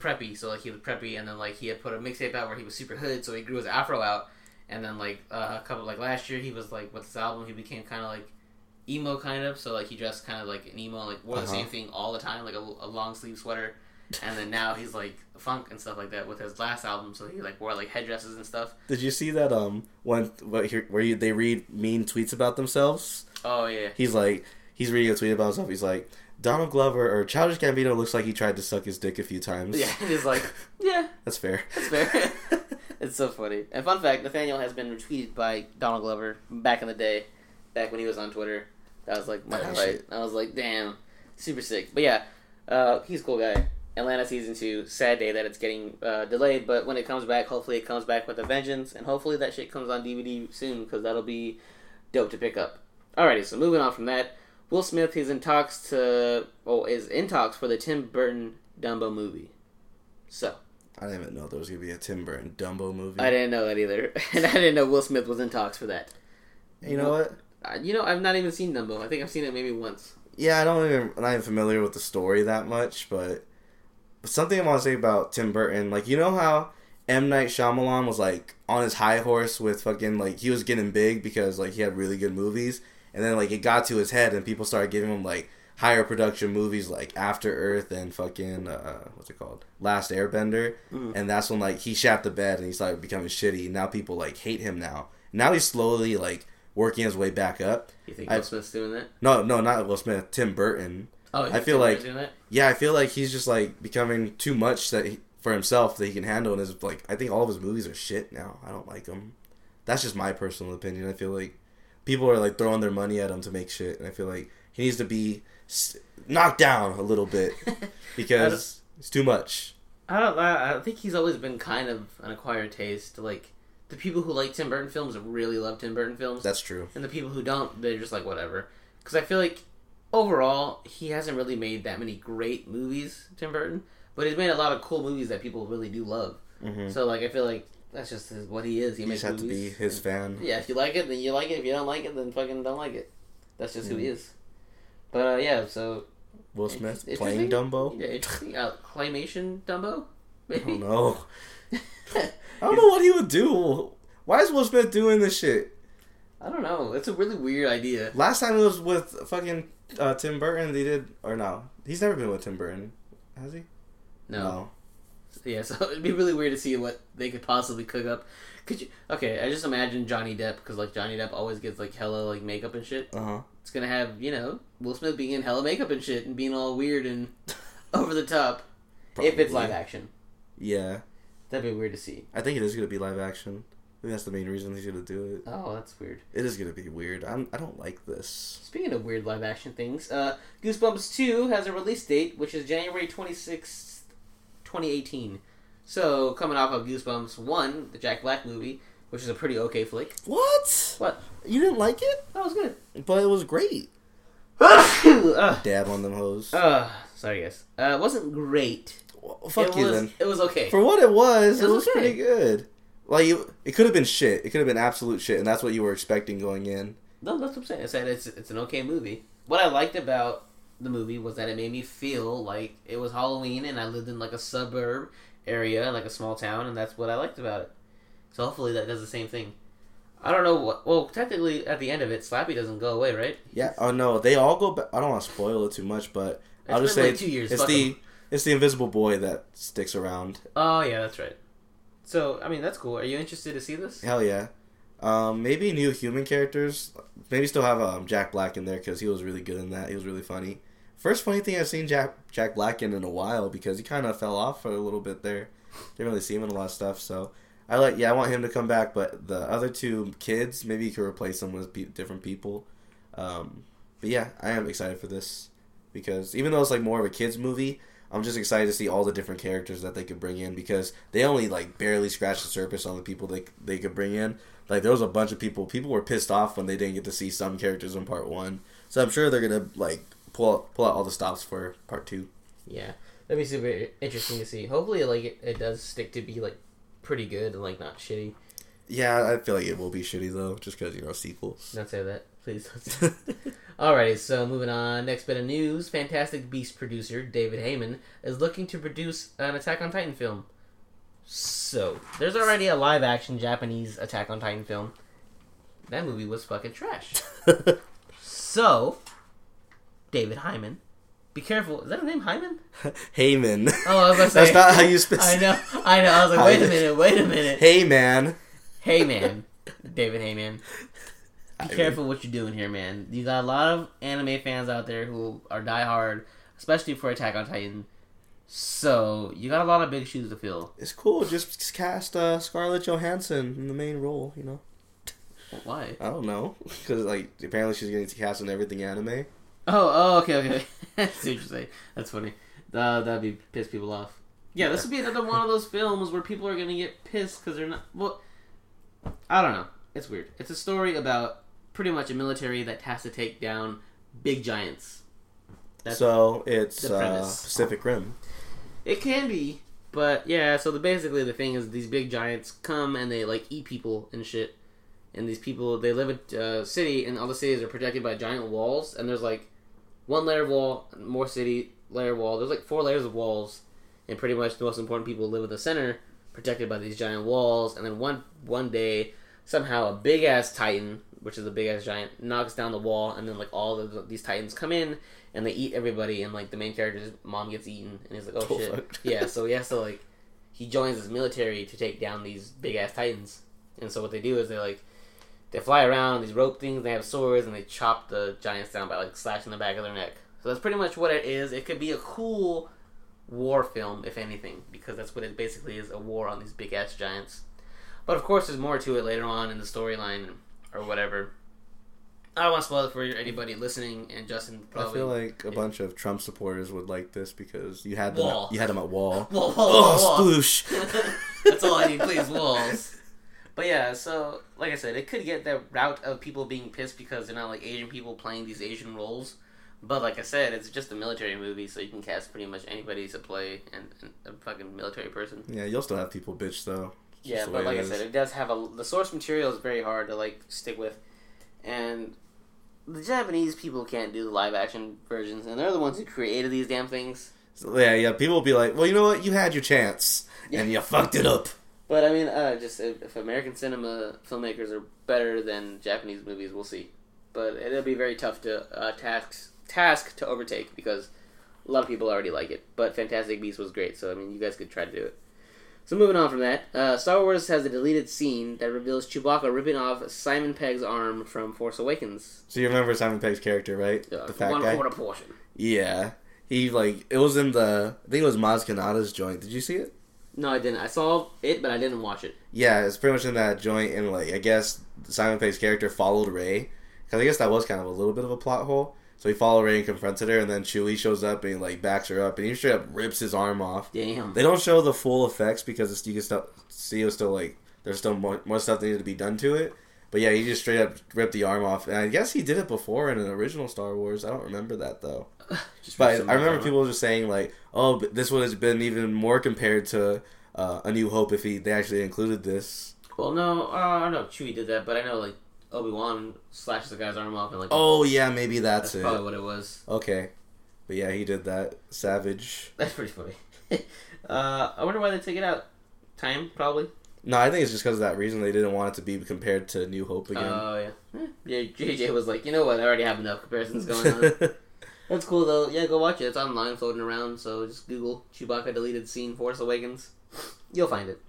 Speaker 1: preppy, so like he was preppy, and then like he had put a mixtape out where he was super hood, so he grew his afro out, and then like uh, a couple like last year he was like with this album he became kind of like emo kind of, so like he dressed kind of like an emo, like wore the
Speaker 2: Uh-huh.
Speaker 1: same thing all the time, like a, a long sleeve sweater, and then now he's like funk and stuff like that with his last album, so he like wore like headdresses and stuff.
Speaker 2: Did you see that um one where you, they read mean tweets about themselves?
Speaker 1: Oh yeah,
Speaker 2: He's like he's reading a tweet about himself. He's like Donald Glover or Childish Gambino looks like he tried to suck his dick a few times.
Speaker 1: yeah, he's like yeah.
Speaker 2: That's fair.
Speaker 1: It's fair. it's so funny. And fun fact, Nathaniel has been retweeted by Donald Glover back in the day, back when he was on Twitter. That was like my
Speaker 2: Oh,
Speaker 1: highlight. I was like, damn, super sick. But yeah, uh, he's a cool guy. Atlanta season two. Sad day that it's getting uh, delayed, but when it comes back, hopefully it comes back with a vengeance, and hopefully that shit comes on DVD soon because that'll be dope to pick up. Alrighty, so moving on from that, Will Smith is in talks to, oh, is in talks for the Tim Burton Dumbo movie. So
Speaker 2: I didn't even know there was gonna be a Tim Burton Dumbo movie.
Speaker 1: I didn't know that either, and I didn't know Will Smith was in talks for that.
Speaker 2: You know what?
Speaker 1: Uh, you know, I've not even seen Dumbo. I think I've seen it maybe once.
Speaker 2: Yeah, I don't even I'm not even familiar with the story that much, but something I want to say about Tim Burton, like you know how M Night Shyamalan was like on his high horse with fucking like he was getting big because like he had really good movies, and then like it got to his head and people started giving him like higher production movies like After Earth and fucking uh, what's it called Last Airbender, and that's when like he shat the bed and he started becoming shitty. Now people like hate him now. Now he's slowly like working his way back up.
Speaker 1: You think
Speaker 2: I-
Speaker 1: Will Smith's doing that?
Speaker 2: No, no, not Will Smith. Tim Burton.
Speaker 1: Oh,
Speaker 2: I feel like-
Speaker 1: Burton's doing that?
Speaker 2: Yeah, I feel like he's just like becoming too much that he, for himself that he can handle, and is like I think all of his movies are shit now. I don't like them. That's just my personal opinion. I feel like people are like throwing their money at him to make shit, and I feel like he needs to be knocked down a little bit because it's too much.
Speaker 1: I don't. I, I think he's always been kind of an acquired taste. Like the people who like Tim Burton films really love Tim Burton films,
Speaker 2: That's true.
Speaker 1: and the people who don't, they're just like whatever. Because I feel like overall he hasn't really made that many great movies, Tim Burton, but he's made a lot of cool movies that people really do love.
Speaker 2: Mhm.
Speaker 1: So like I feel like that's just his, what he is. He
Speaker 2: You
Speaker 1: makes
Speaker 2: just have to be
Speaker 1: movies.
Speaker 2: his fan.
Speaker 1: Yeah, if you like it, then you like it. If you don't like it, then fucking don't like it. That's just who he is. But uh, yeah, so
Speaker 2: Will Smith
Speaker 1: Interesting.
Speaker 2: playing Dumbo.
Speaker 1: yeah, interesting. Uh, claymation Dumbo.
Speaker 2: I don't know. I don't know what he would do. Why is Will Smith doing this shit?
Speaker 1: I don't know. It's a really weird idea.
Speaker 2: Last time it was with fucking uh, Tim Burton. They did or no? He's never been with Tim Burton, has he?
Speaker 1: No. Yeah, so it'd be really weird to see what they could possibly cook up. Could you? Okay, I just imagine Johnny Depp because like Johnny Depp always gets like hella like makeup and shit.
Speaker 2: Uh huh.
Speaker 1: It's gonna have you know Will Smith being in hella makeup and shit and being all weird and over the top. If it's live action,
Speaker 2: Yeah,
Speaker 1: that'd be weird to see.
Speaker 2: I think it is gonna be live action. I think that's the main reason he's gonna do it.
Speaker 1: Oh, that's weird.
Speaker 2: It is gonna be weird. I'm, I don't like this.
Speaker 1: Speaking of weird live action things, uh, Goosebumps 2 has a release date, which is January 26th, 2018. So, coming off of Goosebumps 1, the Jack Black movie, which is a pretty okay flick.
Speaker 2: What?
Speaker 1: What?
Speaker 2: You didn't like it?
Speaker 1: That was good.
Speaker 2: But it was great.
Speaker 1: uh,
Speaker 2: Dab on them hoes.
Speaker 1: uh, sorry, guys. Uh, it wasn't great.
Speaker 2: Well, fuck
Speaker 1: it
Speaker 2: you
Speaker 1: was,
Speaker 2: then.
Speaker 1: It was okay.
Speaker 2: For what it was,
Speaker 1: It
Speaker 2: it
Speaker 1: was
Speaker 2: was
Speaker 1: okay.
Speaker 2: pretty good. Like you, it could have been shit. It could have been absolute shit, and that's what you were expecting going in.
Speaker 1: no, that's what I'm saying. I said it's, it's an okay movie. What I liked about the movie was that it made me feel like it was Halloween and I lived in like a suburb area, like a small town, and that's what I liked about it. So hopefully that does the same thing. I don't know what. Well, technically, at the end of it, Slappy doesn't go away, right?
Speaker 2: Yeah. Oh no, they all go back. I don't want to spoil it too much, but I'll just say
Speaker 1: like two years,
Speaker 2: it's the it's the invisible boy that sticks around.
Speaker 1: Oh yeah, that's right. So I mean, that's cool. Are you interested to see this?
Speaker 2: Hell yeah. Um, maybe new human characters. Maybe still have um, Jack Black in there because he was really good in that. He was really funny. First funny thing I've seen Jack Jack Black in in a while because he kind of fell off for a little bit there. Didn't really see him in a lot of stuff. So I like yeah I want him to come back. But the other two kids maybe you could replace them with pe- different people. Um, but yeah, I am excited for this because even though it's like more of a kids movie, I'm just excited to see all the different characters that they could bring in because they only like barely scratched the surface on the people they they could bring in. Like there was a bunch of people. People were pissed off when they didn't get to see some characters in part one. So I'm sure they're gonna like pull out, pull out all the stops for part two.
Speaker 1: Yeah, that'd be super interesting to see. Hopefully, like it, it does stick to be like pretty good and like not shitty.
Speaker 2: Yeah, I feel like it will be shitty though, just because you know sequels.
Speaker 1: Don't say that, please. Don't say that. Alrighty, so moving on. Next bit of news: Fantastic Beast producer David Heyman is looking to produce an Attack on Titan film. So there's already a live-action Japanese Attack on Titan film. That movie was fucking trash. So, David Hyman. Be careful. Is that his name, Hyman?
Speaker 2: Heyman.
Speaker 1: Oh, I was say.
Speaker 2: That's not how you spell.
Speaker 1: I know. I know. I was like, wait a minute. Wait a minute.
Speaker 2: Hey man.
Speaker 1: Hey, man. David Heyman. Be careful what you're doing here, man. You got a lot of anime fans out there who are diehard, especially for Attack on Titan. So, you got a lot of big shoes to fill.
Speaker 2: It's cool. Just cast uh, Scarlett Johansson in the main role. You know.
Speaker 1: Why?
Speaker 2: I don't know because like apparently she's getting to cast in everything anime.
Speaker 1: Oh, oh, okay, okay. I see what you're saying. That's funny. Uh, that'd be piss people off. Yeah, this would be another one of those films where people are gonna get pissed because they're not. Well, I don't know. It's weird. It's a story about pretty much a military that has to take down big giants. That's-
Speaker 2: so it's
Speaker 1: the
Speaker 2: uh. Pacific Rim.
Speaker 1: It can be, but yeah. So the basically the thing is these big giants come and they like eat people and shit. And these people they live in a city, and all the cities are protected by giant walls. And there's like one layer of wall, more city layer wall. There's like four layers of walls, and pretty much the most important people live in the center, protected by these giant walls. And then one one day, somehow a big ass titan, which is a big ass giant, knocks down the wall, and then like all of these titans come in and they eat everybody, and like the main character's mom gets eaten, and he's like, oh
Speaker 2: Oh,
Speaker 1: shit,
Speaker 2: fuck.
Speaker 1: yeah. So he has to like he joins his military to take down these big ass titans, and so what they do is they like they fly around these rope things, they have swords, and they chop the giants down by like slashing the back of their neck. So that's pretty much what it is. It could be a cool war film, if anything, because that's what it basically is—a war on these big ass giants. But of course, there's more to it later on in the storyline or whatever. I don't want to spoil it for anybody listening, and Justin
Speaker 2: I feel like a
Speaker 1: yeah.
Speaker 2: bunch of Trump supporters would like this because you had them.
Speaker 1: Wall.
Speaker 2: At, you had them at wall.
Speaker 1: Whoa, whoa,
Speaker 2: Oh,
Speaker 1: whoa, whoa.
Speaker 2: sploosh!
Speaker 1: That's all I need, please, walls. But yeah, so like I said, it could get the route of people being pissed because they're not like Asian people playing these Asian roles. But like I said, it's just a military movie, so you can cast pretty much anybody to play and, and a fucking military person.
Speaker 2: Yeah, you'll still have people bitch though.
Speaker 1: Yeah, but like I said, it does have a the source material is very hard to like stick with, and the Japanese people can't do the live action versions, and they're the ones who created these damn things.
Speaker 2: So, yeah, yeah. People will be like, "Well, you know what? You had your chance, and you fucked it up."
Speaker 1: But I mean, uh, just if, if American cinema filmmakers are better than Japanese movies, we'll see. But it'll be very tough to uh, task task to overtake because a lot of people already like it. But Fantastic Beasts was great, so I mean, you guys could try to do it. So moving on from that, uh, Star Wars has a deleted scene that reveals Chewbacca ripping off Simon Pegg's arm from Force Awakens.
Speaker 2: So you remember Simon Pegg's character, right?
Speaker 1: Uh,
Speaker 2: the fat
Speaker 1: one
Speaker 2: guy.
Speaker 1: quarter portion.
Speaker 2: Yeah, he like it was in the. I think it was Maz Kanata's joint. Did you see it?
Speaker 1: No, I didn't. I saw it, but I didn't watch it.
Speaker 2: Yeah, it's pretty much in that joint, and like I guess Simon Pegg's character followed Rey because I guess that was kind of a little bit of a plot hole. So he followed Rey and confronted her, and then Chewie shows up and he like backs her up, and he straight up rips his arm off.
Speaker 1: Damn.
Speaker 2: They don't show the full effects because it's, you can still see still like there's still more, more stuff that needed to be done to it. But yeah, he just straight up ripped the arm off, and I guess he did it before in an original Star Wars. I don't remember that though.
Speaker 1: Just
Speaker 2: But I remember people just saying like, "Oh, but this would have been even more compared to uh, A New Hope if he they actually included this."
Speaker 1: Well, no, uh, I don't know if Chewie did that, but I know like Obi Wan slashes the guy's arm off and like.
Speaker 2: Oh yeah, maybe that's,
Speaker 1: that's
Speaker 2: it.
Speaker 1: probably what it was.
Speaker 2: Okay, but yeah, he did that. Savage.
Speaker 1: That's pretty funny. uh, I wonder why they take it out. Time probably.
Speaker 2: No, I think it's just because of that reason they didn't want it to be compared to New Hope again.
Speaker 1: Oh yeah. Yeah, JJ was like, you know what? I already have enough comparisons going on. That's cool though. Yeah, go watch it. It's online, floating around. So just Google Chewbacca deleted scene Force Awakens. You'll find it.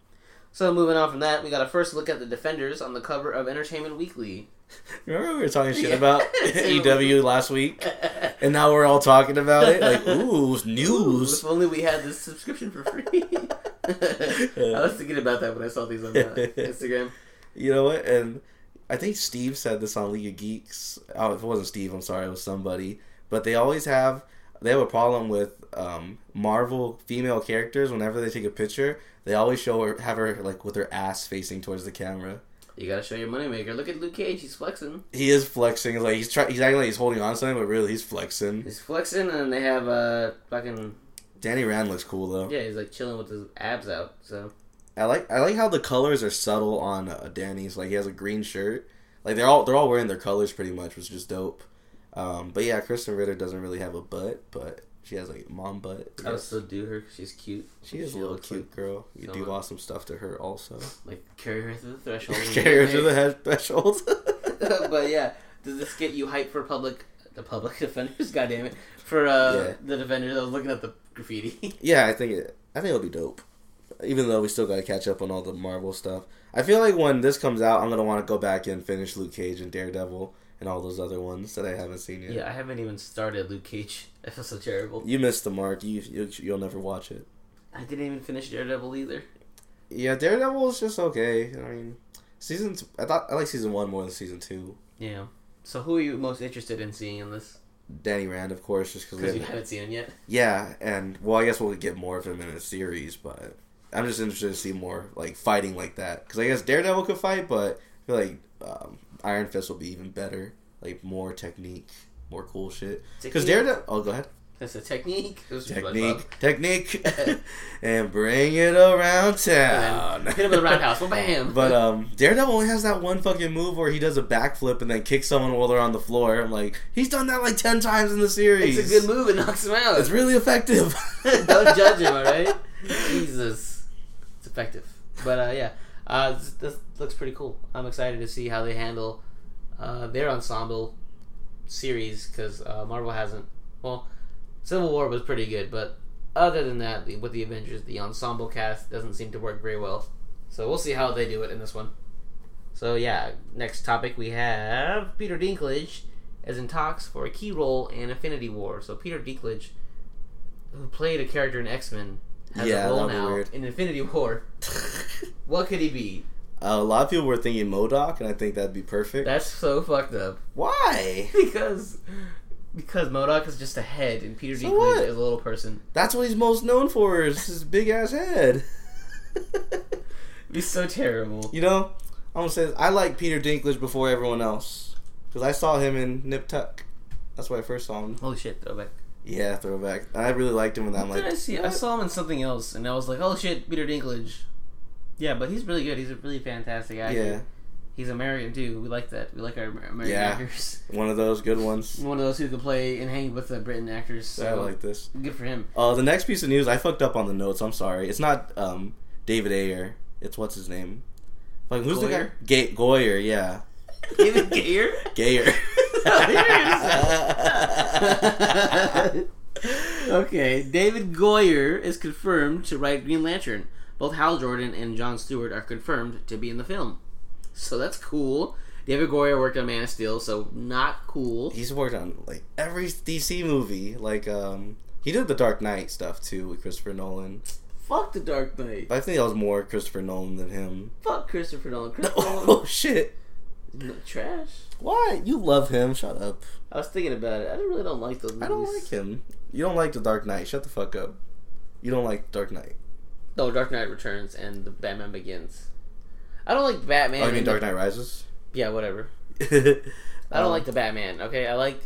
Speaker 1: So moving on from that, we got a first look at the Defenders on the cover of Entertainment Weekly.
Speaker 2: Remember we were talking shit about EW last week, and now we're all talking about it. Like, ooh,
Speaker 1: Ooh,
Speaker 2: news.
Speaker 1: if only we had this subscription for free. I was thinking about that when I saw these on uh, Instagram.
Speaker 2: You know what? And I think Steve said this on League of Geeks. Oh, if it wasn't Steve, I'm sorry, it was somebody. But they always have they have a problem with um, Marvel female characters. Whenever they take a picture, they always show her have her like with her ass facing towards the camera.
Speaker 1: You gotta show your moneymaker. Look at Luke Cage. He's flexing.
Speaker 2: He is flexing. Like he's trying. He's acting like he's holding on to something, but really he's flexing.
Speaker 1: He's flexing, and they have uh fucking
Speaker 2: Danny Rand looks cool though.
Speaker 1: yeah. He's like chilling with his abs out. So
Speaker 2: I like I like how the colors are subtle on uh, Danny's. Like he has a green shirt. Like they're all they're all wearing their colors pretty much, which is just dope. Um, but yeah, Krysten Ritter doesn't really have a butt, but she has like mom butt. I
Speaker 1: would still do her. she's cute.
Speaker 2: She is a little cute girl. You do awesome stuff to her also.
Speaker 1: Like, like carry her through the threshold.
Speaker 2: Carry her to the head threshold.
Speaker 1: but yeah, does this get you hyped for public the public defenders? God damn it, for uh,
Speaker 2: Yeah.
Speaker 1: the defenders. I was looking at the graffiti.
Speaker 2: yeah, I think it. I think it'll be dope. Even though we still got to catch up on all the Marvel stuff, I feel like when this comes out, I'm gonna want to go back and finish Luke Cage and Daredevil and all those other ones that I haven't seen yet.
Speaker 1: yeah, I haven't even started Luke Cage. I feel so terrible.
Speaker 2: You missed the mark. You, you you'll never watch it.
Speaker 1: I didn't even finish Daredevil either.
Speaker 2: Yeah, Daredevil is just okay. I mean, season. I thought I like season one more than season two.
Speaker 1: Yeah. So who are you most interested in seeing in this?
Speaker 2: Danny Rand, of course, just because
Speaker 1: Because you haven't seen him yet.
Speaker 2: Yeah, and well, I guess we'll get more of him in a series, but I'm just interested to see more like fighting like that because I guess Daredevil could fight, but I feel like um, Iron Fist will be even better, like more technique, more cool shit. Because Daredevil, oh, go ahead.
Speaker 1: That's a technique.
Speaker 2: Technique, technique, and bring it around town.
Speaker 1: hit him with a roundhouse. Well, bam.
Speaker 2: But um, Daredevil only has that one fucking move where he does a backflip and then kicks someone while they're on the floor. I'm like, he's done that like ten times in the series.
Speaker 1: it's a good move. It knocks him out.
Speaker 2: It's really effective.
Speaker 1: Don't judge him, alright? Jesus. It's effective. But uh, yeah, uh, this, this looks pretty cool. I'm excited to see how they handle uh, their ensemble series because uh, Marvel hasn't. Well, Civil War was pretty good, but other than that, with the Avengers, the ensemble cast doesn't seem to work very well. So we'll see how they do it in this one. So yeah, next topic we have Peter Dinklage as in talks for a key role in Infinity War. So Peter Dinklage, who played a character in X Men, has
Speaker 2: Yeah,
Speaker 1: a role now
Speaker 2: weird.
Speaker 1: in Infinity War. What could he be?
Speaker 2: Uh, a lot of people were thinking MODOK, and I think that'd be perfect.
Speaker 1: That's so fucked up.
Speaker 2: Why?
Speaker 1: Because because MODOK is just a head and Peter
Speaker 2: So
Speaker 1: Dinklage
Speaker 2: what?
Speaker 1: is a little person.
Speaker 2: That's what he's most known for is his big ass head.
Speaker 1: It'd so terrible.
Speaker 2: you know, I'm gonna say this. I like Peter Dinklage before everyone else because I saw him in Nip Tuck. That's why I first saw him.
Speaker 1: Holy shit, throwback.
Speaker 2: Yeah, throwback. I really liked him, and I'm like,
Speaker 1: I see? I saw him in something else, and I was like, "Oh shit, Peter Dinklage." Yeah, but he's really good. He's a really fantastic actor.
Speaker 2: yeah,
Speaker 1: He's American too. We like that. We like our American
Speaker 2: Yeah.
Speaker 1: actors.
Speaker 2: one of those good ones.
Speaker 1: One of those who can play and hang with the Britain actors. So
Speaker 2: I like this.
Speaker 1: good for him.
Speaker 2: Uh, the next piece of news, I fucked up on the notes. I'm sorry. It's not um, David Ayer. It's what's his name? Like who's the guy?
Speaker 1: Goyer?
Speaker 2: Ga- Goyer. Yeah,
Speaker 1: David Gayer.
Speaker 2: Gayer.
Speaker 1: okay, David Goyer is confirmed to write Green Lantern. Both Hal Jordan and John Stewart are confirmed to be in the film. So that's cool. David Goyer worked on Man of Steel, so not cool.
Speaker 2: He's worked on like every DC movie. Like um, he did the Dark Knight stuff too with Christopher Nolan.
Speaker 1: Fuck the Dark Knight.
Speaker 2: I think that was more Christopher Nolan than him.
Speaker 1: Fuck Christopher Nolan. Christopher
Speaker 2: oh
Speaker 1: Nolan,
Speaker 2: shit!
Speaker 1: trash.
Speaker 2: Why you love him? Shut up.
Speaker 1: I was thinking about it. I really don't like those movies.
Speaker 2: I don't like him. You don't like the Dark Knight. Shut the fuck up. You don't like Dark Knight.
Speaker 1: No, Dark Knight Returns and the Batman Begins. I don't like Batman.
Speaker 2: oh, you mean Dark Knight Rises?
Speaker 1: Yeah, whatever. I don't um, like the Batman. Okay, I like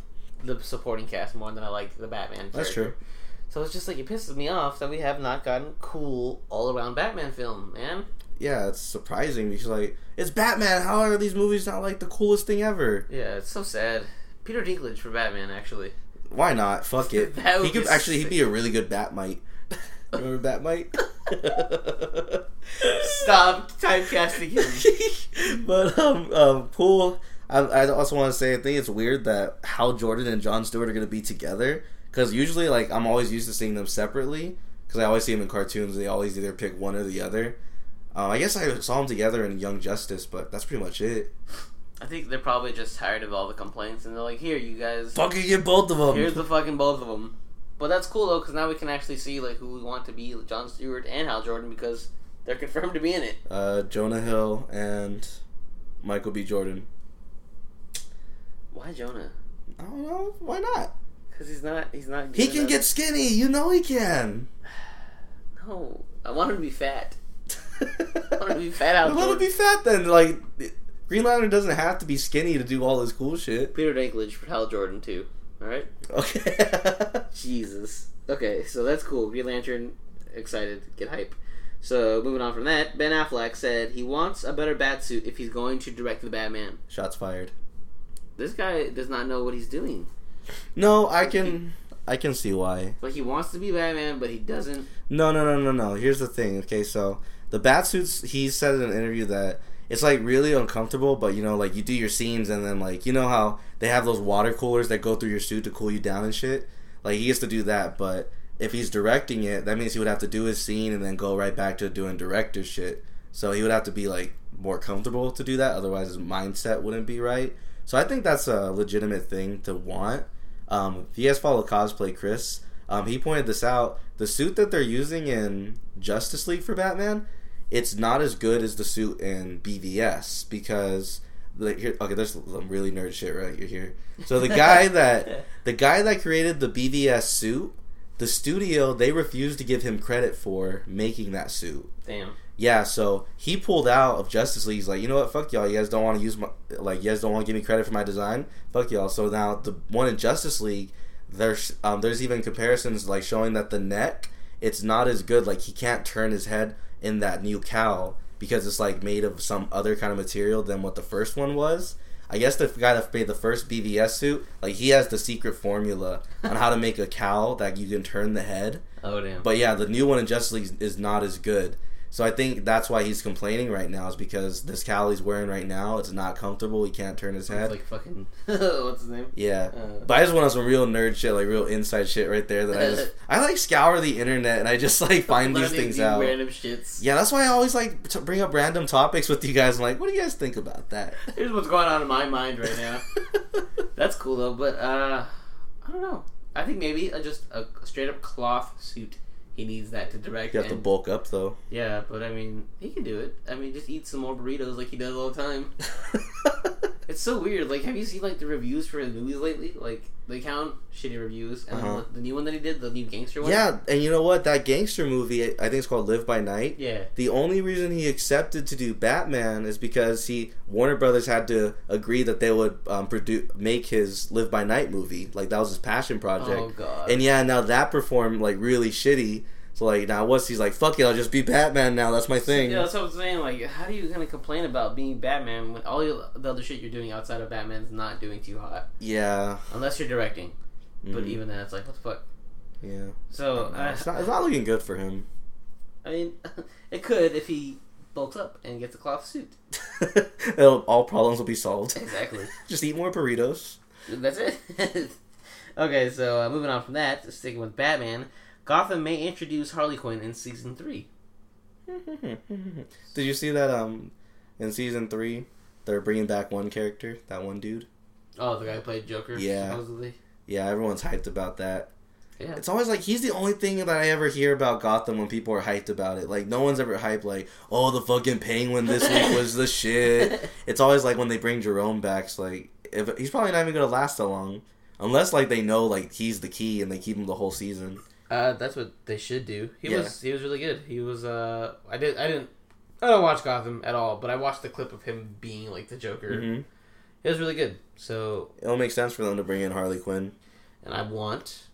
Speaker 1: the supporting cast more than I like the Batman.
Speaker 2: That's true.
Speaker 1: So it's just like it pisses me off that we have not gotten cool all around Batman film, man.
Speaker 2: Yeah, it's surprising because like it's Batman. How are these movies not like the coolest thing ever?
Speaker 1: Yeah, it's so sad. Peter Dinklage for Batman, actually.
Speaker 2: Why not? Fuck it. He could actually he'd be a really good Bat-Mite. Remember Bat-Mite?
Speaker 1: Stop typecasting him.
Speaker 2: but um, um, Pool. I, I also want to say I think it's weird that Hal Jordan and John Stewart are going to be together because usually like I'm always used to seeing them separately because I always see them in cartoons. They always either pick one or the other. Um, I guess I saw them together in Young Justice, but that's pretty much it.
Speaker 1: I think they're probably just tired of all the complaints, and they're like, "Here, you guys,
Speaker 2: Fucking get both of them.
Speaker 1: here's the fucking both of them." But that's cool though, because now we can actually see like who we want to be John Stewart and Hal Jordan because they're confirmed to be in it.
Speaker 2: uh, Jonah Hill and Michael B. Jordan.
Speaker 1: Why Jonah?
Speaker 2: I don't know. Why not?
Speaker 1: Because he's not. He's not.
Speaker 2: He can
Speaker 1: enough.
Speaker 2: get skinny. You know he can.
Speaker 1: No, I want him to be fat. I want him to be fat out.
Speaker 2: Let him be fat then. Like Green Lantern doesn't have to be skinny to do all this cool shit.
Speaker 1: Peter Dinklage for Hal Jordan too. All right.
Speaker 2: Okay.
Speaker 1: Jesus. Okay, so that's cool. Green Lantern, excited, get hype. So moving on from that, Ben Affleck said he wants a better Batsuit if he's going to direct the Batman.
Speaker 2: Shots fired.
Speaker 1: This guy does not know what he's doing.
Speaker 2: No, I can I can see why.
Speaker 1: Like he wants to be Batman, but he doesn't.
Speaker 2: No, no, no, no, no. Here's the thing. Okay, so the bat suits. He said in an interview that it's like really uncomfortable, but you know, like you do your scenes and then like you know how they have those water coolers that go through your suit to cool you down and shit. Like he gets to do that, but if he's directing it, that means he would have to do his scene and then go right back to doing director shit. So he would have to be like more comfortable to do that. Otherwise, his mindset wouldn't be right. So I think that's a legitimate thing to want. Um, if you guys follow cosplay Chris, um, he pointed this out. The suit that they're using in Justice League for Batman, it's not as good as the suit in BVS because the, here, okay, there's some really nerd shit right here. So the guy that the guy that created the BVS suit, the studio they refused to give him credit for making that suit.
Speaker 1: Damn.
Speaker 2: Yeah, so he pulled out of Justice League. He's like, you know what? Fuck y'all. You guys don't want to use my like. You guys don't want to give me credit for my design. Fuck y'all. So now the one in Justice League, there's um, there's even comparisons like showing that the neck it's not as good. Like he can't turn his head in that new cowl because it's like made of some other kind of material than what the first one was. I guess the guy that made the first BVS suit, like he has the secret formula on how to make a cowl that you can turn the head.
Speaker 1: Oh damn.
Speaker 2: But yeah, the new one in Justice League is not as good. So I think that's why he's complaining right now is because this cowl he's wearing right now it's not comfortable. He can't turn his
Speaker 1: It's
Speaker 2: head.
Speaker 1: like fucking. what's his name?
Speaker 2: yeah,
Speaker 1: Uh.
Speaker 2: but I just want some real nerd shit, like real inside shit right there. That I just I like scour the internet and I just like find these things out.
Speaker 1: Random shits.
Speaker 2: Yeah, that's why I always like to bring up random topics with you guys. I'm like, what do you guys think about that?
Speaker 1: Here's what's going on in my mind right now. That's cool though, but uh, I don't know. I think maybe a, just a straight up cloth suit. He needs that to direct.
Speaker 2: you have to bulk up though.
Speaker 1: Yeah, but I mean, he can do it. I mean, just eat some more burritos like he does all the time. It's so weird. Like, have you seen like the reviews for his movies lately? Like, they count shitty reviews, and
Speaker 2: Uh-huh.
Speaker 1: the new one that he did, the new gangster one.
Speaker 2: yeah, and you know what? That gangster movie, I think it's called Live by Night.
Speaker 1: yeah.
Speaker 2: The only reason he accepted to do Batman is because he Warner Brothers had to agree that they would um, produce make his Live by Night movie. Like that was his passion project.
Speaker 1: Oh god.
Speaker 2: And yeah, now that performed like really shitty. So like now what's he's like, fuck it, I'll just be Batman now. That's my thing.
Speaker 1: Yeah, that's what I'm saying. Like, how do you of complain about being Batman when all your- the other shit you're doing outside of Batman's not doing too hot?
Speaker 2: Yeah.
Speaker 1: Unless you're directing. But
Speaker 2: Mhm.
Speaker 1: even then, it's like, what the fuck?
Speaker 2: yeah.
Speaker 1: So,
Speaker 2: No,
Speaker 1: uh,
Speaker 2: it's not. It's not looking good for him.
Speaker 1: I mean, it could if he bulks up and gets a cloth suit.
Speaker 2: All problems will be solved.
Speaker 1: Exactly.
Speaker 2: Just eat more burritos.
Speaker 1: That's it. okay, so uh, moving on from that, sticking with Batman, Gotham may introduce Harley Quinn in season three.
Speaker 2: Did you see that? Um, in season three, they're bringing back one character, that one dude.
Speaker 1: Oh, the guy who played Joker.
Speaker 2: Yeah.
Speaker 1: supposedly.
Speaker 2: Yeah, everyone's hyped about that.
Speaker 1: Yeah.
Speaker 2: It's always like he's the only thing that I ever hear about Gotham when people are hyped about it. Like no one's ever hyped like, oh, the fucking Penguin this week was the shit. It's always like when they bring Jerome back, it's like if he's probably not even gonna last that long, unless like they know like he's the key and they keep him the whole season.
Speaker 1: Uh, that's what they should do. He
Speaker 2: Yeah.
Speaker 1: was he was really good. He was uh I did I didn't I don't watch Gotham at all, but I watched the clip of him being like the Joker.
Speaker 2: Mm-hmm.
Speaker 1: It was really good. So
Speaker 2: It'll make sense for them to bring in Harley Quinn.
Speaker 1: and I want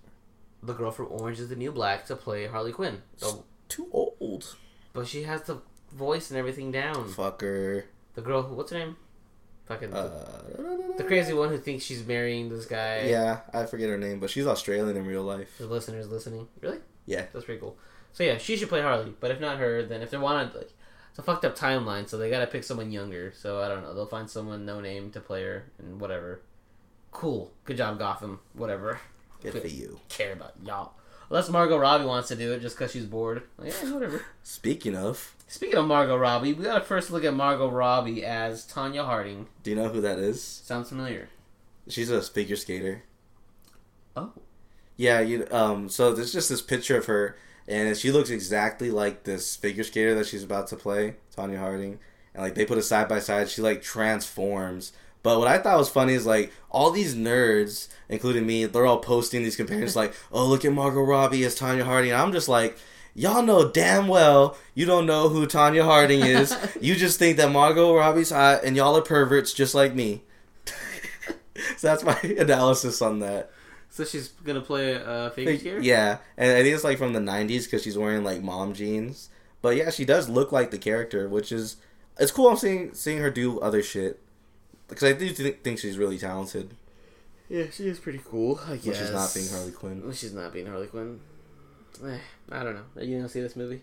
Speaker 1: the girl from Orange is the New Black to play Harley Quinn. So,
Speaker 2: Too old,
Speaker 1: but she has the voice and everything down.
Speaker 2: fucker.
Speaker 1: The girl what's her name? Fucking
Speaker 2: Uh,
Speaker 1: the crazy one who thinks she's marrying this guy.
Speaker 2: Yeah, I forget her name, but she's Australian in real life.
Speaker 1: The listeners listening. Really?
Speaker 2: Yeah.
Speaker 1: That's pretty cool. So yeah, she should play Harley. But if not her, then if they want like it's a fucked up timeline, so they gotta pick someone younger. So I don't know. They'll find someone no name to play her and whatever. Cool. Good job, Gotham. Whatever.
Speaker 2: Good for you.
Speaker 1: Care about y'all. Unless Margot Robbie wants to do it just because she's bored. Like, yeah, whatever.
Speaker 2: Speaking of,
Speaker 1: Speaking of Margot Robbie, we gotta first look at Margot Robbie as Tonya Harding.
Speaker 2: do you know who that is?
Speaker 1: Sounds familiar.
Speaker 2: She's a figure skater.
Speaker 1: Oh.
Speaker 2: Yeah, you um so there's just this picture of her and she looks exactly like this figure skater that she's about to play, Tonya Harding. And like they put it side by side, she like transforms. But what I thought was funny is like all these nerds, including me, they're all posting these comparisons like, "Oh, look at Margot Robbie as Tonya Harding." And I'm just like, y'all know damn well you don't know who Tonya Harding is. you just think that Margot Robbie's hot and y'all are perverts just like me. so that's my analysis on that.
Speaker 1: So she's gonna play a uh, figure skater?
Speaker 2: Yeah, and I think it's like from the '90s because she's wearing like mom jeans. but yeah, she does look like the character, which is it's cool. I'm seeing seeing her do other shit because I do th- think she's really talented.
Speaker 1: Yeah, she is pretty cool. I
Speaker 2: When she's not being Harley Quinn.
Speaker 1: When she's not being Harley Quinn. Eh, I don't know. Are you gonna see this movie?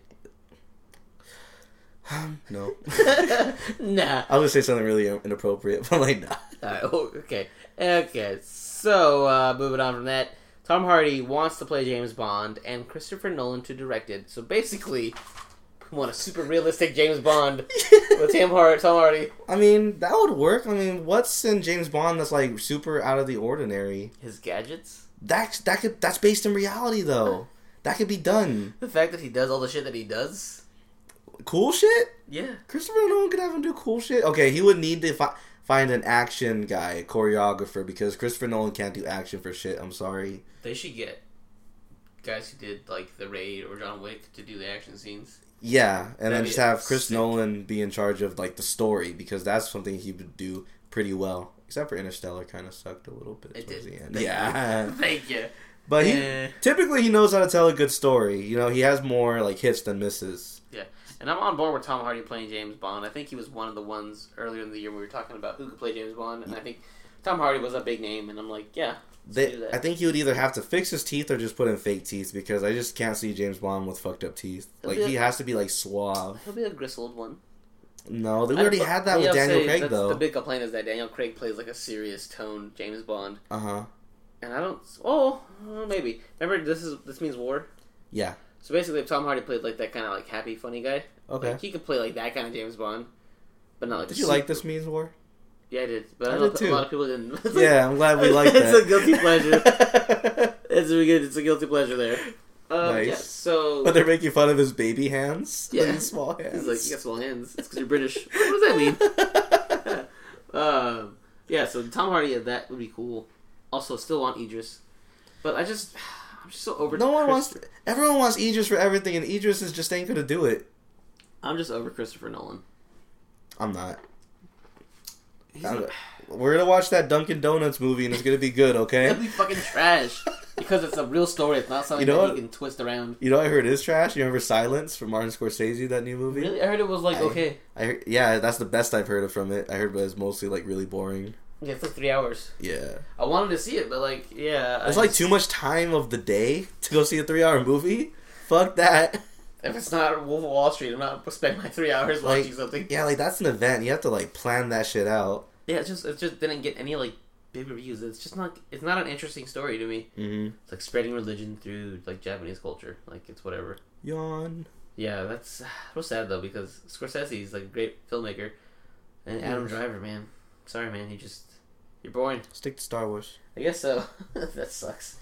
Speaker 2: No,
Speaker 1: nah.
Speaker 2: I was gonna say something really inappropriate, but like, nah.
Speaker 1: Alright, oh, okay. Okay, so, uh, moving on from that. Tom Hardy wants to play James Bond and Christopher Nolan to direct it. So basically, want a super realistic James Bond with Tom, Hard- Tom Hardy.
Speaker 2: I mean, that would work. I mean, what's in James Bond that's like super out of the ordinary?
Speaker 1: His gadgets.
Speaker 2: That's that could that's based in reality though. That could be done.
Speaker 1: The fact that he does all the shit that he does.
Speaker 2: Cool shit.
Speaker 1: Yeah.
Speaker 2: Christopher Nolan could have him do cool shit. Okay, he would need to fi- find an action guy, choreographer, because Christopher Nolan can't do action for shit. I'm sorry.
Speaker 1: They should get guys who did, like, The Raid or John Wick to do the action scenes.
Speaker 2: Yeah, and then just have Chris
Speaker 1: sick.
Speaker 2: Nolan be in charge of like the story because that's something he would do pretty well. Except for Interstellar, kind of sucked a little bit
Speaker 1: It
Speaker 2: towards
Speaker 1: did.
Speaker 2: the end.
Speaker 1: Thank
Speaker 2: Yeah,
Speaker 1: you. Thank you.
Speaker 2: but he
Speaker 1: Eh.
Speaker 2: typically he knows how to tell a good story. You know, he has more like hits than misses.
Speaker 1: Yeah, and I'm on board with Tom Hardy playing James Bond. I think he was one of the ones earlier in the year we were talking about who could play James Bond, and I think Tom Hardy was a big name, and I'm like, yeah,
Speaker 2: They. I think he would either have to fix his teeth or just put in fake teeth because I just can't see James Bond with fucked up teeth.
Speaker 1: He'll
Speaker 2: Like
Speaker 1: be a-
Speaker 2: he has to be like suave.
Speaker 1: he'll be a gristled one.
Speaker 2: No,
Speaker 1: they
Speaker 2: already had that with Daniel Craig though.
Speaker 1: The big complaint is that Daniel Craig plays like a serious tone James Bond,
Speaker 2: Uh huh.
Speaker 1: and I don't. Oh, maybe. Remember, this is this means war.
Speaker 2: Yeah.
Speaker 1: So basically, if Tom Hardy played like that kind of like happy, funny guy,
Speaker 2: Okay.
Speaker 1: like, he could play like that kind of James Bond, but not like.
Speaker 2: Did you like this means war?
Speaker 1: Yeah, I did, but
Speaker 2: I
Speaker 1: I, know
Speaker 2: did too.
Speaker 1: a lot of people didn't.
Speaker 2: Yeah, I'm glad we like that.
Speaker 1: it's a guilty pleasure. It's a good. It's a guilty pleasure there. Um,
Speaker 2: Nice.
Speaker 1: Yeah, so
Speaker 2: But they're making fun of his baby hands.
Speaker 1: Yeah.
Speaker 2: His small hands.
Speaker 1: he's like, you got small hands. It's because you're British. what does that mean? um, yeah. So Tom Hardy, yeah, that would be cool. Also, still want Idris, but I just, I'm just so over.
Speaker 2: no one wants. Everyone wants Idris for everything, and Idris is just ain't gonna do it.
Speaker 1: I'm just over Christopher Nolan.
Speaker 2: I'm not. I'm- we're gonna watch that Dunkin' Donuts movie, and it's gonna be good. Okay.
Speaker 1: That'd be fucking trash because it's a real story. It's not something
Speaker 2: You know
Speaker 1: that
Speaker 2: what?
Speaker 1: you can twist around.
Speaker 2: You know, I heard is trash. You remember Silence from Martin Scorsese? That new movie.
Speaker 1: Really, I heard it was like
Speaker 2: I-
Speaker 1: okay.
Speaker 2: I heard, yeah, that's the best I've heard of from it. I heard, but it's mostly like really boring.
Speaker 1: Yeah, it's like three hours.
Speaker 2: Yeah,
Speaker 1: I wanted to see it, but like, yeah,
Speaker 2: it's
Speaker 1: I
Speaker 2: like
Speaker 1: just-
Speaker 2: too much time of the day to go see a three-hour movie. Fuck that.
Speaker 1: If it's not Wolf of Wall Street, I'm not spend my three hours
Speaker 2: Like,
Speaker 1: watching something.
Speaker 2: Yeah, like that's an event. You have to like plan that shit out.
Speaker 1: Yeah, it just it just didn't get any like big reviews. It's just not it's not an interesting story to me.
Speaker 2: Mm-hmm.
Speaker 1: It's like spreading religion through like Japanese culture. Like it's whatever.
Speaker 2: Yawn.
Speaker 1: Yeah, that's real sad though because Scorsese's like a great filmmaker, and Adam Driver, man, sorry man, he just you're boring.
Speaker 2: Stick to Star Wars.
Speaker 1: I guess so. that sucks.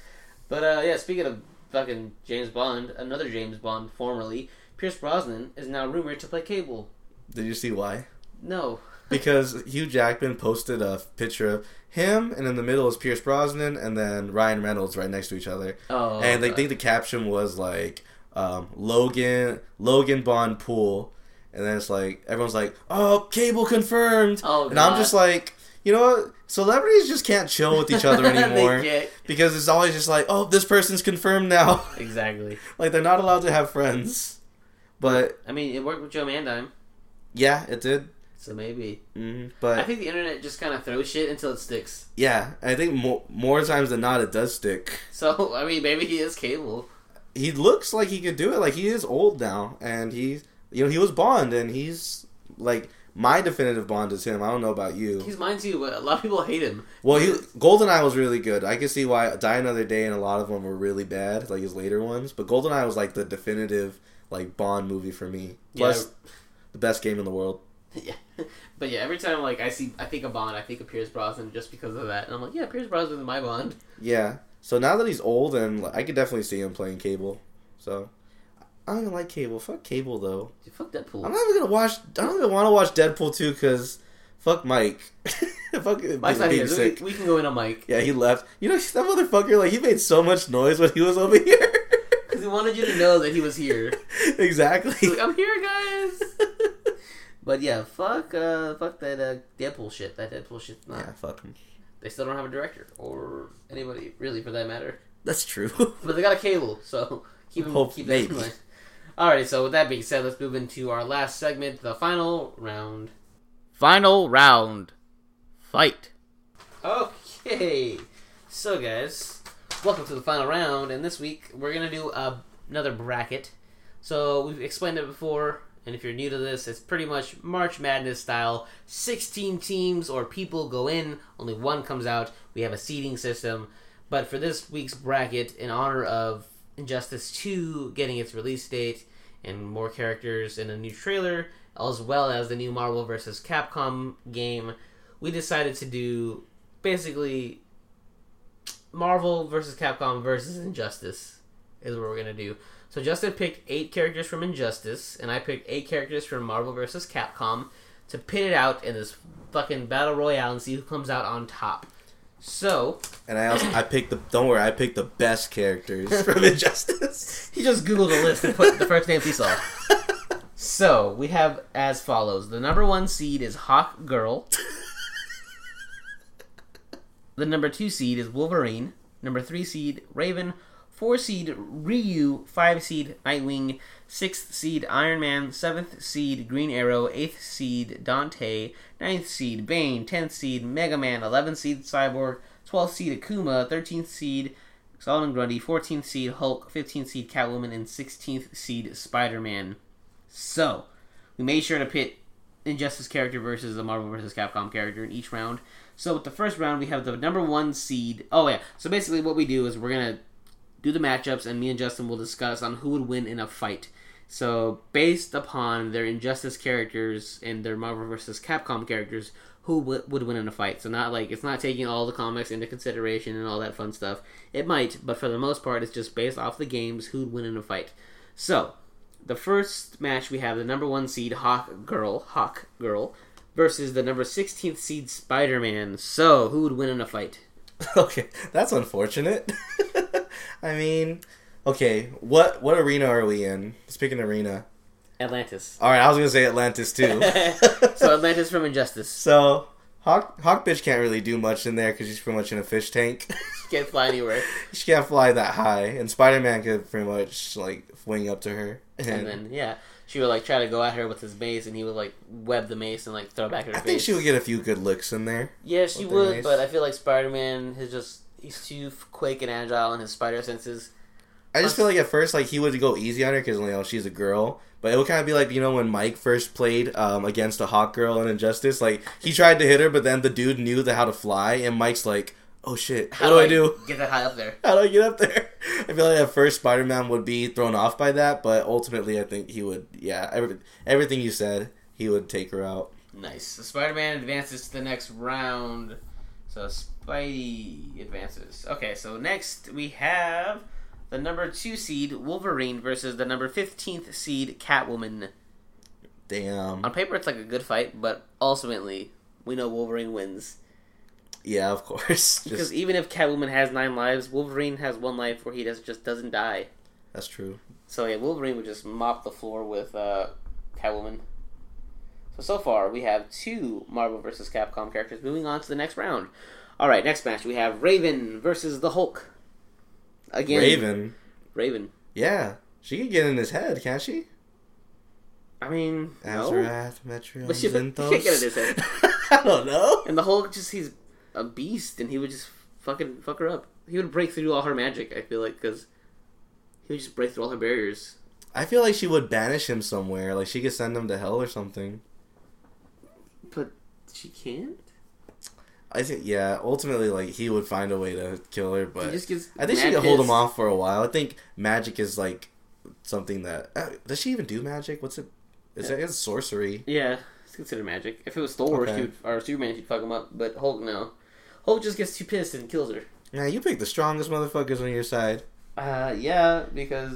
Speaker 1: But uh, yeah, speaking of fucking James Bond, another James Bond, formerly Pierce Brosnan, is now rumored to play Cable.
Speaker 2: Did you see why?
Speaker 1: No.
Speaker 2: Because Hugh Jackman posted a picture of him, and in the middle is Pierce Brosnan, and then Ryan Reynolds right next to each other.
Speaker 1: Oh.
Speaker 2: and they
Speaker 1: God.
Speaker 2: think the caption was like um, Logan Logan Bond pool, and then it's like everyone's like, "Oh, cable confirmed,"
Speaker 1: Oh,
Speaker 2: and I'm just like, you know what? Celebrities just can't chill with each other anymore because it's always just like, "Oh, this person's confirmed now."
Speaker 1: Exactly.
Speaker 2: like they're not allowed to have friends. But
Speaker 1: I mean, it worked with Joe Mandime,
Speaker 2: yeah, it did.
Speaker 1: so maybe.
Speaker 2: hmm
Speaker 1: I think the internet just kind of throws shit until it sticks.
Speaker 2: yeah, I think more more times than not, it does stick.
Speaker 1: So I mean, maybe he is Cable.
Speaker 2: he looks like he could do it. Like he is old now, and he, you know, he was Bond, and he's like my definitive Bond is him. I don't know about you.
Speaker 1: He's mine too, but a lot of people hate him.
Speaker 2: well, he Goldeneye was really good. I can see why Die Another Day and a lot of them were really bad, like his later ones. But Goldeneye was like the definitive like Bond movie for me. Plus, the best game in the world.
Speaker 1: yeah, but yeah, every time like I see, I think of Bond, I think of Pierce Brosnan just because of that, and I'm like, yeah, Pierce Brosnan is my Bond.
Speaker 2: Yeah. So now that he's old, and I could definitely see him playing Cable. So I don't even like Cable. Fuck Cable though.
Speaker 1: Dude, fuck Deadpool.
Speaker 2: I'm not even gonna watch. I don't even want to watch Deadpool 2 because fuck Mike. fuck
Speaker 1: Mike's not
Speaker 2: being
Speaker 1: here.
Speaker 2: sick.
Speaker 1: We, we can go in on Mike
Speaker 2: Yeah, he left. You know that motherfucker. Like he made so much noise when he was over here.
Speaker 1: because he wanted you to know that he was here.
Speaker 2: exactly.
Speaker 1: He's like, I'm here, guys. but yeah, fuck, uh, fuck that uh, Deadpool shit. That Deadpool shit. Nah,
Speaker 2: yeah, fuck him.
Speaker 1: they still don't have a director or anybody really for that matter.
Speaker 2: That's true.
Speaker 1: But they got a cable, so keep him.
Speaker 2: Hope-
Speaker 1: keep that in mind. Alrighty, so with that being said, let's move into our last segment, the final round. Final round. Fight. Okay. So, guys, welcome to the final round, and this week we're going to do uh, another bracket. So, we've explained it before, and if you're new to this, it's pretty much March Madness style. 16 teams or people go in, only one comes out. We have a seeding system. But for this week's bracket, in honor of Injustice 2 getting its release date and more characters in a new trailer, as well as the new Marvel vs. Capcom game, we decided to do basically Marvel vs. Capcom versus Injustice is what we're gonna do. So Justin picked eight characters from Injustice, and I picked eight characters from Marvel vs. Capcom to pit it out in this fucking battle royale and see who comes out on top. So
Speaker 2: And I also I picked the don't worry, I picked the best characters from Injustice.
Speaker 1: he just googled a list and put the first name he saw. So we have as follows: the number one seed is Hawk Girl. the number two seed is Wolverine. Number three seed Raven. Four seed Ryu. Five seed Nightwing. Sixth seed Iron Man. Seventh seed Green Arrow. Eighth seed Dante. Ninth seed Bane. Tenth seed Mega Man. Eleventh seed Cyborg. Twelfth seed Akuma. Thirteenth seed Solomon Grundy. Fourteenth seed Hulk. Fifteenth seed Catwoman. And sixteenth seed Spider Man. So, we made sure to pit Injustice character versus the Marvel versus Capcom character in each round. So, with the first round, we have the number one seed. Oh, yeah. So, basically, what we do is we're going to do the matchups, and me and Justin will discuss on who would win in a fight. So, based upon their Injustice characters and their Marvel vs. Capcom characters, who w- would win in a fight. So, not like it's not taking all the comics into consideration and all that fun stuff. It might, but for the most part, it's just based off the games who'd win in a fight. So, the first match we have the number one seed Hawk Girl, Hawk Girl, versus the number 16th seed Spider Man. So, who would win in a fight?
Speaker 2: okay, that's unfortunate. I mean, okay, what what arena are we in? Speaking of arena.
Speaker 1: Atlantis.
Speaker 2: All right, I was gonna say Atlantis too.
Speaker 1: so, Atlantis from Injustice.
Speaker 2: so Hawk Hawk bitch can't really do much in there because she's pretty much in a fish tank.
Speaker 1: she Can't fly anywhere.
Speaker 2: she can't fly that high, and Spider Man could pretty much like wing up to her.
Speaker 1: And then, yeah, she would like try to go at her with his mace, and he would like web the mace and like throw back at her
Speaker 2: I
Speaker 1: face.
Speaker 2: think she would get a few good licks in there.
Speaker 1: Yeah, she would, but I feel like Spider Man has just. He's too quick and agile in his spider senses.
Speaker 2: I just feel like at first, like he would go easy on her because you know she's a girl. But it would kind of be like you know when Mike first played um, against a hawk girl in Injustice. Like he tried to hit her, but then the dude knew the how to fly, and Mike's like, "Oh shit,
Speaker 1: How
Speaker 2: what do I do?
Speaker 1: Get that high up there.
Speaker 2: How do I get up there?" I feel like at first Spider Man would be thrown off by that, but ultimately I think he would. Yeah, every, everything you said, he would take her out.
Speaker 1: Nice. So Spider Man advances to the next round. So Spidey advances. Okay, so next we have the number two seed Wolverine versus the number fifteenth seed Catwoman.
Speaker 2: Damn.
Speaker 1: On paper, it's like a good fight, but ultimately, we know Wolverine wins
Speaker 2: Yeah, of course.
Speaker 1: because
Speaker 2: Just,
Speaker 1: even if Catwoman has nine lives, Wolverine has one life where he does just doesn't die.
Speaker 2: that's true.
Speaker 1: So yeah, Wolverine would just mop the floor with uh, Catwoman. So so far we have two Marvel vs. Capcom characters. Moving on to the next round. All right, next match we have Raven versus the Hulk. Again,
Speaker 2: Raven.
Speaker 1: Raven.
Speaker 2: Yeah, she could get in his head, can't she?
Speaker 1: I mean, no,
Speaker 2: Azarath, Metro,
Speaker 1: but she, she can't get in his head.
Speaker 2: I don't know.
Speaker 1: And the Hulk just he's a beast, and he would just fucking fuck her up. He would break through all her magic. I feel like because he would just break through all her barriers.
Speaker 2: I feel like she would banish him somewhere. Like she could send him to hell or something.
Speaker 1: She can't.
Speaker 2: I think yeah. Ultimately, like he would find a way to kill her,
Speaker 1: He
Speaker 2: but. I think she could hold him off for a while. I think magic is like something that uh, does she even do magic? What's it? Is it it's sorcery?
Speaker 1: Yeah, it's considered magic. If it was Thor
Speaker 2: Okay.
Speaker 1: would, or Superman, she'd fuck him up. But Hulk, no. Hulk just gets too pissed and kills her.
Speaker 2: Yeah, you pick the strongest motherfuckers on your side.
Speaker 1: Uh, yeah, because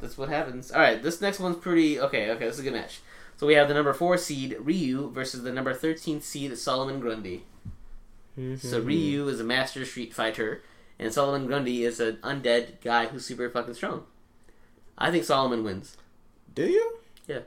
Speaker 1: that's what happens. All right, this next one's pretty okay. Okay, this is a good match. So we have the number four seed Ryu versus the number thirteen seed Solomon Grundy. So
Speaker 2: Hmm.
Speaker 1: Ryu is a master street fighter, and Solomon Grundy is an undead guy who's super fucking strong. I think Solomon wins.
Speaker 2: Do you?
Speaker 1: Yeah.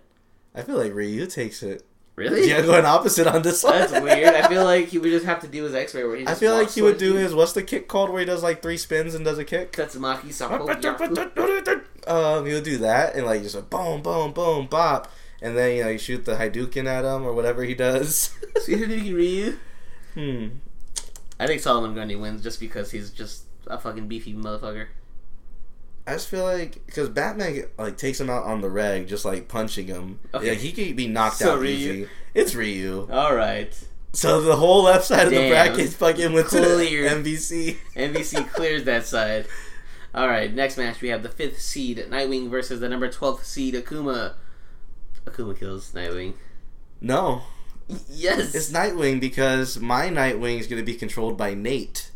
Speaker 2: I feel like Ryu takes it.
Speaker 1: Really?
Speaker 2: Yeah, going opposite on this one.
Speaker 1: That's weird. I feel like he would just have to do his X-ray where he.
Speaker 2: I feel like he would do his what's the kick called where he does like three spins and does a kick.
Speaker 1: Tatsumaki Sapo. Yaku.
Speaker 2: um, he'll do that and like just a boom, boom, boom, bop, and then you know you shoot the Hadouken at him or whatever he does.
Speaker 1: See Hadouken Ryu?
Speaker 2: hmm.
Speaker 1: I think Solomon Grundy wins just because he's just a fucking beefy motherfucker.
Speaker 2: I just feel like because Batman like takes him out on the reg, just like punching him.
Speaker 1: Okay.
Speaker 2: Yeah, he could be knocked
Speaker 1: So
Speaker 2: out
Speaker 1: Ryu.
Speaker 2: easy. It's Ryu.
Speaker 1: All right.
Speaker 2: So the whole left side of the
Speaker 1: Damn.
Speaker 2: bracket fucking went to
Speaker 1: Clear.
Speaker 2: MVC.
Speaker 1: MVC clears that side. All right, next match we have the fifth seed Nightwing versus the number twelfth seed Akuma. Akuma kills Nightwing.
Speaker 2: No,
Speaker 1: Y- Yes,
Speaker 2: it's Nightwing because my Nightwing is going to be controlled by Nate.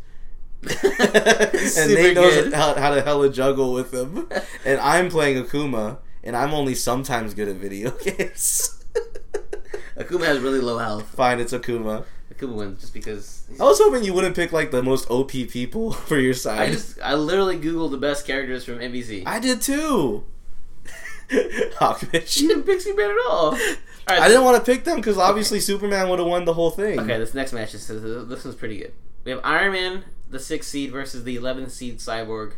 Speaker 2: and Nate knows how, how to hella juggle with him. And I'm playing Akuma, and I'm only sometimes good at video games.
Speaker 1: Akuma has really low health.
Speaker 2: Fine, it's Akuma.
Speaker 1: Akuma wins just because.
Speaker 2: I was hoping you wouldn't pick like the most OP people for your side.
Speaker 1: I just I literally googled the best characters from MVC.
Speaker 2: I did too. Hawkman.
Speaker 1: She didn't pick Superman at all. All right,
Speaker 2: I didn't want to pick them because obviously Superman would have won the whole thing.
Speaker 1: Okay, this next match is this one's pretty good. We have Iron Man, the sixth seed, versus the eleventh seed Cyborg.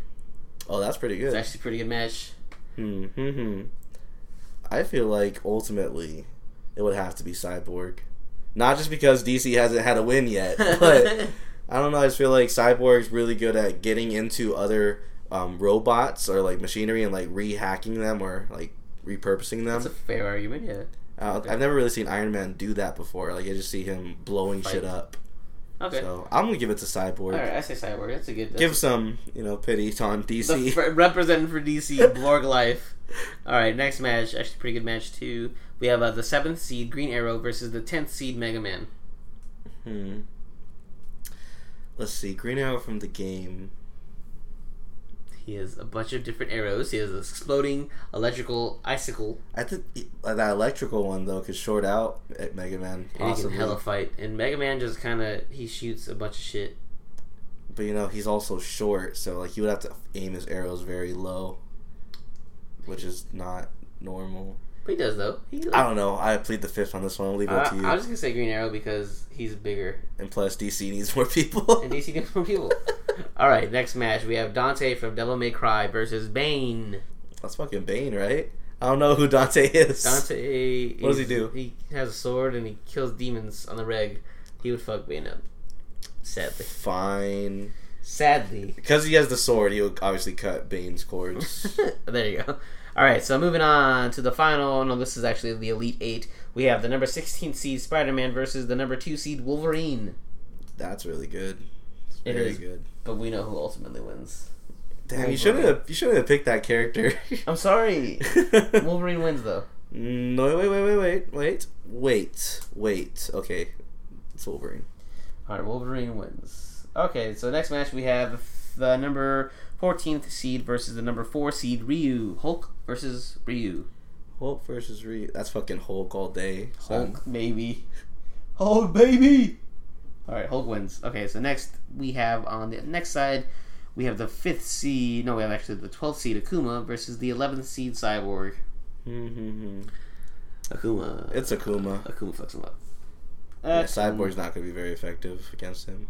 Speaker 2: Oh, that's pretty good.
Speaker 1: It's actually a pretty good match.
Speaker 2: Hmm, hmm. I feel like ultimately it would have to be Cyborg. Not just because DC hasn't had a win yet, but I don't know. I just feel like Cyborg's really good at getting into other um, robots or like machinery and like re-hacking them or like repurposing them.
Speaker 1: That's a fair argument, yeah.
Speaker 2: Uh, I've never really seen Iron Man do that before. Like I just see him blowing
Speaker 1: Fight.
Speaker 2: shit up.
Speaker 1: Okay.
Speaker 2: So I'm gonna give it to Cyborg.
Speaker 1: All right, I say Cyborg. That's a good. That's
Speaker 2: Give some, you know, pity on DC.
Speaker 1: fr- representing for DC, Blorg Life. All right, next match, actually pretty good match too. We have uh, the seventh seed Green Arrow versus the tenth seed Mega Man.
Speaker 2: Hmm. Let's see. Green Arrow from the game.
Speaker 1: He has a bunch of different arrows. He has an exploding electrical icicle,
Speaker 2: I think uh, that electrical one though could short out at Mega Man
Speaker 1: and he can
Speaker 2: possibly.
Speaker 1: hella fight. And Mega Man just kind of he shoots a bunch of shit.
Speaker 2: But you know he's also short, so like he would have to aim his arrows very low, which is not normal.
Speaker 1: But he does though. He,
Speaker 2: I don't know. I plead the fifth on this one. I'll leave it
Speaker 1: I,
Speaker 2: to you.
Speaker 1: I was just gonna say Green Arrow because he's bigger
Speaker 2: And plus, DC needs more people.
Speaker 1: and DC needs more people. All right, next match we have Dante from Devil May Cry versus Bane.
Speaker 2: That's fucking Bane, right? I don't know who Dante is.
Speaker 1: Dante.
Speaker 2: What does he do?
Speaker 1: He has a sword and he kills demons on the reg. He would fuck Bane up. Sadly.
Speaker 2: Fine.
Speaker 1: Sadly.
Speaker 2: Because he has the sword, he would obviously cut Bane's cords.
Speaker 1: there you go. All right, so moving on to the final. No, this is actually the Elite Eight. We have the number 16 seed Spider-Man versus the number two seed Wolverine.
Speaker 2: That's really good. It's
Speaker 1: It is.
Speaker 2: good.
Speaker 1: But we know who ultimately wins.
Speaker 2: Damn, you shouldn't have. You shouldn't have picked that character.
Speaker 1: I'm sorry. Wolverine wins though.
Speaker 2: Mm, no, wait, wait, wait, wait, wait, wait, wait. Okay, it's Wolverine.
Speaker 1: All right, Wolverine wins. Okay, so next match we have the number 14th seed versus the number 4 seed Ryu. Hulk versus Ryu.
Speaker 2: Hulk versus Ryu. That's fucking Hulk all day. son.
Speaker 1: Hulk, baby. Hulk, baby. All right, Hulk wins. Okay, so next we have on the next side, we have the fifth seed. No, we have actually the 12th seed Akuma versus the 11th seed Cyborg.
Speaker 2: Mm-hmm.
Speaker 1: Akuma.
Speaker 2: It's Akuma.
Speaker 1: Akuma fucks him up.
Speaker 2: Yeah,
Speaker 1: Akuma.
Speaker 2: Cyborg's not gonna be very effective against him.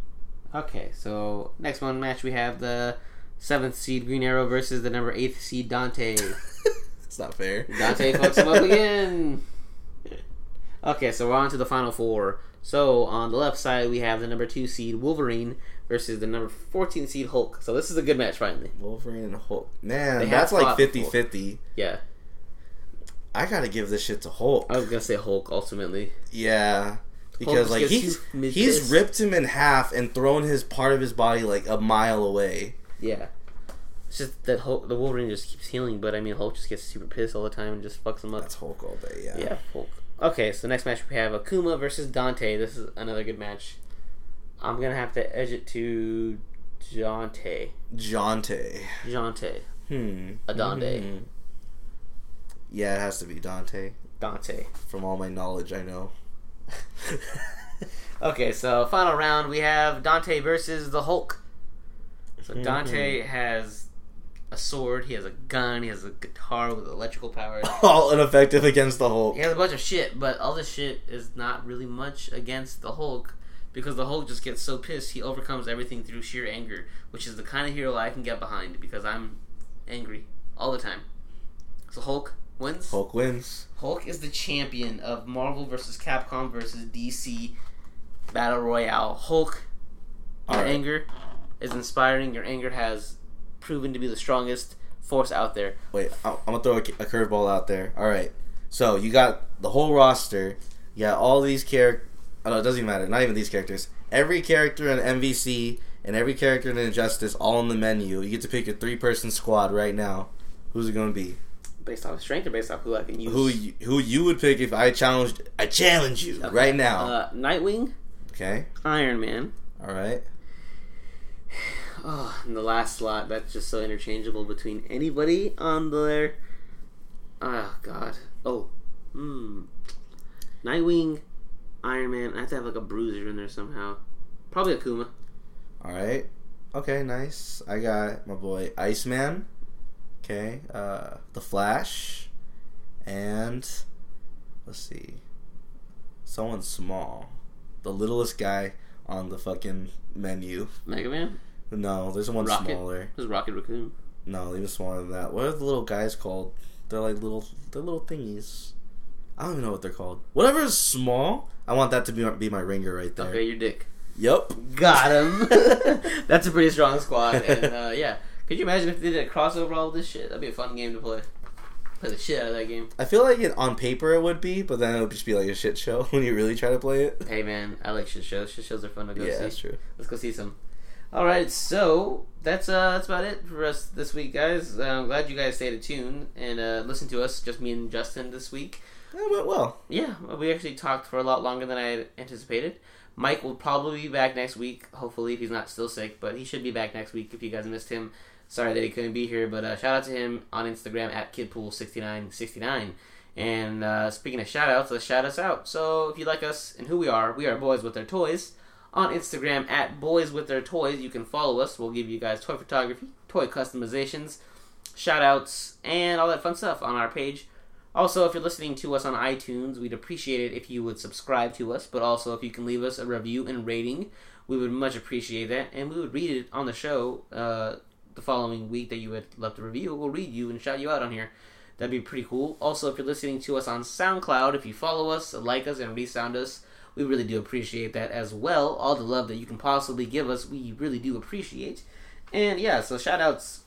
Speaker 1: Okay, so next one match we have the seventh seed Green Arrow versus the number eighth seed Dante.
Speaker 2: it's not fair.
Speaker 1: Dante fucks him up again. Okay, so we're on to the final four. So on the left side we have the number two seed Wolverine versus the number fourteen seed Hulk. So this is a good match finally.
Speaker 2: Wolverine and Hulk. Man,
Speaker 1: They
Speaker 2: that's like
Speaker 1: fought
Speaker 2: 50-50.
Speaker 1: Yeah,
Speaker 2: I gotta give this shit to Hulk.
Speaker 1: I was gonna say Hulk ultimately.
Speaker 2: Yeah. Because
Speaker 1: just
Speaker 2: like he's he's ripped him in half and thrown his part of his body like a mile away.
Speaker 1: Yeah. It's just that Hulk, the Wolverine just keeps healing, but I mean Hulk just gets super pissed all the time and just fucks him up.
Speaker 2: That's Hulk all day. Yeah.
Speaker 1: Yeah, Hulk. Okay, so next match we have Akuma versus Dante. This is another good match. I'm gonna have to edge it to Dante.
Speaker 2: Jonte.
Speaker 1: Dante.
Speaker 2: Hmm.
Speaker 1: Adonde.
Speaker 2: Mhm. Yeah, it has to be Dante.
Speaker 1: Dante.
Speaker 2: From all my knowledge, I know.
Speaker 1: Okay, so final round we have Dante versus the Hulk. So mm-hmm. Dante has a sword, he has a gun, he has a guitar with electrical power.
Speaker 2: all ineffective against the Hulk.
Speaker 1: He has a bunch of shit, but all this shit is not really much against the Hulk because the Hulk just gets so pissed he overcomes everything through sheer anger, which is the kind of hero I can get behind because I'm angry all the time. So Hulk wins.
Speaker 2: Hulk wins.
Speaker 1: Hulk is the champion of Marvel versus Capcom versus DC Battle Royale. Hulk, your
Speaker 2: Alright.
Speaker 1: anger is inspiring. Your anger has proven to be the strongest force out there.
Speaker 2: Wait, I'm I'm gonna throw a, a curveball out there. All right, so you got the whole roster. You got all these characters. Oh, no, it doesn't even matter. Not even these characters. Every character in MVC and every character in Injustice, all on the menu. You get to pick a three-person squad right now. Who's it gonna be?
Speaker 1: Based off strength or based off who I can use?
Speaker 2: Who you, who you would pick if I challenged? I challenge you right now.
Speaker 1: Uh, Nightwing,
Speaker 2: okay.
Speaker 1: Iron Man.
Speaker 2: All right.
Speaker 1: Oh, and the last slot, that's just so interchangeable between anybody on there. Oh, God. Oh. Hmm. Nightwing, Iron Man. I have to have like a bruiser in there somehow. Probably Akuma.
Speaker 2: All right. Okay, nice. I got my boy Iceman. Okay. Uh, the Flash, and let's see, someone small, the littlest guy on the fucking menu.
Speaker 1: Mega Man?
Speaker 2: No, there's one
Speaker 1: Rocket.
Speaker 2: smaller.
Speaker 1: There's Rocket Raccoon.
Speaker 2: No, even smaller than that. What are the little guys called? They're like little, they're little thingies. I don't even know what they're called. Whatever is small, I want that to be be my ringer right there.
Speaker 1: Okay, your dick.
Speaker 2: Yep.
Speaker 1: Got him. That's a pretty strong squad. And uh, yeah, could you imagine if they did a crossover all this shit? That'd be a fun game to play. Play the shit out of that game.
Speaker 2: I feel like it on paper it would be, but then it would just be like a shit show when you really try to play it.
Speaker 1: Hey man, I like shit shows. Shit shows are fun to go
Speaker 2: Yeah,
Speaker 1: see.
Speaker 2: that's true.
Speaker 1: Let's go see some. All right, so that's uh that's about it for us this week, guys. Uh, I'm glad you guys stayed tuned and uh, listened to us, just me and Justin this week.
Speaker 2: It went well.
Speaker 1: Yeah, we actually talked for a lot longer than I had anticipated. Mike will probably be back next week, hopefully, if he's not still sick, but he should be back next week if you guys missed him. Sorry that he couldn't be here, but uh, shout out to him on Instagram at kidpool6969. And uh, speaking of shout outs, let's shout us out. So if you like us and who we are, we are Boys with Their Toys. On Instagram at Boys with Their Toys, you can follow us. We'll give you guys toy photography, toy customizations, shout outs, and all that fun stuff on our page. Also, if you're listening to us on iTunes, we'd appreciate it if you would subscribe to us, but also if you can leave us a review and rating, we would much appreciate that, and we would read it on the show uh, the following week that you had left a review. We'll read you and shout you out on here. That'd be pretty cool. Also, if you're listening to us on SoundCloud, if you follow us, like us, and resound us, we really do appreciate that as well. All the love that you can possibly give us, we really do appreciate. And yeah, so shout outs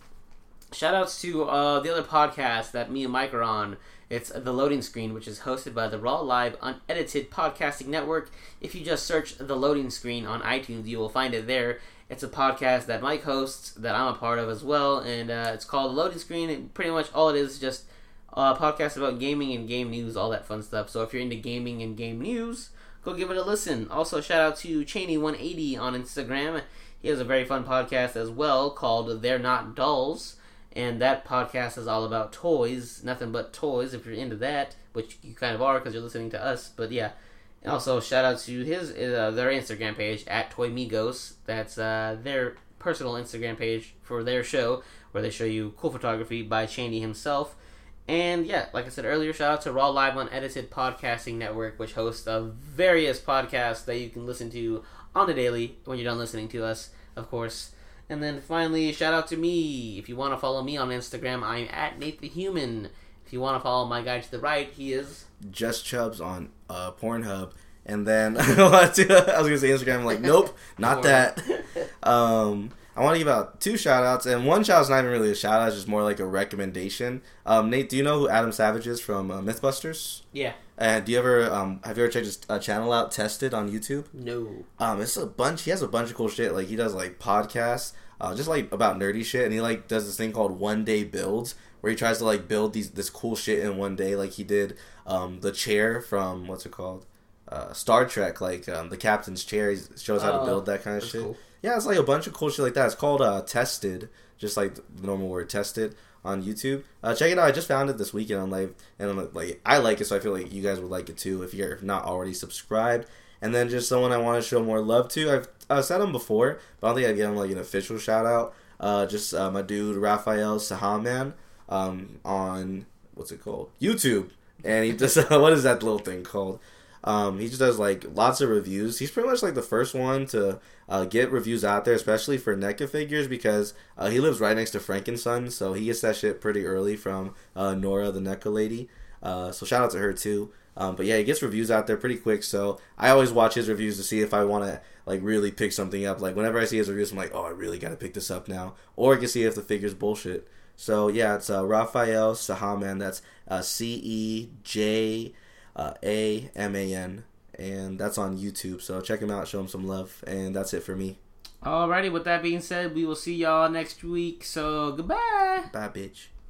Speaker 1: Shout outs to uh, the other podcast that me and Mike are on. It's The Loading Screen, which is hosted by the Raw Live Unedited Podcasting Network. If you just search The Loading Screen on iTunes, you will find it there. It's a podcast that Mike hosts that I'm a part of as well, and uh, it's called The Loading Screen. And pretty much all it is is just a podcast about gaming and game news, all that fun stuff. So if you're into gaming and game news, go give it a listen. Also, shout out to Cheney180 on Instagram. He has a very fun podcast as well called They're Not Dolls and that podcast is all about toys, nothing but toys. If you're into that, which you kind of are because you're listening to us, but yeah. And also, shout out to his uh, their Instagram page at Toy Migos. That's uh, their personal Instagram page for their show, where they show you cool photography by Cheney himself. And yeah, like I said earlier, shout out to Raw Live Unedited Podcasting Network, which hosts uh, various podcasts that you can listen to on the daily when you're done listening to us, of course. And then finally, shout out to me. If you want to follow me on Instagram, I'm at Nate the Human. If you want to follow my guy to the right, he is.
Speaker 2: Just Chubs on uh, Pornhub. And then I was gonna say Instagram. I'm like, nope, not that. Um, I want to give out two shout outs, and one shout out's not even really a shout out, it's just more like a recommendation. Um, Nate, do you know who Adam Savage is from uh, Mythbusters?
Speaker 1: Yeah.
Speaker 2: And do you ever um, have you ever checked his uh, channel out, Tested on YouTube?
Speaker 1: No.
Speaker 2: Um, it's a bunch. He has a bunch of cool shit. Like he does like podcasts, uh, just like about nerdy shit, and he like does this thing called one day builds, where he tries to like build these this cool shit in one day. Like he did um the chair from what's it called, uh, Star Trek. Like um, the captain's chair. He shows how to
Speaker 1: Oh,
Speaker 2: build that kind of shit.
Speaker 1: cool.
Speaker 2: Yeah, it's like a bunch of cool shit like that. It's called uh, Tested, just like the normal word Tested on YouTube. Uh, check it out. I just found it this weekend on live, and I'm like, I like it, so I feel like you guys would like it too if you're not already subscribed. And then just someone I want to show more love to. I've I've said him before, but I don't think I'd give him like an official shout out. Uh, just uh, my dude Raphael Cejaman um, on what's it called YouTube, and he just what is that little thing called? Um, he just does like lots of reviews. He's pretty much like the first one to uh, get reviews out there, especially for NECA figures, because uh, he lives right next to Frankenson, so he gets that shit pretty early from uh, Nora, the NECA lady. Uh, so shout out to her too. Um, but yeah, he gets reviews out there pretty quick. So I always watch his reviews to see if I want to like really pick something up. Like whenever I see his reviews, I'm like, oh, I really got to pick this up now, or I can see if the figure's bullshit. So yeah, it's uh, Raphael Cejaman. That's uh, C E J uh, A M A N, and that's on YouTube. So check him out, show him some love, and that's it for me.
Speaker 1: Alrighty, with that being said, we will see y'all next week. So goodbye.
Speaker 2: Bye, bitch.